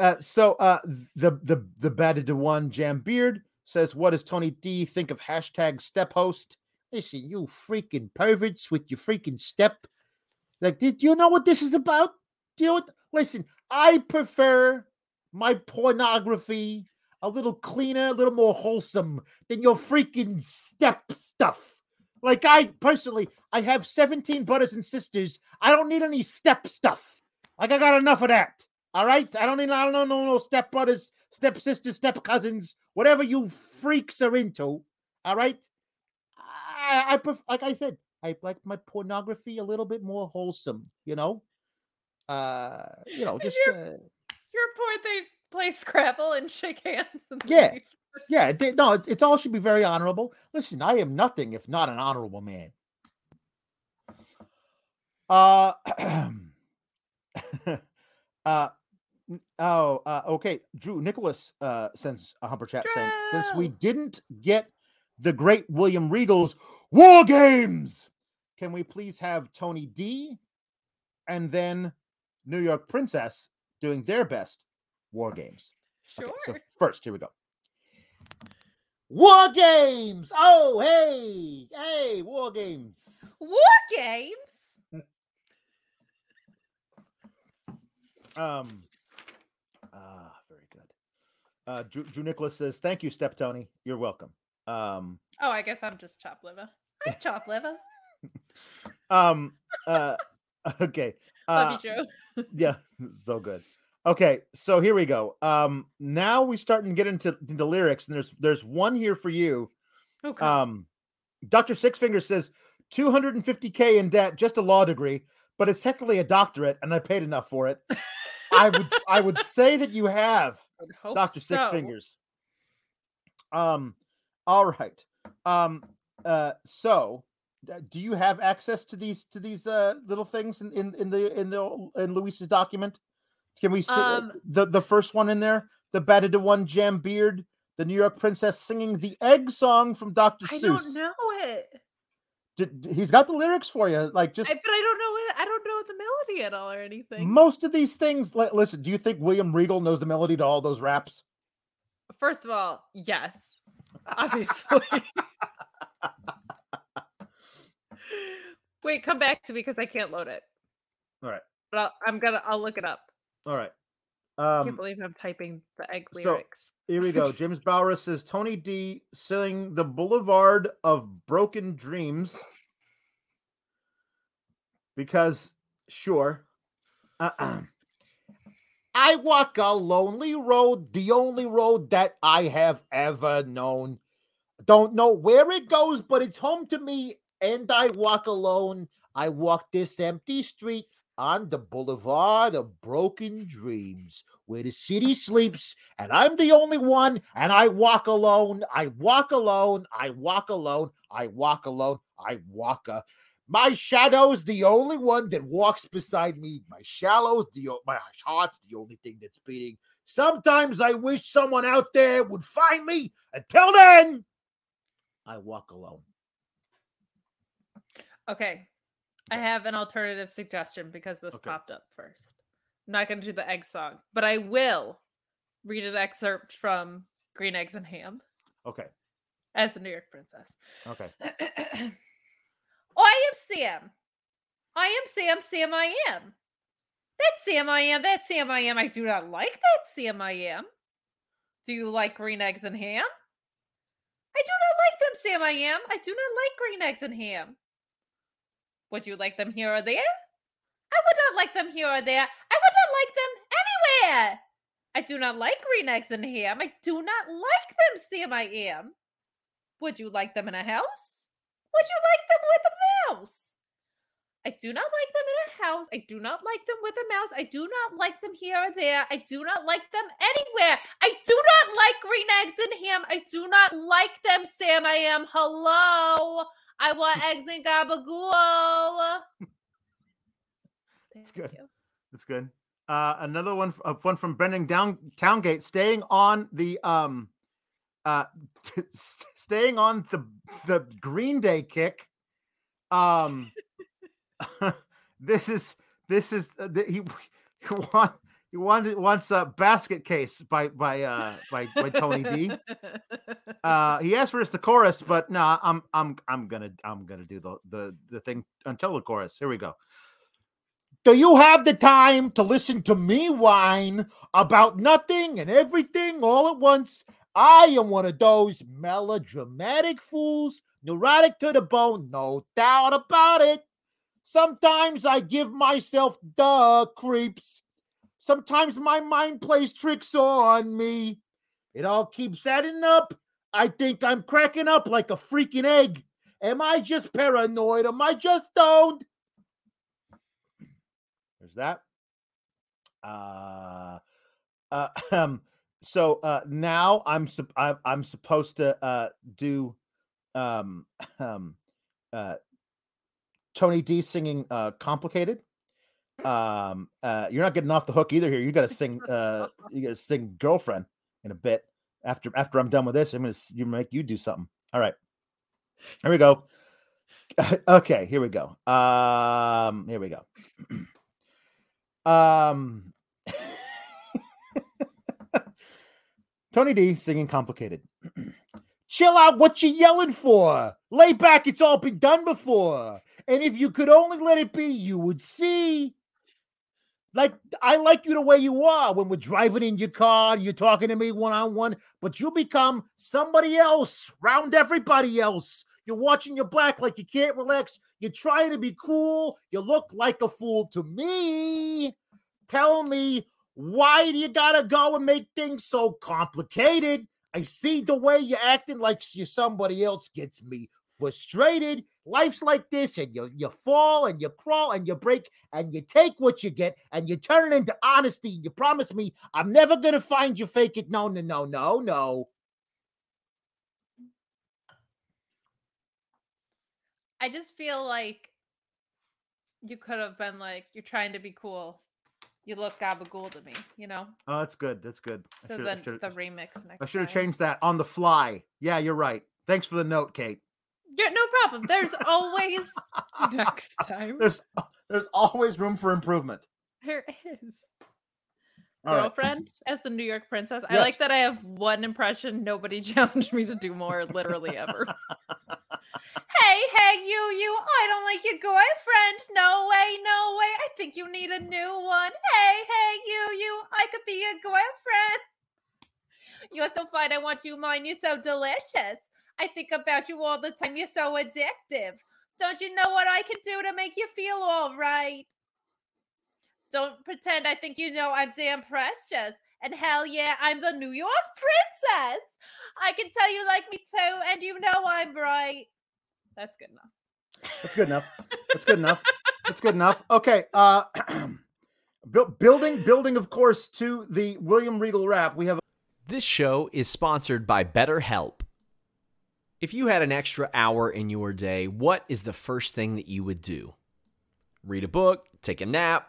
uh, so uh, the the the batted to one jam beard says, "What does Tony D think of hashtag step host?" Listen, you freaking perverts with your freaking step. Like, did you know what this is about? Do you know what? Listen, I prefer my pornography a little cleaner, a little more wholesome than your freaking step stuff. Like I personally, I have 17 brothers and sisters. I don't need any step stuff. Like I got enough of that. All right. I don't need I don't know no, no step brothers, step sisters, step cousins, whatever you freaks are into. All right. I, I pref- like I said, I like my pornography a little bit more wholesome, you know? Uh, you know, just You're- uh, Your point they play Scrabble and shake hands. And Yeah. Yeah, it- no, it, it all should be very honorable. Listen, I am nothing if not an honorable man. Uh, uh, oh, uh, okay. Drew Nicholas uh sends a humper chat saying, since we didn't get the great William Regal's War Games, can we please have Tony D and then New York Princess doing their best War Games? Sure. Okay, so first, here we go. War games. Oh, hey, hey, war games. War games. Um, ah, very good. Uh, Drew, Drew Nicholas says, "Thank you, Step Tony. You're welcome." Um, Oh, I guess I'm just chop liver. I'm chop liver. um. Uh. Okay. Uh, Love you, Joe. yeah. So good. Okay. So here we go. Um. Now we starting to get into the lyrics, and there's there's one here for you. Okay. Um. Doctor Sixfinger says 250k in debt, just a law degree, but it's technically a doctorate, and I paid enough for it. I would I would say that you have. Doctor Six so. Fingers. Um, all right. Um, uh, so uh, do you have access to these to these uh little things in in, in the in the in Luis's document? Can we see uh, Um, the the first one in there? The batted to one jam beard, the New York princess singing the egg song from Dr. I Seuss. don't know it. D- d- he's got the lyrics for you. Like just I, but I don't know it. I don't know the melody at all or anything. most of these things. Like, listen, do you think William Regal knows the melody to all those raps? First of all, yes, obviously. Wait, come back to me because I can't load it. All right. But I'll, I'm gonna. I'll look it up. All right. I Um, can't believe I'm typing the egg so- lyrics. Here we go. James Bauer says Tony D selling the Boulevard of Broken Dreams because, sure. Uh-uh. I walk a lonely road, the only road that I have ever known. Don't know where it goes, but it's home to me, and I walk alone. I walk this empty street on the Boulevard of Broken Dreams, where the city sleeps, and I'm the only one, and I walk alone. I walk alone. I walk alone. I walk alone. I walk a. My shadow's the only one that walks beside me. My shallow's the o- my heart's the only thing that's beating. Sometimes I wish someone out there would find me. Until then, I walk alone. Okay, I have an alternative suggestion because this Okay. popped up first. I'm not gonna do the egg song, but I will read an excerpt from Green Eggs and Ham Okay. as the New York Princess. Okay. Oh, I am Sam. I am Sam, Sam I am. That's Sam I am, that's Sam I am. I do not like that Sam I am. Do you like green eggs and ham? I do not like them, Sam I am. I do not like green eggs and ham. Would you like them here or there? I would not like them here or there. I would not like them anywhere. I do not like green eggs and ham. I do not like them, Sam I am. Would you like them in a house? Would you like them with a mouse? I do not like them in a house. I do not like them with a mouse. I do not like them here or there. I do not like them anywhere. I do not like green eggs and ham. I do not like them, Sam. I am. Hello. I want eggs and gabagool. It's Thank good. you. That's good. Uh, another one, uh, one from Brendan Down Towngate, staying on the um, uh, staying on the the Green Day kick. Um, this is this is uh, the, he he want he wanted wants a basket case by by uh by by Tony D. Uh, he asked for us the chorus, but no, I'm I'm I'm gonna I'm gonna do the the the thing until the chorus. Here we go. Do you have the time to listen to me whine about nothing and everything all at once? I am one of those melodramatic fools, neurotic to the bone, no doubt about it. Sometimes I give myself the creeps. Sometimes my mind plays tricks on me. It all keeps adding up. I think I'm cracking up like a freaking egg. Am I just paranoid? Am I just stoned? There's that. Uh, uh, um, so uh, now I'm I'm, I'm supposed to uh, do um, um, uh, Tony D singing uh, "Complicated." Um, uh, you're not getting off the hook either. Here, you got to sing. Uh, you got to sing "Girlfriend" in a bit. After after I'm done with this, I'm gonna you make you do something. All right, here we go. okay, here we go. Um, here we go. um, Tony D singing "Complicated." Chill out. What you yelling for? Lay back. It's all been done before. And if you could only let it be, you would see. Like I like you the way you are when we're driving in your car, you're talking to me one on one, but you become somebody else round everybody else. You're watching your back like you can't relax. You're trying to be cool. You look like a fool to me. Tell me, why do you gotta go and make things so complicated? I see the way you're acting like you're somebody else gets me frustrated. Life's like this, and you you fall and you crawl and you break and you take what you get and you turn it into honesty. You promise me I'm never gonna find you fake it. No, no, no, no, no. I just feel like you could have been like, you're trying to be cool. You look gabagool to me, you know? Oh, that's good. That's good. So then the remix next I should have changed that on the fly. Yeah, you're right. Thanks for the note, Kate. Yeah, no problem. There's always next time. There's there's always room for improvement. There is. All right. Girlfriend as the New York princess. I like that I have one impression. Nobody challenged me to do more, literally ever. hey, hey, you, you. I don't like your girlfriend. No way, no way. I think you need a new one. Hey, hey, you, you. I could be your girlfriend. You're so fine. I want you mine. You're so delicious. I think about you all the time. You're so addictive. Don't you know what I can do to make you feel all right? Don't pretend I think you know I'm damn precious. And hell yeah, I'm the New York princess. I can tell you like me too, and you know I'm right. That's good enough. That's good enough. That's good enough. That's good enough. Okay. Uh building building of course to the William Regal rap. We have This show is sponsored by BetterHelp. If you had an extra hour in your day, what is the first thing that you would do? Read a book, take a nap,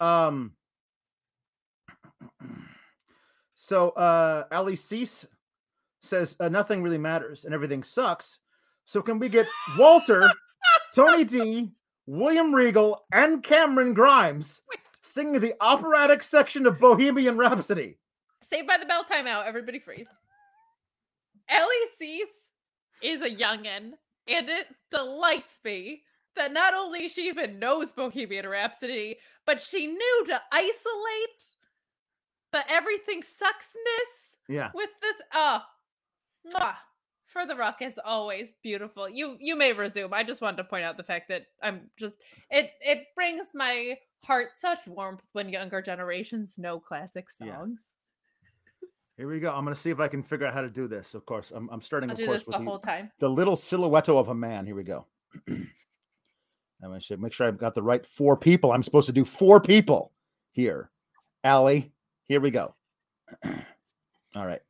Um so uh Ali Cease says uh, nothing really matters and everything sucks. So can we get Walter, Tony D, William Regal, and Cameron Grimes singing the operatic section of Bohemian Rhapsody? Saved by the Bell timeout. Everybody freeze. Ali Cease is a youngin, and it delights me that not only she even knows Bohemian Rhapsody, but she knew to isolate the everything sucksness Yeah. with this. Uh, mwah, for the rock as always beautiful. You you may resume. I just wanted to point out the fact that I'm just it it brings my heart such warmth when younger generations know classic Yeah. songs. Here we go. I'm gonna see if I can figure out how to do this. Of course, I'm, I'm starting. I'll of course, with the whole time. the little silhouette of a man. Here we go. I'm gonna make sure I've got the right four people. I'm supposed to do four people here. Allie, here we go. All right.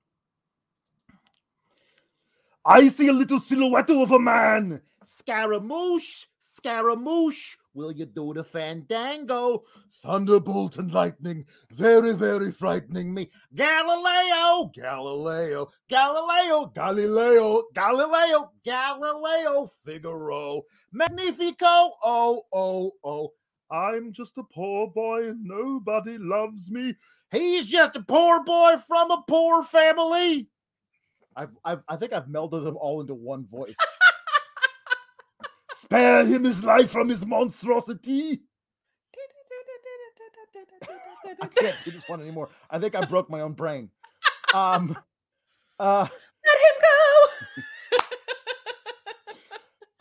I see a little silhouette of a man. Scaramouche, Scaramouche, Will you do the fandango? Thunderbolt and lightning, very, very frightening me. Galileo, Galileo, Galileo, Galileo, Galileo, Galileo, Figaro, Magnifico, oh, oh, oh. I'm just a poor boy and nobody loves me. He's just a poor boy from a poor family. I've, I've I think I've melded them all into one voice. Spare him his life from his monstrosity. I can't do this one anymore. I think I broke my own brain. Um, uh, Let him go.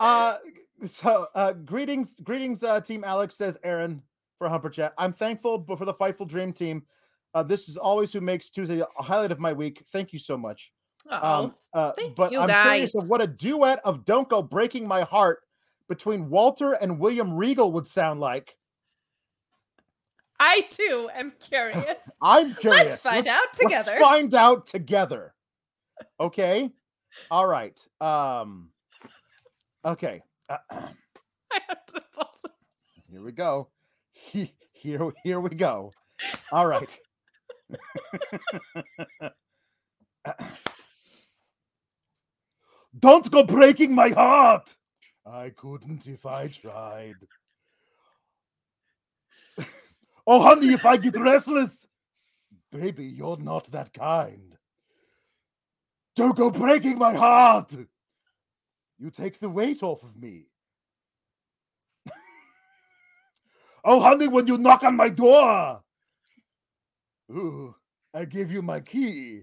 uh, so uh, greetings, greetings, uh, team. Alex says Aaron for Humper Chat. I'm thankful for the Fightful Dream team. Uh, this is always who makes Tuesday a highlight of my week. Thank you so much. Um, uh, thank but you, I'm curious of what a duet of Don't Go Breaking My Heart between Walter and William Regal would sound like. I too am curious. I'm curious. Let's find Let's- out together. Let's find out together. Okay. All right. Um. Okay. I have to pause. Here we go. He- Here, here we go. All right. Don't go breaking my heart. I couldn't if I tried. oh, honey, if I get restless. Baby, you're not that kind. Don't go breaking my heart. You take the weight off of me. oh, honey, when you knock on my door. Ooh, I give you my key.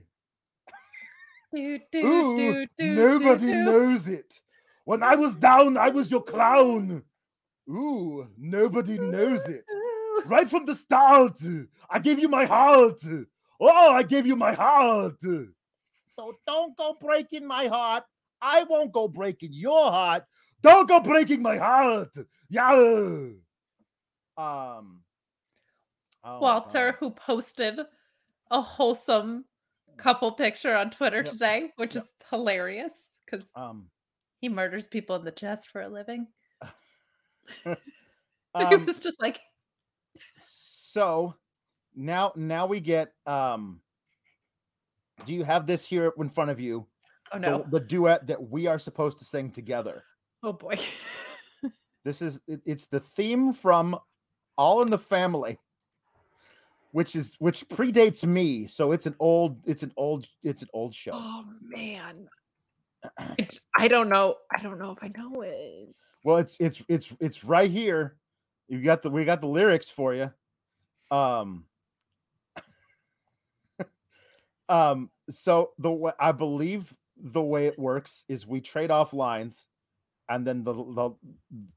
Do, do, Ooh, do, nobody knows it. When I was down, I was your clown. Ooh, nobody knows it. Right from the start, I gave you my heart. Oh, I gave you my heart. So don't go breaking my heart. I won't go breaking your heart. Don't go breaking my heart. Yeah. Um. oh Walter, God. who posted a wholesome couple picture on Twitter Yep. today, which Yep. is hilarious because Um. He murders people in the chest for a living. um, was just like, so now now we get um do you have this here in front of you oh the, no, the duet that we are supposed to sing together oh boy. this is it- it's the theme from all in the family which is which predates me so it's an old it's an old it's an old show oh man. I j- I don't know. I don't know if I know it. well it's it's it's it's right here. You got the we got the lyrics for you. Um um so the way i believe the way it works is we trade off lines and then the the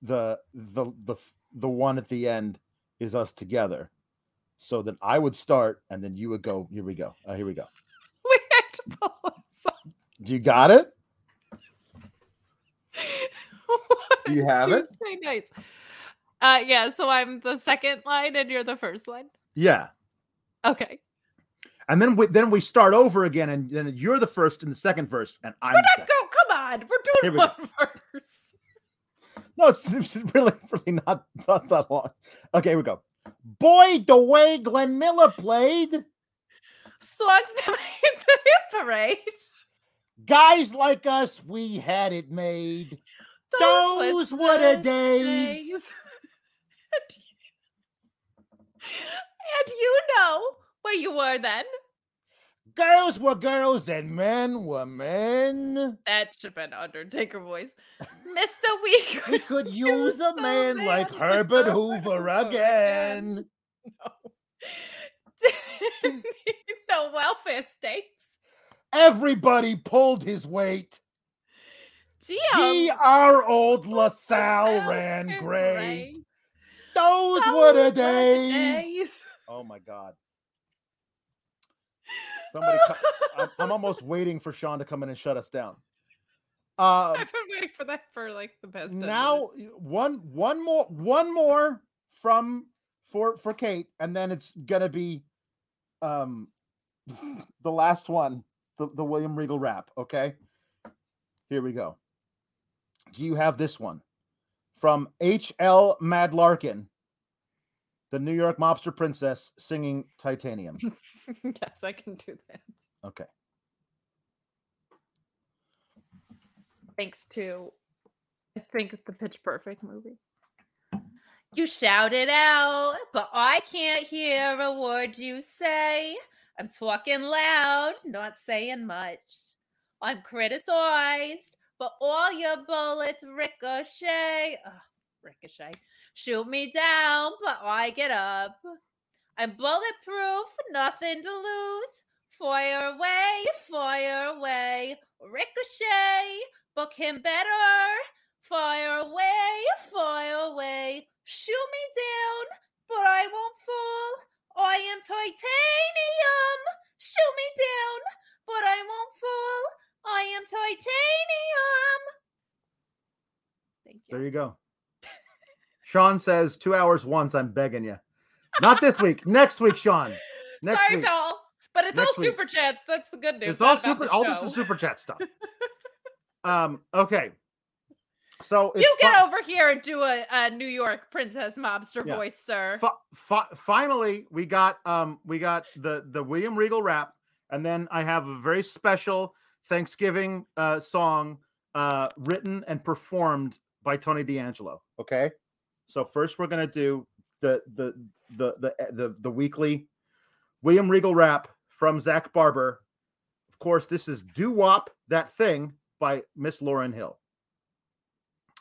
the the the, the one at the end is us together. So then i would start and then you would go here we go uh, here we go. We had to pull do you got it Do you have it? Nights? Uh, yeah. So I'm the second line, and you're the first line. yeah Okay. and then we then we start over again and then you're the first in the second verse and i'm We're not second. go. Come on. We're doing we one verse. No, it's, it's really, really not, not that long. Okay, here we go. Boy, the way Glenn Miller played, Slugs made the hit parade. guys like us, we had it made. Those were the days. and, you, and you know where you were then. Girls were girls and men were men. That should have been Undertaker voice. Mr. We could, We could use a man like Herbert Hoover oh, again. Didn't need no welfare states. Everybody pulled his weight. Gee, um, our old LaSalle LaSalle ran great. Ray. Those were the days. days. Oh my god. Somebody, I'm, I'm almost waiting for Sean to come in and shut us down. Uh, I've been waiting for that for like the best. now one one more one more from for for Kate, and then it's gonna be um the last one, the, the William Regal rap. Okay, here we go. Do you have this one from H.L. Madlarkin, the New York mobster princess singing Titanium. yes, I can do that. Okay. Thanks to, I think, the Pitch Perfect movie. You shout it out, but I can't hear a word you say. I'm talking loud, not saying much. I'm criticized, but all your bullets ricochet. Ugh, ricochet. Shoot me down, but I get up. I'm bulletproof, nothing to lose. Fire away, fire away. Ricochet, book him better. Fire away, fire away. Shoot me down, but I won't fall. I am titanium. Shoot me down, but I won't fall. I am titanium. Thank you. There you go. Sean says two hours once. I'm begging you. Not this week. Next week, Sean. Next Sorry, week. Paul, but it's Next all week. super chats. That's the good news. It's all super. All this is super chat stuff. um. Okay. So You get fi- over here and do a, a New York princess mobster Yeah. voice, sir. fi- fi- finally, we got um we got the the William Regal rap, and then I have a very special Thanksgiving uh song uh written and performed by Tony D'Angelo. Okay. So first we're gonna do the the the the the, the weekly William Regal rap from Zach Barber. Of course, this is "Doo Wop That Thing by Miss Lauryn Hill.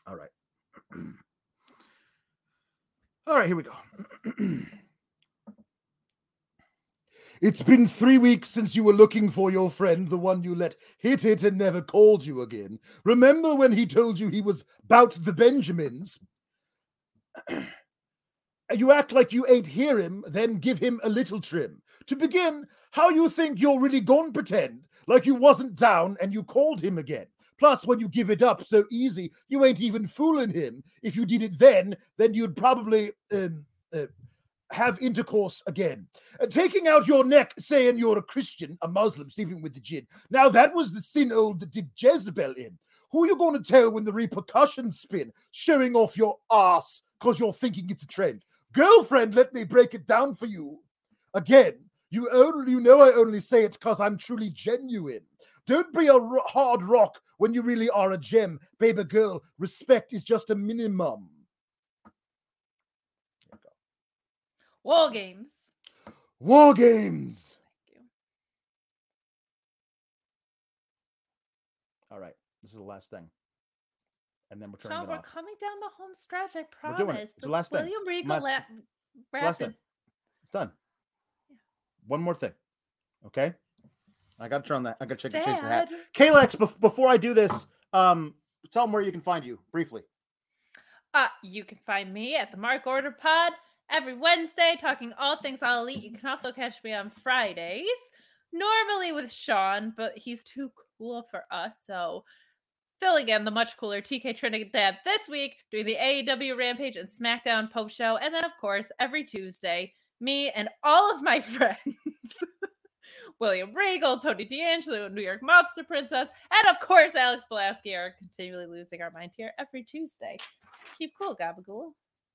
All right. All right, here we go. It's been three weeks since you were looking for your friend, the one you let hit it and never called you again. Remember when he told you he was bout the Benjamins? you act like you ain't hear him, then give him a little trim. To begin, how you think you're really gon' pretend like you wasn't down and you called him again? Plus, when you give it up so easy, you ain't even fooling him. If you did it then, then you'd probably um, uh, have intercourse again. Uh, taking out your neck, saying you're a Christian, a Muslim, sleeping with the jinn. Now that was the sin old did Jezebel in. Who are you going to tell when the repercussions spin? Showing off your ass because you're thinking it's a trend. Girlfriend, let me break it down for you. Again, you only you know I only say it because I'm truly genuine. Don't be a hard rock when you really are a gem, baby girl. Respect is just a minimum. War games. War games. Thank you. All right. This is the last thing. And then we're turning Sean, it we're off. coming down the home stretch. I promise. We're doing it. It's the last thing. William Regal Last- la- last thing. It's done. Yeah. One more thing. Okay. I got to turn on that. I got to check change the hat. Kalex, bef- before I do this, um, tell them where you can find you briefly. Uh, you can find me at the Mark Order Pod every Wednesday, talking all things all elite. You can also catch me on Fridays, normally with Sean, but he's too cool for us. So, filling in the much cooler TK Trinidad this week, doing the AEW Rampage and SmackDown post show. And then, of course, every Tuesday, me and all of my friends. William Regal, Tony D'Angelo, New York Mobster Princess, and of course Alex Pawlowski are continually losing our mind here every Tuesday. Keep cool, Gabagool.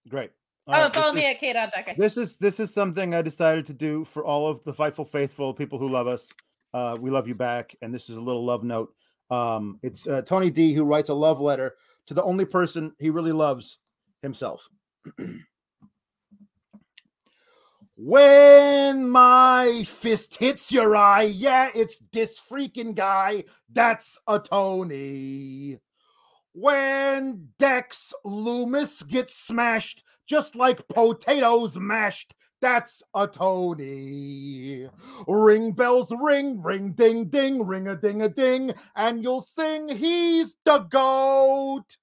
Great. Oh, right, and follow me is- at Kate on Deck. This is this is something I decided to do for all of the Fightful Faithful people who love us. Uh, we love you back, and this is a little love note. Um, it's uh, Tony D who writes a love letter to the only person he really loves himself. when my fist hits your eye, yeah, it's this freaking guy. That's a Tony. When Dex Lumis gets smashed, just like potatoes mashed, that's a Tony. Ring bells ring, ring ding ding, ring a ding a ding, and you'll sing he's the goat.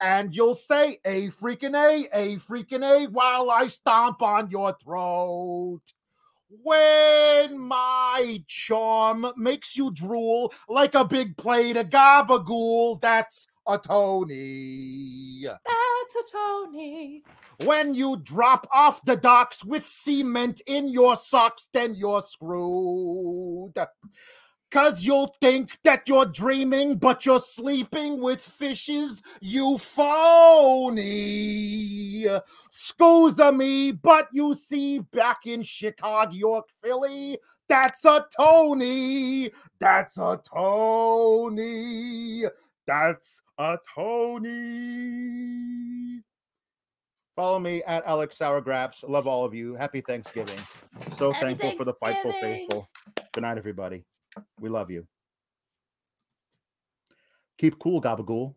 And you'll say a freaking A, a freaking A, while I stomp on your throat. When my charm makes you drool like a big plate of gabagool, that's a Tony. That's a Tony. When you drop off the docks with cement in your socks, then you're screwed. Cause you'll think that you're dreaming, but you're sleeping with fishes, you phony. Scusa me, but you see, back in Chicago, York, Philly, that's a Tony. That's a Tony. That's a Tony. Follow me at Alex Sourgraps. Love all of you. Happy Thanksgiving. So Happy thankful for the fightful faithful. Good night, everybody. We love you. Keep cool, Gabagool.